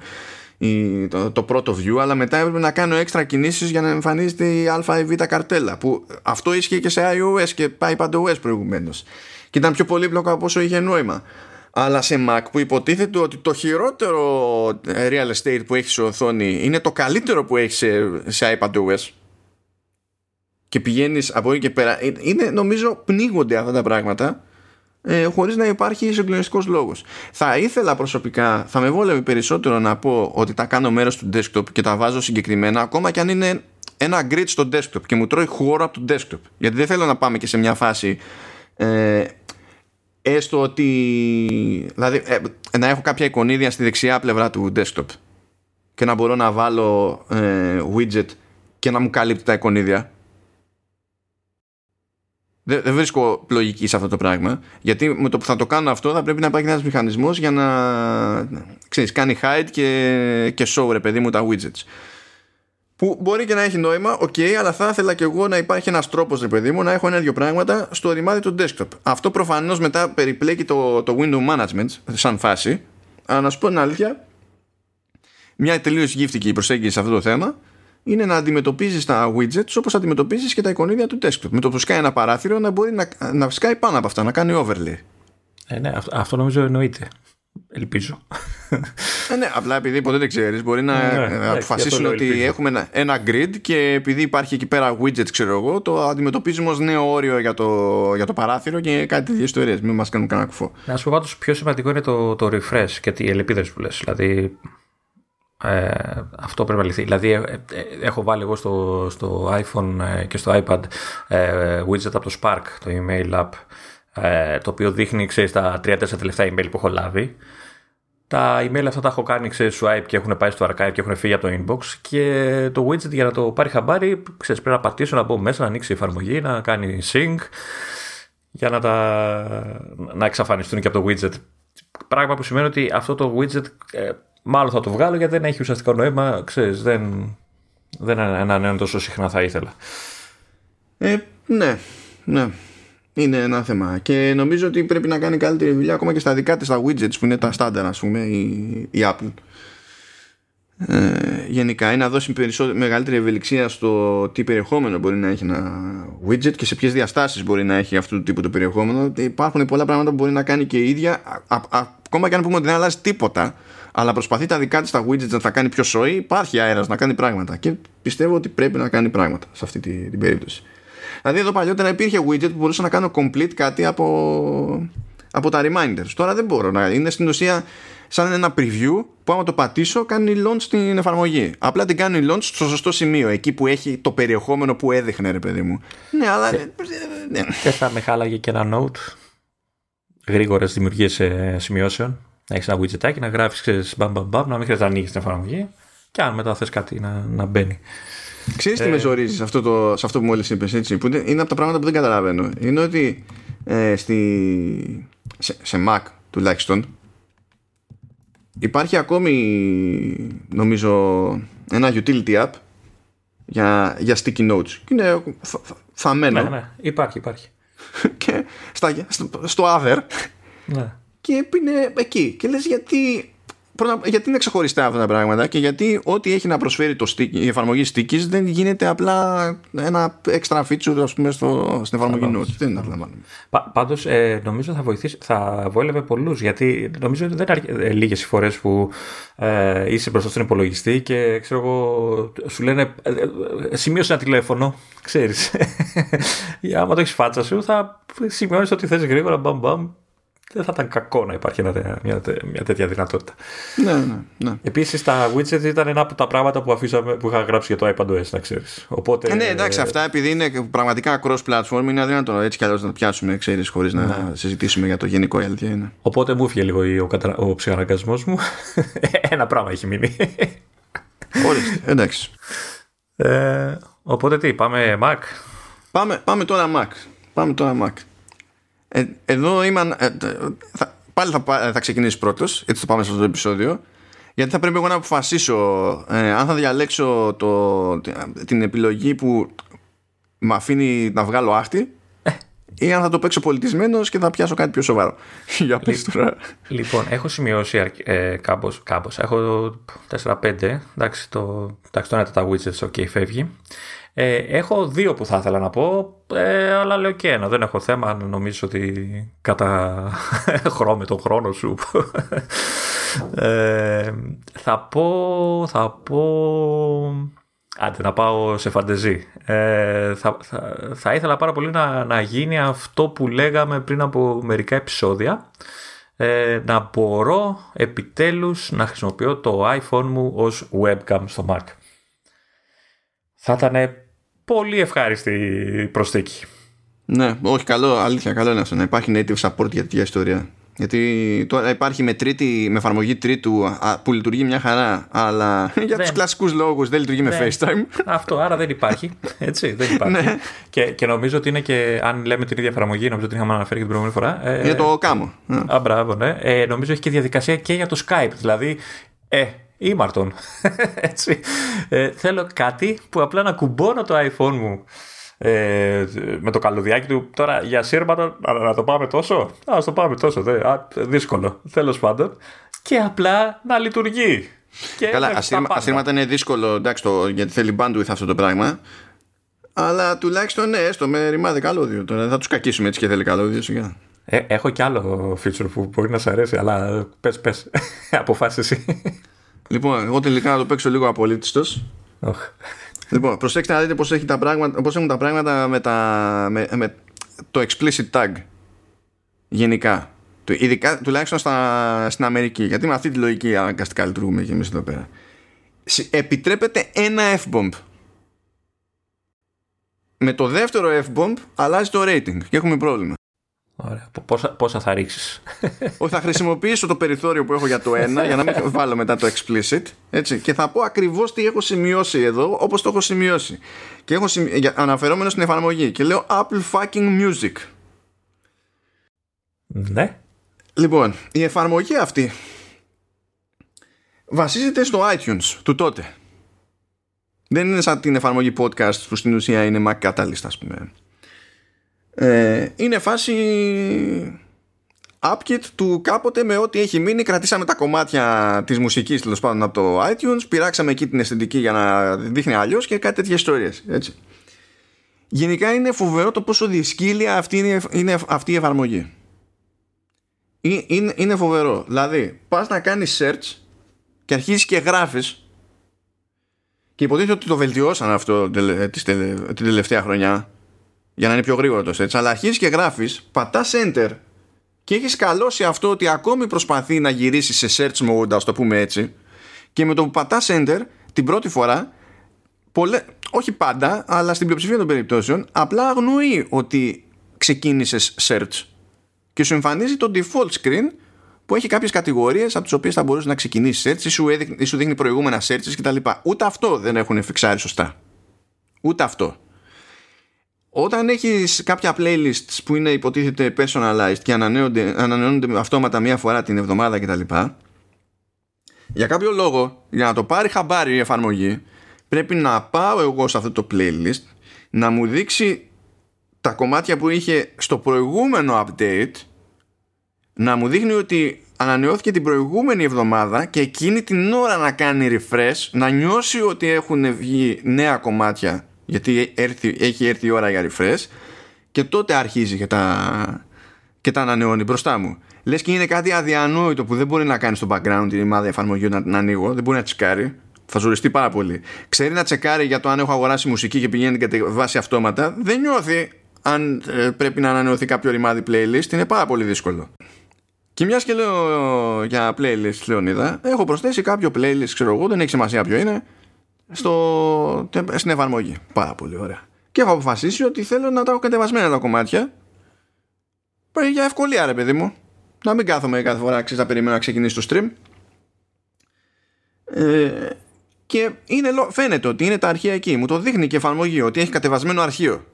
η, το, το, πρώτο view αλλά μετά έπρεπε να κάνω έξτρα κινήσεις για να εμφανίζεται η α ή β καρτέλα που αυτό ίσχυε και σε iOS και πάει iPadOS προηγουμένως. Και ήταν πιο πολύπλοκο από όσο είχε νόημα αλλά σε Mac που υποτίθεται ότι το χειρότερο ε, real estate που έχεις σε οθόνη είναι το καλύτερο που έχεις σε, σε iPadOS και πηγαίνεις από εκεί και πέρα. Ε, είναι νομίζω πνίγονται αυτά τα πράγματα ε, χωρίς να υπάρχει συγκλονιστικός λόγος. Θα ήθελα προσωπικά θα με βόλευε περισσότερο να πω ότι τα κάνω μέρος του desktop και τα βάζω συγκεκριμένα ακόμα και αν είναι ένα grid στο desktop και μου τρώει χώρο από το desktop. Γιατί δεν θέλω να πάμε και σε μια φάση ε, έστω ότι δηλαδή ε, να έχω κάποια εικονίδια στη δεξιά πλευρά του desktop και να μπορώ να βάλω ε, widget και να μου καλύπτει τα εικονίδια. Δεν, δεν βρίσκω λογική σε αυτό το πράγμα. Γιατί με το που θα το κάνω αυτό θα πρέπει να υπάρχει ένας μηχανισμός για να ξέρεις, κάνει hide και, και show ρε παιδί μου τα widgets. Που μπορεί και να έχει νόημα, ok, αλλά θα ήθελα και εγώ να υπάρχει ένας τρόπος, ρε παιδί μου, να έχω ένα-δυο πράγματα στο ρημάδι του desktop. Αυτό προφανώς μετά περιπλέκει το, το window management σαν φάση. Αλλά να σου πω την αλήθεια, μια τελείως γύφτικη προσέγγιση σε αυτό το θέμα είναι να αντιμετωπίζεις τα widgets όπως αντιμετωπίζεις και τα εικονίδια του desktop. Με το που σκάει ένα παράθυρο να μπορεί να, να σκάει πάνω από αυτά, να κάνει overlay. Ε, ναι, αυτό, αυτό νομίζω εννοείται. Ελπίζω. Ε, ναι, απλά επειδή ποτέ δεν ξέρεις, μπορεί να ναι, ναι αποφασίσουν ότι έχουμε ένα, ένα grid και επειδή υπάρχει εκεί πέρα widgets, ξέρω εγώ, το αντιμετωπίζουμε ως νέο όριο για το, για το παράθυρο και κάτι τέτοιες ιστορίες. Μην μας κάνουν κανένα κουφό. Να σου πω πάντως πιο σημαντικό είναι το, το refresh και οι ελπίδε που λες. Δηλαδή, ε, αυτό πρέπει να λυθεί. Δηλαδή, ε, ε, έχω βάλει εγώ στο, στο iPhone ε, και στο iPad ε, widget από το Spark, το email app, το οποίο δείχνει, ξέρεις, τα 3-4 τελευταία email που έχω λάβει. Τα email αυτά τα έχω κάνει, ξέρεις, swipe και έχουν πάει στο archive και έχουν φύγει από το inbox και το widget για να το πάρει χαμπάρι, ξέρεις, πρέπει να πατήσω, να μπω μέσα, να ανοίξει η εφαρμογή, να κάνει sync για να, τα, να εξαφανιστούν και από το widget. Πράγμα που σημαίνει ότι αυτό το widget Μάλλον θα το βγάλω γιατί δεν έχει ουσιαστικό νόημα. Ξέρεις, δεν, δεν ανανεώνει τόσο συχνά θα ήθελα. Ε, ναι, ναι. Είναι ένα θέμα. Και νομίζω ότι πρέπει να κάνει καλύτερη δουλειά ακόμα και στα δικά της τα widgets που είναι τα στάνταρ, ας πούμε, η, η Apple. Ε, γενικά, ή να δώσει μεγαλύτερη ευελιξία στο τι περιεχόμενο μπορεί να έχει ένα widget και σε ποιες διαστάσεις μπορεί να έχει αυτού του τύπου το περιεχόμενο. Υπάρχουν πολλά πράγματα που μπορεί να κάνει και η ίδια, ακόμα και αν πούμε ότι δεν αλλάζει τίποτα αλλά προσπαθεί τα δικά της τα widgets να τα κάνει πιο σοή, υπάρχει αέρας να κάνει πράγματα. Και πιστεύω ότι πρέπει να κάνει πράγματα σε αυτή την, την περίπτωση. Δηλαδή, εδώ παλιότερα υπήρχε widget που μπορούσα να κάνω complete κάτι από, από τα reminders. Τώρα δεν μπορώ να είναι στην ουσία σαν ένα preview που άμα το πατήσω κάνει launch την εφαρμογή. Απλά την κάνει launch στο σωστό σημείο, εκεί που έχει το περιεχόμενο που έδειχνε, ρε παιδί μου. Ναι, αλλά. Δεν ναι. θα με χάλαγε και ένα note γρήγορες δημιουργίες ε, σημειώσεων να έχεις ένα widgetάκι, να γράφεις μπαμ, μπαμ, μπαμ, να μην χρειάζεται να ανοίγεις την εφαρμογή και αν μετά θες κάτι να, να μπαίνει. Ξέρεις τι με ε, ζορίζεις σε αυτό, το, σε αυτό που μόλις είπες, έτσι, που είναι από τα πράγματα που δεν καταλαβαίνω. Είναι ότι ε, στη, σε, σε Mac τουλάχιστον υπάρχει ακόμη νομίζω ένα utility app για, για sticky notes. Και είναι φαμένο. Ναι, ναι, υπάρχει, υπάρχει. και στα, στο, στο other ναι και είναι εκεί. Και λες γιατί, γιατί είναι ξεχωριστά αυτά τα πράγματα και γιατί ό,τι έχει να προσφέρει το stick, η εφαρμογή Stickies δεν γίνεται απλά ένα extra feature ας πούμε, στο, στην εφαρμογή Notes. Δεν είναι απλά Πα, Πάντως ε, νομίζω θα βοηθήσει, θα βόλευε πολλούς γιατί νομίζω ότι δεν είναι ε, λίγες οι φορές που ε, είσαι μπροστά στον υπολογιστή και ξέρω εγώ, σου λένε ε, ε σημείωσε ένα τηλέφωνο. Ξέρεις. άμα το έχεις φάτσα σου, θα σημειώνεις ότι θες γρήγορα μπαμ μπαμ δεν θα ήταν κακό να υπάρχει μια, μια, μια τέτοια δυνατότητα. Ναι, ναι, ναι. Επίσης, τα widgets ήταν ένα από τα πράγματα που, αφήσαμε, που είχα γράψει για το iPadOS, να ξέρεις. Οπότε... Ναι, εντάξει, αυτά επειδή είναι πραγματικά cross-platform, είναι αδύνατο έτσι κι αλλιώς να το πιάσουμε, ξέρεις, χωρίς να ναι. συζητήσουμε για το γενικό, η αλήθεια είναι. Οπότε μου έφυγε λίγο ο, κατα... ο ψυχαναγκασμός μου. ένα πράγμα έχει μείνει. Ορίστε, εντάξει. Ε, οπότε τι, πάμε Mac; Πάμε, πάμε τώρα Mac. Πάμε τώρα Mac. Ε, εδώ είμαι, ε, θα, πάλι θα, θα ξεκινήσεις πρώτος, έτσι το πάμε σε αυτό το επεισόδιο. Γιατί θα πρέπει εγώ να αποφασίσω ε, αν θα διαλέξω το, την επιλογή που με αφήνει να βγάλω άχτη ή αν θα το παίξω πολιτισμένος και θα πιάσω κάτι πιο σοβαρό. Για πες τώρα. Λοιπόν, έχω σημειώσει ε, κάμπος, κάμπος. Έχω 4-5. Εντάξει, το, εντάξει, το ένα τα widgets, ok, φεύγει. Ε, έχω δύο που θα ήθελα να πω, ε, αλλά λέω και ένα. Δεν έχω θέμα. Νομίζω ότι κατά χρόνο τον χρόνο σου. ε, θα πω. Θα πω. Άντε να πάω σε φαντεζή. Ε, θα, θα, θα, ήθελα πάρα πολύ να, να γίνει αυτό που λέγαμε πριν από μερικά επεισόδια. Ε, να μπορώ επιτέλους να χρησιμοποιώ το iPhone μου ως webcam στο Mac. Θα ήταν πολύ ευχάριστη προσθήκη. Ναι, όχι καλό, αλήθεια, καλό είναι αυτό. Να υπάρχει native support για τέτοια ιστορία. Γιατί τώρα υπάρχει με, τρίτη, με εφαρμογή τρίτου που λειτουργεί μια χαρά, αλλά για τους κλασικούς λόγους δεν λειτουργεί με FaceTime. Αυτό, άρα δεν υπάρχει. Έτσι, δεν υπάρχει. ναι. και, και νομίζω ότι είναι και, αν λέμε την ίδια εφαρμογή, νομίζω ότι είχαμε αναφέρει και την προηγούμενη φορά. Ε, για το κάμω. Α, μπράβο, ναι. Ε, νομίζω έχει και διαδικασία και για το Skype. Δηλαδή, ε, ήμαρτον. Έτσι. Ε, θέλω κάτι που απλά να κουμπώνω το iPhone μου ε, με το καλωδιάκι του. Τώρα για σύρματα να το πάμε τόσο; Α το πάμε τόσο. Δε, α, δύσκολο. Τέλος πάντων. Και απλά να λειτουργεί. Και Καλά, ασύρματα είναι δύσκολο εντάξει, το, γιατί θέλει bandwidth αυτό το πράγμα. Αλλά τουλάχιστον ναι, έστω με ρημάδι καλώδιο. Τώρα θα τους κακίσουμε έτσι και θέλει καλώδιο. Ε, έχω κι άλλο feature που μπορεί να σε αρέσει, αλλά πες, πες. Αποφάσισε. Λοιπόν, εγώ τελικά να το παίξω λίγο απολύτιστος. Oh. Λοιπόν, προσέξτε να δείτε πώς, έχει τα πράγματα, πώς έχουν τα πράγματα με, τα, με, με το explicit tag γενικά. Ειδικά τουλάχιστον στα, στην Αμερική. Γιατί με αυτή τη λογική αναγκαστικά λειτουργούμε και εμείς εδώ πέρα. Επιτρέπεται ένα F-bomb. Με το δεύτερο F-bomb αλλάζει το rating και έχουμε πρόβλημα. Ωραία. Πόσα, πόσα θα ρίξεις; Όχι, θα χρησιμοποιήσω το περιθώριο που έχω για το ένα για να μην βάλω μετά το explicit. Έτσι, και θα πω ακριβώς τι έχω σημειώσει εδώ όπως το έχω σημειώσει. Και έχω σημει... αναφερόμενος στην εφαρμογή. Και λέω Apple fucking music. Ναι. Λοιπόν, η εφαρμογή αυτή βασίζεται στο iTunes του τότε. Δεν είναι σαν την εφαρμογή podcast που στην ουσία είναι Mac κατάλληλα, ας πούμε. Ε, είναι φάση upkit του κάποτε με ό,τι έχει μείνει. Κρατήσαμε τα κομμάτια της μουσικής τέλος πάντων από το iTunes, πειράξαμε εκεί την αισθητική για να δείχνει αλλιώς και κάτι τέτοιες ιστορίες. Γενικά είναι φοβερό το πόσο δυσκύλια αυτή είναι, είναι αυτή η εφαρμογή. Είναι, είναι φοβερό. Δηλαδή, πας να κάνεις search και αρχίζεις και γράφεις. Και υποτίθεται ότι το βελτιώσαν αυτό την τελευταία χρονιά για να είναι πιο γρήγορο το search. Αλλά αρχίζεις και γράφεις, πατάς enter και έχεις καλώσει αυτό ότι ακόμη προσπαθεί να γυρίσει σε search mode, ας το πούμε έτσι. Και με το που πατάς enter την πρώτη φορά, πολλέ, όχι πάντα, αλλά στην πλειοψηφία των περιπτώσεων, απλά αγνοεί ότι ξεκίνησες search. Και σου εμφανίζει το default screen που έχει κάποιες κατηγορίες από τις οποίες θα μπορούσε να ξεκινήσεις search ή σου, ή σου δείχνει προηγούμενα searches κτλ. Ούτε αυτό δεν έχουν φιξάρει σωστά. Ούτε αυτό όταν έχεις κάποια playlists που είναι υποτίθεται personalized και ανανεώνονται, ανανεώνονται αυτόματα μία φορά την εβδομάδα κτλ. Για κάποιο λόγο, για να το πάρει χαμπάρι η εφαρμογή, πρέπει να πάω εγώ σε αυτό το playlist, να μου δείξει τα κομμάτια που είχε στο προηγούμενο update, να μου δείχνει ότι ανανεώθηκε την προηγούμενη εβδομάδα και εκείνη την ώρα να κάνει refresh, να νιώσει ότι έχουν βγει νέα κομμάτια γιατί έρθει, έχει έρθει η ώρα για refresh και τότε αρχίζει και τα, και τα ανανεώνει μπροστά μου. Λες και είναι κάτι αδιανόητο που δεν μπορεί να κάνει στο background την ημάδα εφαρμογή να την ανοίγω, δεν μπορεί να τσεκάρει. Θα ζοριστεί πάρα πολύ. Ξέρει να τσεκάρει για το αν έχω αγοράσει μουσική και πηγαίνει και βάσει αυτόματα. Δεν νιώθει αν ε, πρέπει να ανανεωθεί κάποιο ρημάδι playlist. Είναι πάρα πολύ δύσκολο. Και μιας και λέω για playlist, Λεωνίδα, έχω προσθέσει κάποιο playlist, ξέρω εγώ, δεν έχει σημασία ποιο είναι, στο, στην εφαρμογή. Πάρα πολύ ωραία. Και έχω αποφασίσει ότι θέλω να τα έχω κατεβασμένα τα κομμάτια. Πάει για ευκολία, ρε παιδί μου. Να μην κάθομαι κάθε φορά ξέρεις, να περιμένω να ξεκινήσει το stream. Ε, και είναι, φαίνεται ότι είναι τα αρχεία εκεί. Μου το δείχνει και η εφαρμογή ότι έχει κατεβασμένο αρχείο.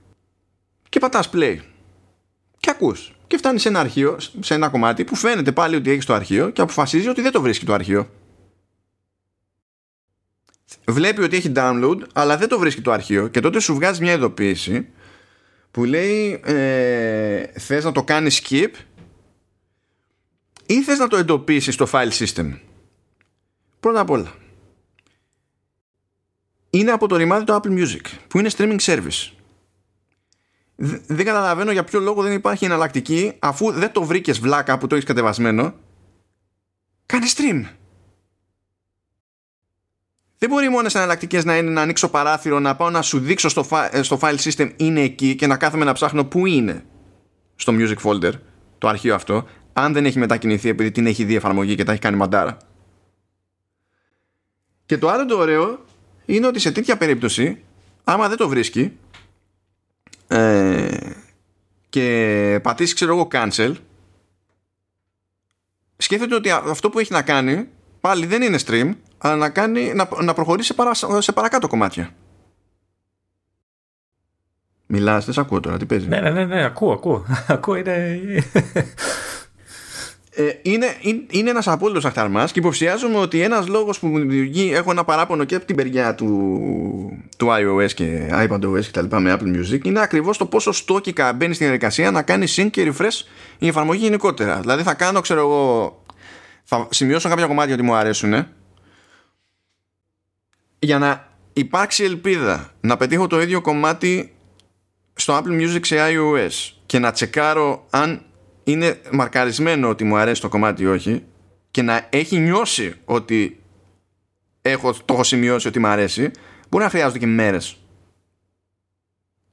Και πατάς play. Και ακούς. Και φτάνει σε ένα αρχείο, σε ένα κομμάτι που φαίνεται πάλι ότι έχεις το αρχείο και αποφασίζει ότι δεν το βρίσκει το αρχείο βλέπει ότι έχει download αλλά δεν το βρίσκει το αρχείο και τότε σου βγάζει μια ειδοποίηση που λέει ε, θες να το κάνεις skip ή θες να το εντοπίσεις στο file system. Πρώτα απ' όλα είναι από το ρημάδι το Apple Music που είναι streaming service. Δεν καταλαβαίνω για ποιο λόγο δεν υπάρχει εναλλακτική αφού δεν το βρήκες βλάκα που το έχεις κατεβασμένο κάνε stream δεν μπορεί μόνο σε εναλλακτικές να είναι να ανοίξω παράθυρο, να πάω να σου δείξω στο, ε, στο file system είναι εκεί και να κάθομαι να ψάχνω πού είναι στο music folder το αρχείο αυτό, αν δεν έχει μετακινηθεί επειδή την έχει δει εφαρμογή και τα έχει κάνει μαντάρα. Και το άλλο το ωραίο είναι ότι σε τέτοια περίπτωση, άμα δεν το βρίσκει ε, και πατήσεις ξέρω εγώ cancel, σκέφτεται ότι αυτό που έχει να κάνει πάλι δεν είναι stream, αλλά να, κάνει, να, να προχωρήσει σε, παρα, σε παρακάτω κομμάτια. Μιλάς, δεν σε ακούω τώρα, τι παίζεις; Ναι, ναι, ναι, ναι ακούω, ακούω. ακούω, είναι... Ε, είναι, είναι, είναι ένας απόλυτος αχταρμάς και υποψιάζομαι ότι ένας λόγος που μου δημιουργεί έχω ένα παράπονο και από την περιά του, του iOS και iPadOS και τα λοιπά με Apple Music είναι ακριβώς το πόσο στόκικα μπαίνει στην διαδικασία να κάνει sync και refresh η εφαρμογή γενικότερα δηλαδή θα κάνω ξέρω εγώ θα σημειώσω κάποια κομμάτια ότι μου αρέσουν για να υπάρξει ελπίδα να πετύχω το ίδιο κομμάτι στο Apple Music σε iOS και να τσεκάρω αν είναι μαρκαρισμένο ότι μου αρέσει το κομμάτι ή όχι και να έχει νιώσει ότι έχω, το έχω σημειώσει ότι μου αρέσει μπορεί να χρειάζονται και μέρες.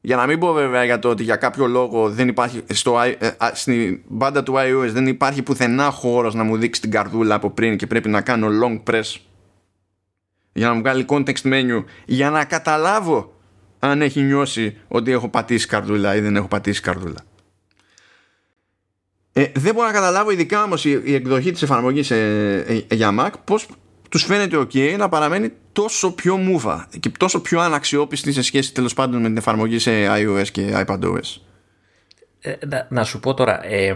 Για να μην πω βέβαια για το ότι για κάποιο λόγο δεν υπάρχει στο, ε, στην μπάντα του iOS δεν υπάρχει πουθενά χώρος να μου δείξει την καρδούλα από πριν και πρέπει να κάνω long press για να μου βγάλει context menu για να καταλάβω αν έχει νιώσει ότι έχω πατήσει καρδούλα ή δεν έχω πατήσει καρδούλα. Ε, δεν μπορώ να καταλάβω ειδικά όμως η, η, εκδοχή της εφαρμογής ε, ε, για Mac πώς τους φαίνεται ok να παραμένει τόσο πιο μούβα και τόσο πιο αναξιόπιστη σε σχέση τέλος πάντων με την εφαρμογή σε iOS και iPadOS. Ε, να, να, σου πω τώρα, ε,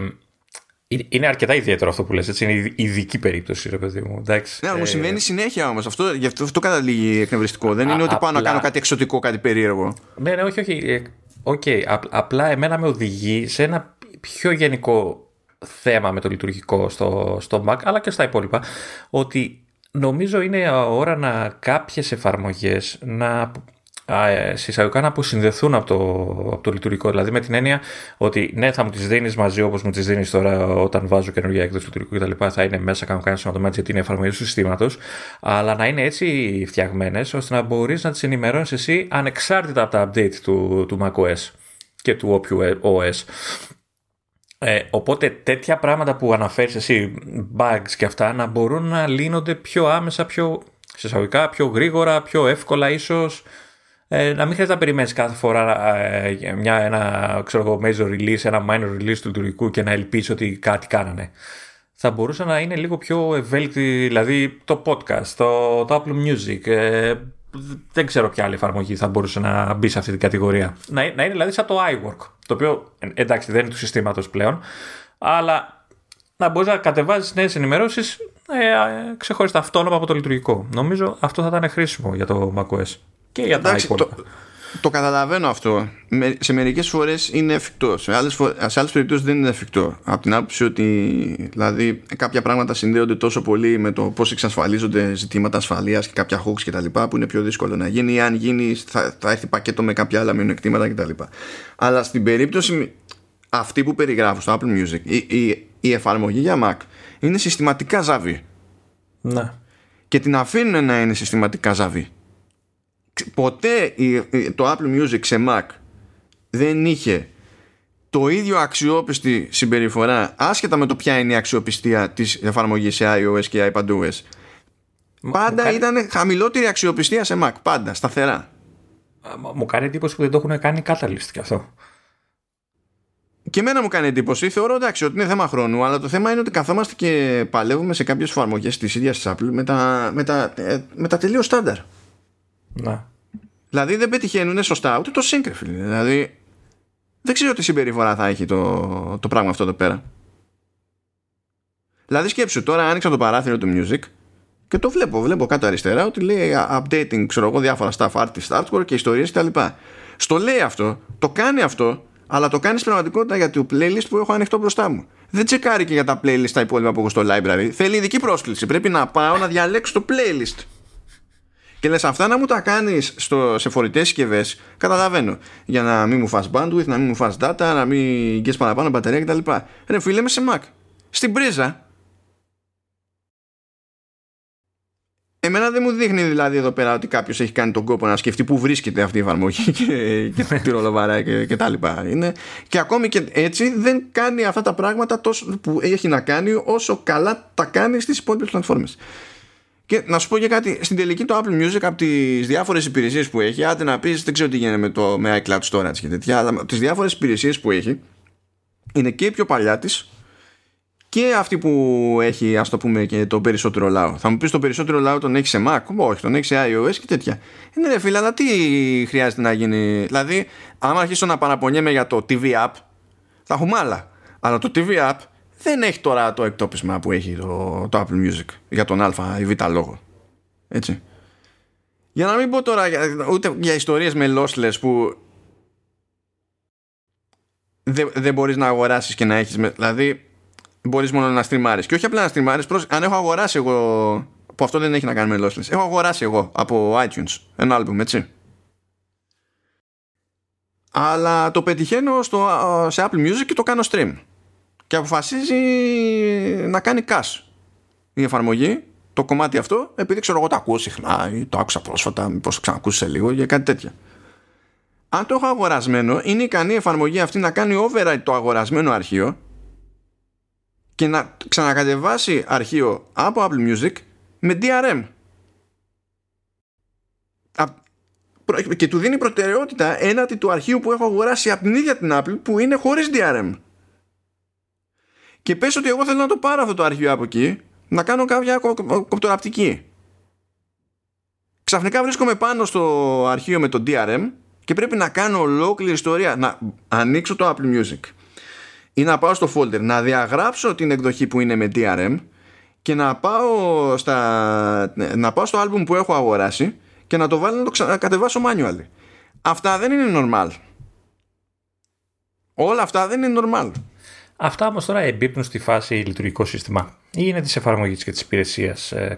είναι αρκετά ιδιαίτερο αυτό που λες, έτσι, είναι ειδική περίπτωση, ρε παιδί μου. Εντάξει, ναι, αλλά μου ε, συμβαίνει συνέχεια όμως. Αυτό, γι' αυτό, αυτό καταλήγει εκνευριστικό. Δεν είναι ότι πάω να κάνω κάτι εξωτικό, κάτι περίεργο. Ναι, ναι, όχι, όχι. Okay, απλά εμένα με οδηγεί σε ένα πιο γενικό θέμα με το λειτουργικό στο, στο Mac αλλά και στα υπόλοιπα ότι νομίζω είναι ώρα να κάποιες εφαρμογές να ε, συσσαγωγικά να αποσυνδεθούν από το, από το λειτουργικό. Δηλαδή με την έννοια ότι ναι, θα μου τις δίνεις μαζί όπως μου τις δίνεις τώρα όταν βάζω καινούργια έκδοση του λειτουργικού κτλ. Θα είναι μέσα, κάνω κάνει σωματωμάτια γιατί είναι εφαρμογή του συστήματος. Αλλά να είναι έτσι φτιαγμένες ώστε να μπορείς να τις ενημερώνεις εσύ ανεξάρτητα από τα update του, του macOS και του όποιου OS. Ε, οπότε τέτοια πράγματα που αναφέρεις εσύ, bugs και αυτά, να μπορούν να λύνονται πιο άμεσα, πιο συσσαγωγικά, πιο γρήγορα, πιο εύκολα ίσως. Ε, να μην χρειάζεται να περιμένεις κάθε φορά ε, μια, ένα ξέρω εγώ, major release, ένα minor release του λειτουργικού και να ελπίσεις ότι κάτι κάνανε. Θα μπορούσε να είναι λίγο πιο ευέλικτη, δηλαδή το podcast, το, το Apple Music, ε, δεν ξέρω ποια άλλη εφαρμογή θα μπορούσε να μπει σε αυτή την κατηγορία. Να, να είναι δηλαδή σαν το iWork, το οποίο εντάξει δεν είναι του συστήματος πλέον, αλλά να μπορείς να κατεβάζεις νέες ενημερώσεις ε, ξεχωριστά αυτόνομα από το λειτουργικό. Νομίζω αυτό θα ήταν χρήσιμο για το macOS και για τα iPhone. Το καταλαβαίνω αυτό. Σε μερικές φορές είναι εφικτό. Σε άλλες άλλες περιπτώσεις δεν είναι εφικτό. Από την άποψη ότι δηλαδή, κάποια πράγματα συνδέονται τόσο πολύ με το πώς εξασφαλίζονται ζητήματα ασφαλείας και κάποια hooks κτλ. που είναι πιο δύσκολο να γίνει. Ή αν γίνει, θα, θα έρθει πακέτο με κάποια άλλα μειονεκτήματα κτλ. Αλλά στην περίπτωση αυτή που περιγράφω στο Apple Music, η, η, η εφαρμογή για Mac είναι συστηματικά ζαβή. Ναι. Και την αφήνουν να είναι συστηματικά ζαβή ποτέ το Apple Music σε Mac δεν είχε το ίδιο αξιόπιστη συμπεριφορά άσχετα με το ποια είναι η αξιοπιστία της εφαρμογής σε iOS και iPadOS πάντα κάνει... ήταν χαμηλότερη αξιοπιστία σε Mac πάντα, σταθερά μου κάνει εντύπωση που δεν το έχουν κάνει catalyst και αυτό και εμένα μου κάνει εντύπωση. Θεωρώ εντάξει ότι είναι θέμα χρόνου, αλλά το θέμα είναι ότι καθόμαστε και παλεύουμε σε κάποιες εφαρμογές της ίδιας της Apple με τα, με τα, ε, με τα τελείως στάνταρ. Ναι. Δηλαδή δεν πετυχαίνουν σωστά ούτε το σύγκρεφιλ. Δηλαδή δεν ξέρω τι συμπεριφορά θα έχει το, το πράγμα αυτό εδώ πέρα. Δηλαδή σκέψου τώρα άνοιξα το παράθυρο του music και το βλέπω, βλέπω κάτω αριστερά ότι λέει updating, ξέρω εγώ, διάφορα stuff, artist, artwork και ιστορίες κτλ. Στο λέει αυτό, το κάνει αυτό, αλλά το κάνει στην πραγματικότητα για το playlist που έχω ανοιχτό μπροστά μου. Δεν τσεκάρει και για τα playlist τα υπόλοιπα που έχω στο library. Θέλει ειδική πρόσκληση. Πρέπει να πάω να διαλέξω το playlist. Και λες αυτά να μου τα κάνεις στο, σε φορητές συσκευές, καταλαβαίνω. Για να μην μου φας bandwidth, να μην μου φας data, να μην γκες παραπάνω μπαταρία κτλ. Ρε φίλε με σε Mac. Στην πρίζα. Εμένα δεν μου δείχνει δηλαδή εδώ πέρα ότι κάποιος έχει κάνει τον κόπο να σκεφτεί πού βρίσκεται αυτή η εφαρμογή και, και τη ρολοβαρά και, και τα λοιπά. Είναι, και ακόμη και έτσι δεν κάνει αυτά τα πράγματα τόσο, που έχει να κάνει όσο καλά τα κάνει στις υπόλοιπες πλατφόρμες. Και να σου πω και κάτι, στην τελική το Apple Music από τις διάφορες υπηρεσίες που έχει, άντε να πεις, δεν ξέρω τι γίνεται με, το, με iCloud Storage και τέτοια, αλλά από τις διάφορες υπηρεσίες που έχει, είναι και η πιο παλιά της, και αυτή που έχει ας το πούμε και το περισσότερο λαό. Θα μου πεις το περισσότερο λαό τον έχει σε Mac, όχι τον έχει σε iOS και τέτοια. Είναι ρε φίλε, αλλά τι χρειάζεται να γίνει; Δηλαδή, άμα αρχίσω να παραπονιέμαι για το TV App, θα έχουμε άλλα. Αλλά το TV App δεν έχει τώρα το εκτόπισμα που έχει το, το Apple Music για τον α ή β λόγο. Έτσι. Για να μην πω τώρα για, ούτε για ιστορίες με lossless που δεν, δεν μπορείς να αγοράσεις και να έχεις δηλαδή μπορείς μόνο να στριμάρεις και όχι απλά να στριμάρεις αν έχω αγοράσει εγώ που αυτό δεν έχει να κάνει με lossless έχω αγοράσει εγώ από iTunes ένα album έτσι αλλά το πετυχαίνω στο, σε Apple Music και το κάνω stream και αποφασίζει να κάνει cash η εφαρμογή το κομμάτι αυτό επειδή ξέρω εγώ το ακούω συχνά ή το άκουσα πρόσφατα μήπως το ξανακούσεις σε λίγο για κάτι τέτοια αν το έχω αγορασμένο είναι ικανή η εφαρμογή αυτή να κάνει override το αγορασμένο αρχείο και να ξανακατεβάσει αρχείο από Apple Music με DRM και του δίνει προτεραιότητα έναντι του αρχείου που έχω αγοράσει από την ίδια την Apple που είναι χωρίς DRM και πες ότι εγώ θέλω να το πάρω αυτό το αρχείο από εκεί να κάνω κάποια κοπτοραπτική. Ξαφνικά βρίσκομαι πάνω στο αρχείο με το DRM και πρέπει να κάνω ολόκληρη ιστορία. Να ανοίξω το Apple Music ή να πάω στο folder, να διαγράψω την εκδοχή που είναι με DRM και να πάω, στα, να πάω στο album που έχω αγοράσει και να το βάλω να το κατεβάσω manually. Αυτά δεν είναι normal. Όλα αυτά δεν είναι normal. Αυτά όμως τώρα εμπίπτουν στη φάση λειτουργικό σύστημα ή είναι της εφαρμογής και της υπηρεσίας ε,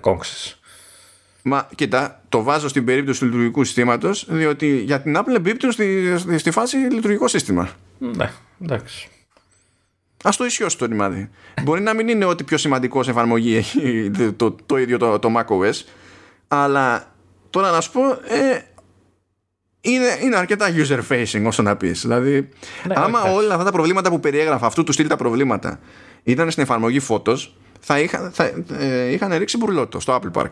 Μα κοίτα, το βάζω στην περίπτωση του λειτουργικού συστήματος, διότι για την Apple εμπίπτουν στη, στη, στη φάση λειτουργικό σύστημα. Ναι, εντάξει. Α το ισιώσει το ρημάδι. Μπορεί να μην είναι ότι πιο σημαντικό σε εφαρμογή έχει το, το, ίδιο το, το macOS, αλλά τώρα να σου πω, ε, είναι, είναι αρκετά user facing όσο να πεις. Δηλαδή, ναι, άμα όλα αυτά τα προβλήματα που περιέγραφα, αυτού του στυλ τα προβλήματα, ήταν στην εφαρμογή φώτος, θα, είχα, θα ε, είχαν ρίξει μπουρλότο στο Apple Park.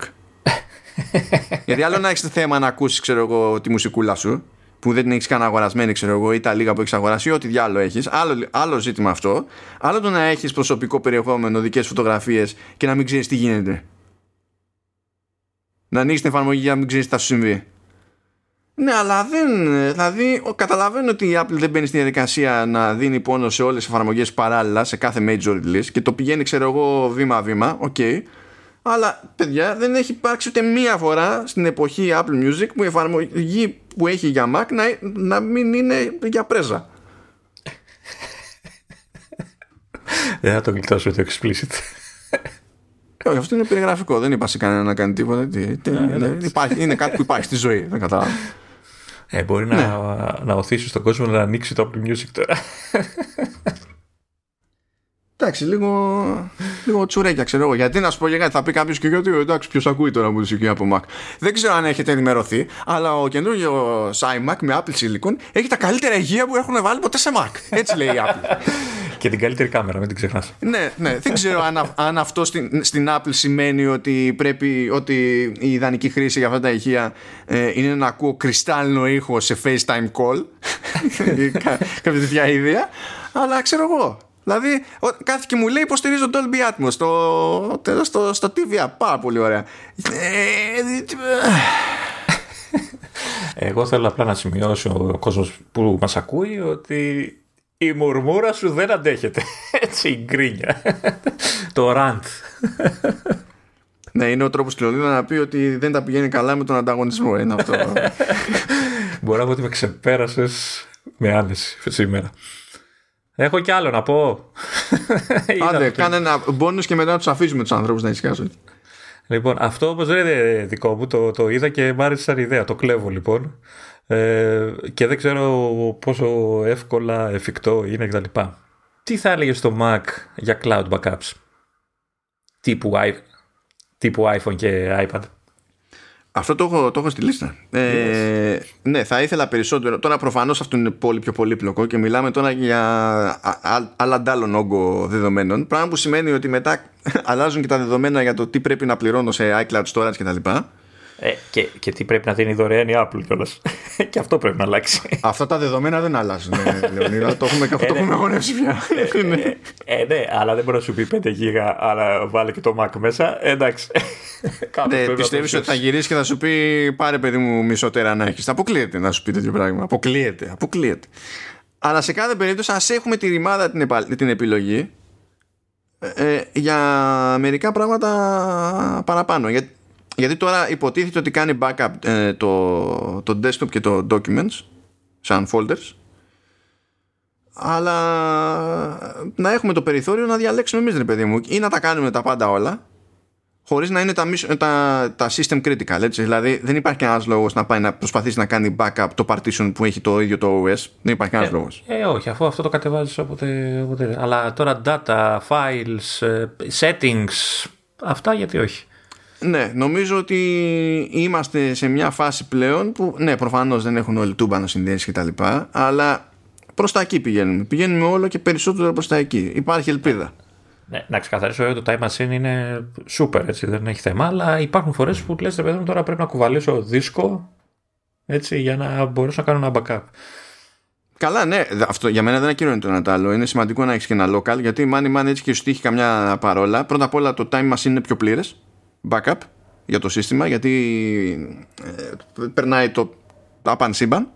Γιατί άλλο να έχεις θέμα να ακούσεις, ξέρω εγώ, τη μουσικούλα σου, που δεν την έχεις καν αγορασμένη, ξέρω εγώ, ή τα λίγα που έχεις αγοράσει, ή ό,τι διάλογο έχεις. Άλλο, άλλο ζήτημα αυτό. Άλλο το να έχεις προσωπικό περιεχόμενο, δικές φωτογραφίες και να μην ξέρεις τι γίνεται. Να ανοίξει την εφαρμογή για να μην ξέρεις τι θα σου συμβεί. Ναι, αλλά δεν. Δηλαδή, καταλαβαίνω ότι η Apple δεν μπαίνει στη διαδικασία να δίνει πόνο σε όλες τις εφαρμογές παράλληλα σε κάθε major release και το πηγαίνει, ξέρω εγώ, βήμα-βήμα. OK. Okay. Αλλά, παιδιά, δεν έχει υπάρξει ούτε μία φορά στην εποχή Apple Music που η εφαρμογή που έχει για Mac να, να μην είναι για πρέζα. Δεν θα το γλιτώσω το explicit. Όχι, αυτό είναι περιγραφικό. Δεν είπα σε κανένα να κάνει τίποτα. είναι κάτι που υπάρχει στη ζωή. Δεν καταλάβω. Ε, μπορεί ναι. να, να οθήσει τον κόσμο να ανοίξει το Apple Music τώρα. Εντάξει, λίγο, λίγο τσουρέκια ξέρω εγώ. Γιατί να σου πω για κάτι, θα πει κάποιος και γιατί εντάξει, ποιος ακούει τώρα μουσική από Mac. Δεν ξέρω αν έχετε ενημερωθεί, αλλά ο καινούργιος iMac με Apple Silicon έχει τα καλύτερα υγεία που έχουν βάλει ποτέ σε Mac. Έτσι λέει η Apple. και την καλύτερη κάμερα, μην την ξεχνά. ναι, ναι. Δεν ξέρω αν, αν αυτό στην, στην Apple σημαίνει ότι πρέπει ότι η ιδανική χρήση για αυτά τα ηχεία ε, είναι να ακούω κρυστάλλινο ήχο σε FaceTime call. κάποια τέτοια ιδέα. Αλλά ξέρω εγώ. Δηλαδή, κάθε και μου λέει υποστηρίζω Dolby Atmos στο, στο, στο TV. Πάρα πολύ ωραία. Εγώ θέλω απλά να σημειώσω ο κόσμο που μα ακούει ότι η μουρμούρα σου δεν αντέχεται. Έτσι η γκρίνια. Το ραντ. Ναι, είναι ο τρόπος του να πει ότι δεν τα πηγαίνει καλά με τον ανταγωνισμό. Είναι αυτό. Μπορώ να πω ότι με ξεπέρασες με άνεση σήμερα. Έχω κι άλλο να πω. Άντε, κάνε ένα μπόνους και μετά τους αφήσουμε τους ανθρώπους να ησυχάσουν. Λοιπόν, αυτό όπω δεν είναι δικό μου, το, το είδα και μ' άρεσε σαν ιδέα. Το κλέβω λοιπόν. Ε, και δεν ξέρω πόσο εύκολα εφικτό είναι κτλ. Τι θα έλεγε στο Mac για cloud backups; Τύπου, τύπου iPhone και iPad. Αυτό το έχω, το έχω στη λίστα. Ε, ναι, θα ήθελα περισσότερο. Τώρα προφανώς αυτό είναι πολύ πιο πολύπλοκο και μιλάμε τώρα για άλλα άλλον όγκο δεδομένων. Πράγμα που σημαίνει ότι μετά αλλάζουν και τα δεδομένα για το τι πρέπει να πληρώνω σε iCloud storage κτλ. Ε, και, και τι πρέπει να δίνει δωρεάν η Apple κιόλας. και αυτό πρέπει να αλλάξει. Αυτά τα δεδομένα δεν αλλάζουν, ε, Λεωνίδα. το έχουμε, το έχουμε αγωνεύσει πια. ε, ναι, αλλά δεν μπορεί να σου πει 5 γίγα, αλλά βάλε και το Mac μέσα. εντάξει. ναι, Πιστεύεις ότι θα γυρίσει και θα σου πει πάρε παιδί μου μισό τέρα να έχει. Αποκλείεται να σου πει τέτοιο πράγμα. Αποκλείεται. Αποκλείεται. Αλλά σε κάθε περίπτωση ας έχουμε τη ρημάδα την, την επιλογή ε, για μερικά πράγματα παραπάνω. Για, γιατί τώρα υποτίθεται ότι κάνει backup ε, το, το desktop και το documents σαν folders. Αλλά να έχουμε το περιθώριο να διαλέξουμε εμείς ρε παιδί μου ή να τα κάνουμε τα πάντα όλα χωρίς να είναι τα, τα, τα system critical έτσι. δηλαδή δεν υπάρχει κανένας λόγος να πάει να προσπαθήσει να κάνει backup το partition που έχει το ίδιο το OS δεν υπάρχει κανένας ε, λόγος. ε, όχι αφού αυτό το κατεβάζεις όποτε, όποτε. Αλλά τώρα data, files, ε, settings αυτά γιατί όχι ναι, νομίζω ότι είμαστε σε μια φάση πλέον που ναι, προφανώς δεν έχουν όλοι τούμπανο συνδέσεις και τα λοιπά, αλλά προς τα εκεί πηγαίνουμε. Πηγαίνουμε όλο και περισσότερο προς τα εκεί. Υπάρχει ελπίδα. Ναι, να ξεκαθαρίσω ότι το Time Machine είναι super, έτσι, δεν έχει θέμα, αλλά υπάρχουν φορές που λες, παιδί μου, τώρα πρέπει να κουβαλήσω δίσκο έτσι, για να μπορέσω να κάνω ένα backup. Καλά, ναι, αυτό για μένα δεν ακυρώνει το ένα το άλλο. Είναι σημαντικό να έχεις και ένα local γιατί money man έτσι και σου τύχει καμιά παρόλα. Πρώτα απ' όλα το time machine είναι πιο πλήρες backup για το σύστημα γιατί ε, περνάει το απαν σύμπαν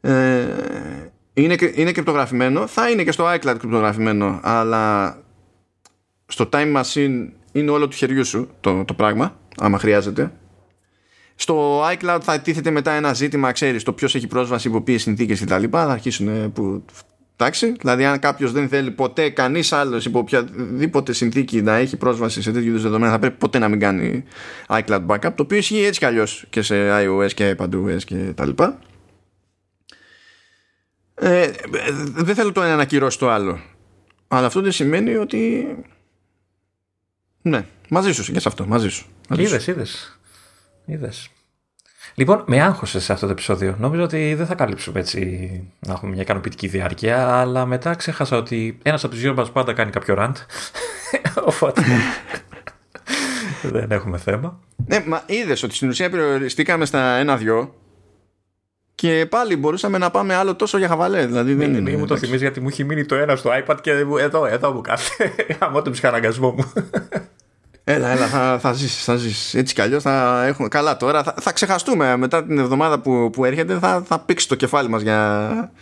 ε, είναι, είναι κρυπτογραφημένο. Θα είναι και στο iCloud κρυπτογραφημένο αλλά στο Time Machine είναι όλο του χεριού σου το, το πράγμα άμα χρειάζεται. Στο iCloud θα τίθεται μετά ένα ζήτημα, ξέρεις, το ποιος έχει πρόσβαση υπό ποιες συνθήκες κτλ. Θα αρχίσουν που Εντάξει, δηλαδή αν κάποιος δεν θέλει ποτέ κανείς άλλος υπό οποιαδήποτε συνθήκη να έχει πρόσβαση σε τέτοιου είδους δεδομένα, θα πρέπει ποτέ να μην κάνει iCloud backup, το οποίο ισχύει έτσι κι αλλιώς και σε iOS και iPadOS και τα λοιπά. Ε, δεν θέλω το ένα να ακυρώσει το άλλο. Αλλά αυτό δεν σημαίνει ότι. Ναι, μαζί σου και σε αυτό, μαζί σου. Είδες, είδες. Είδες. Λοιπόν, με άγχωσε σε αυτό το επεισόδιο. Νόμιζα ότι δεν θα καλύψουμε έτσι να έχουμε μια ικανοποιητική διάρκεια, αλλά μετά ξέχασα ότι ένας από τους δύο μας πάντα κάνει κάποιο ραντ. Οπότε. δεν έχουμε θέμα. Ναι, μα είδες ότι στην ουσία περιοριστήκαμε στα ένα-δυο και πάλι μπορούσαμε να πάμε άλλο τόσο για χαβαλέ. Δηλαδή δεν είναι. μου το θυμίζει γιατί μου έχει μείνει το ένα στο iPad και εδώ, εδώ μου κάθε. Γαμώ τον ψυχαναγκασμό μου. Έλα, έλα, θα, θα ζήσεις, θα ζήσεις. Έτσι κι αλλιώς θα έχουμε... Καλά τώρα, θα, θα ξεχαστούμε μετά την εβδομάδα που, που έρχεται, θα, θα πήξει το κεφάλι μας για,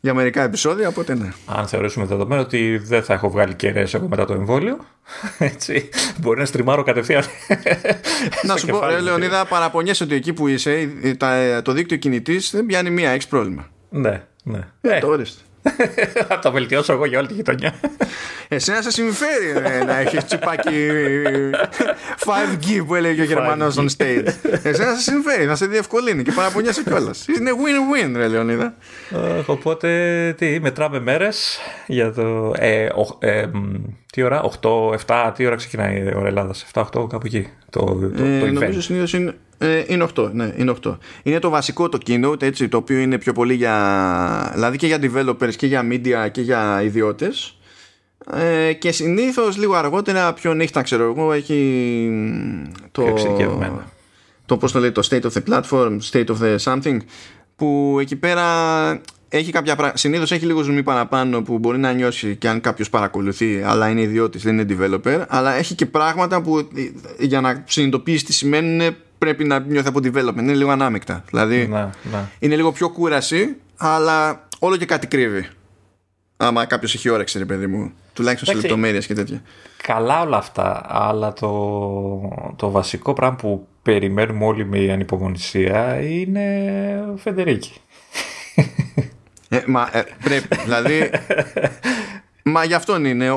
για μερικά επεισόδια, οπότε ναι. Αν θεωρήσουμε δεδομένο ότι δεν θα έχω βγάλει κεραίες εγώ μετά το εμβόλιο, έτσι, μπορεί να στριμάρω κατευθείαν. να σου πω, ρε, Λεωνίδα, παραπονιέσαι ότι εκεί που είσαι, το δίκτυο κινητής δεν πιάνει μία, έχει πρόβλημα. Ναι, ναι. Ε, το Θα το βελτιώσω εγώ για όλη τη γειτονιά. Εσένα σε συμφέρει να έχεις τσιπάκι 5G που έλεγε ο Γερμανός on stage. Εσένα σε συμφέρει, θα σε διευκολύνει και παραπονιέσαι κιόλας. Είναι win-win, ρε Λεωνίδα. Οπότε τι, μετράμε μέρες για το. Ε, ε, τι ώρα, 8, 7, τι ώρα ξεκινάει η ώρα Ελλάδα, 7, 8, κάπου εκεί. Το, το, το, ε, νομίζω συνήθως είναι ε, είναι 8, ναι, είναι 8. Είναι το βασικό το keynote, έτσι, το οποίο είναι πιο πολύ για, δηλαδή και για developers και για media και για ιδιώτες. Ε, και συνήθως λίγο αργότερα πιο νύχτα ξέρω εγώ έχει το, το πώς το λέει το state of the platform state of the something που εκεί πέρα έχει κάποια πράγματα. Συνήθως έχει λίγο ζουμί παραπάνω που μπορεί να νιώσει και αν κάποιος παρακολουθεί, αλλά είναι ιδιώτης, δεν είναι developer. Αλλά έχει και πράγματα που για να συνειδητοποιήσει τι σημαίνουν πρέπει να νιώθει από development. Είναι λίγο ανάμεικτα. Δηλαδή να, είναι λίγο πιο κούραση, αλλά όλο και κάτι κρύβει. Άμα κάποιος έχει όρεξη, ρε παιδί μου. Τουλάχιστον σε λεπτομέρειες και τέτοια. Καλά όλα αυτά, αλλά το, το βασικό πράγμα που περιμένουμε όλοι με ανυπομονησία είναι Φεντερίκη. Ε, μα ε, πρέπει, δηλαδή Μα γι' αυτόν είναι.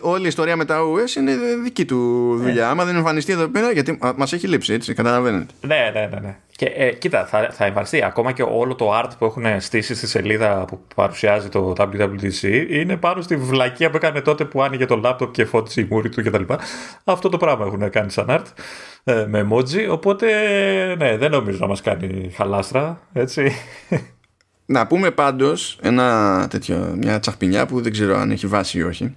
όλη η ιστορία με τα OS είναι δική του δουλειά. Ναι. Άμα δεν εμφανιστεί εδώ πέρα, γιατί μα έχει λείψει, έτσι, καταλαβαίνετε. Ναι, ναι, ναι. ναι. Και ε, κοίτα, θα, θα εμφανιστεί. Ακόμα και όλο το art που έχουν στήσει στη σελίδα που παρουσιάζει το WWDC είναι πάνω στη βλακία που έκανε τότε που άνοιγε το laptop και φώτισε η μούρη του κτλ. Αυτό το πράγμα έχουν κάνει σαν art ε, με emoji. Οπότε, ναι, δεν νομίζω να μας κάνει χαλάστρα, έτσι. Να πούμε πάντως ένα τέτοιο, μια τσαχπινιά που δεν ξέρω αν έχει βάση ή όχι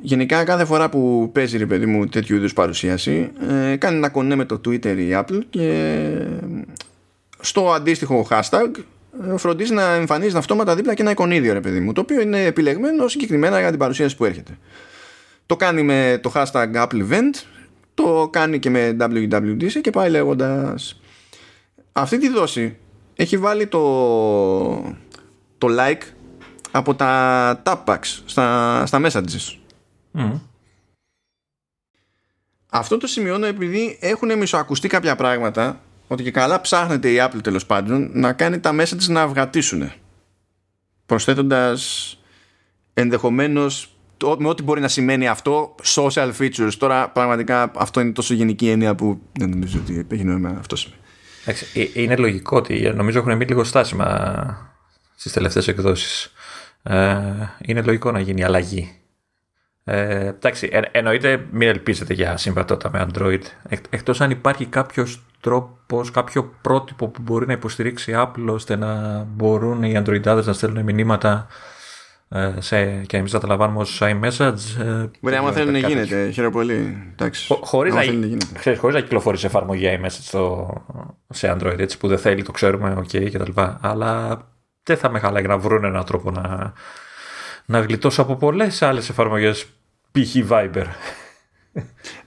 Γενικά κάθε φορά που παίζει ρε παιδί μου τέτοιου είδους παρουσίαση ε, κάνει ένα κονέ με το Twitter η Apple και στο αντίστοιχο hashtag ε, φροντίζει να εμφανίζει αυτόματα δίπλα και ένα εικονίδιο ρε παιδί μου το οποίο είναι επιλεγμένο συγκεκριμένα για την παρουσίαση που έρχεται. Το κάνει με το hashtag Apple Event το κάνει και με WWDC και πάει λέγοντας αυτή τη δόση έχει βάλει το, το like από τα packs στα, στα messages. Αυτό το σημειώνω επειδή έχουν μισοακουστεί κάποια πράγματα ότι και καλά ψάχνεται η Apple τέλος πάντων να κάνει τα messages να αυγατήσουν προσθέτοντας ενδεχομένως με ό,τι μπορεί να σημαίνει αυτό social features. Τώρα πραγματικά αυτό είναι τόσο γενική έννοια που δεν νομίζω ότι έχει νόημα αυτό σημαίνει. ε, είναι λογικό ότι νομίζω έχουν μείνει λίγο στάσιμα στις τελευταίες εκδόσεις. Ε, είναι λογικό να γίνει αλλαγή. Ε, εντάξει, ε, εννοείται μην ελπίζετε για συμβατότητα με Android. Εκτός αν υπάρχει κάποιος τρόπος, κάποιο πρότυπο που μπορεί να υποστηρίξει Apple ώστε να μπορούν οι Androidάδες να στέλνουν μηνύματα ε, σε, και εμείς να τα λαμβάνουμε ως iMessage. Ε, Μπορεί, άμα θέλουν να γίνεται. Χαίρομαι πολύ. Χωρίς να, ξέρεις, χωρίς να κυκλοφορήσει εφαρμογή iMessage στο, σε Android, έτσι που δεν θέλει, το ξέρουμε, OK κτλ. Αλλά δεν θα με χαλάει να βρουν έναν τρόπο να, να γλιτώσω από πολλές άλλες εφαρμογές π.χ. Viber.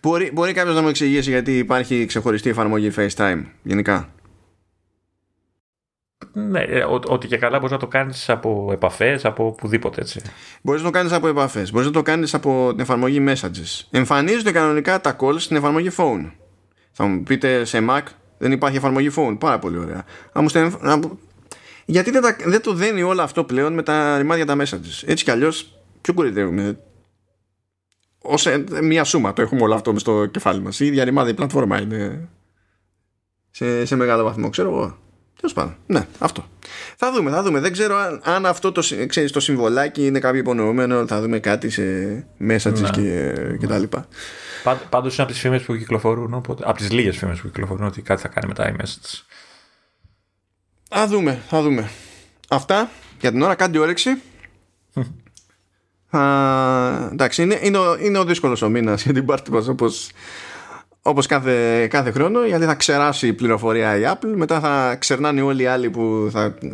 Μπορεί, μπορεί κάποιος να μου εξηγήσει γιατί υπάρχει ξεχωριστή εφαρμογή FaceTime γενικά; Ναι, ε, ότι και καλά μπορείς να το κάνεις από επαφές, από οπουδήποτε έτσι. Μπορείς να το κάνεις από επαφές, μπορείς να το κάνεις από την εφαρμογή Messages. Εμφανίζονται κανονικά τα calls στην εφαρμογή Phone. Θα μου πείτε σε Mac δεν υπάρχει εφαρμογή Phone. Πάρα πολύ ωραία. Γιατί δεν, τα... δεν το δένει όλο αυτό πλέον με τα ρημάδια τα Messages. Έτσι κι αλλιώς, ποιο κορυδεύουμε. Ω μία σούμα το έχουμε όλο αυτό στο κεφάλι μας. Η ίδια ρημάδια η πλατφόρμα είναι σε, σε μεγάλο βαθμό, ξέρω εγώ. Τέλος πάντων. Ναι, αυτό. Θα δούμε, θα δούμε. Δεν ξέρω αν, αν αυτό το, ξέρεις, το συμβολάκι είναι κάποιο υπονοούμενο. Θα δούμε κάτι σε μέσα της ναι. και, και τα λοιπά. Πάντως είναι από τις φήμες που κυκλοφορούν. Οπότε, από τις λίγες φήμες που κυκλοφορούν ότι κάτι θα κάνει μετά η iMessage. Θα δούμε, θα δούμε. Αυτά για την ώρα κάντε όρεξη. εντάξει, είναι, είναι, ο, είναι ο δύσκολος ο μήνας για την πάρτι μας όπως όπως κάθε, κάθε χρόνο γιατί θα ξεράσει η πληροφορία η Apple μετά θα ξερνάνε όλοι οι άλλοι που θα ε,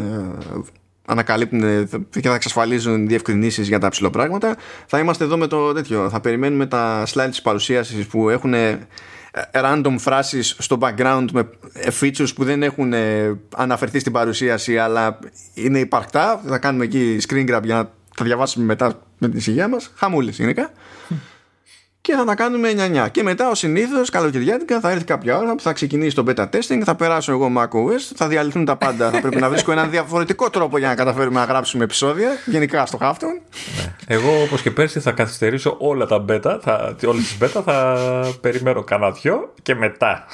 ανακαλύπτουν και θα εξασφαλίζουν διευκρινήσεις για τα πράγματα. Θα είμαστε εδώ με το τέτοιο θα περιμένουμε τα slide της παρουσίασης που έχουν ε, random φράσεις στο background με ε, features που δεν έχουν ε, αναφερθεί στην παρουσίαση αλλά είναι υπαρκτά. Θα κάνουμε εκεί screen grab για να τα διαβάσουμε μετά με την ησυχία μας. Χαμούλες γενικά και θα τα κάνουμε 9-9. Και μετά, ο συνήθως, καλοκαιριάτικα, θα έρθει κάποια ώρα που θα ξεκινήσει το beta testing, θα περάσω εγώ macOS, θα διαλυθούν τα πάντα. θα πρέπει να βρίσκω έναν διαφορετικό τρόπο για να καταφέρουμε να γράψουμε επεισόδια, γενικά στο Hafton. Ναι. Εγώ, όπως και πέρσι, θα καθυστερήσω όλα τα beta, θα, όλες τις beta, θα περιμένω κανένα δυο και μετά.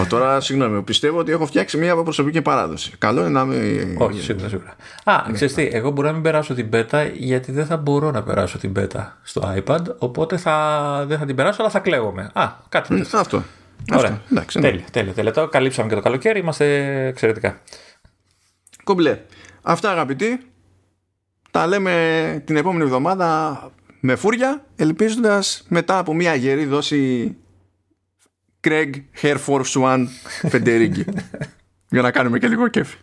Ο, τώρα, συγγνώμη, πιστεύω ότι έχω φτιάξει μια προσωπική παράδοση. Καλό είναι να είμαι. Όχι, σίγουρα, σίγουρα. Α, ναι. ξέρεις τι, εγώ μπορώ να μην περάσω την beta γιατί δεν θα μπορώ να περάσω την beta στο iPad, οπότε θα, δεν θα την περάσω, αλλά θα κλαίγομαι. Α, κάτι τέτοιο. Αυτό. Ωραία. Αυτό. Εντάξει, ναι. τέλεια, τέλεια, τέλεια. Το καλύψαμε και το καλοκαίρι, είμαστε εξαιρετικά. Κομπλέ. Αυτά αγαπητοί. Τα λέμε την επόμενη εβδομάδα με φούρια, ελπίζοντας μετά από μια γερή δόση Craig Hair Force One Federici. Για να κάνουμε και λίγο κέφι.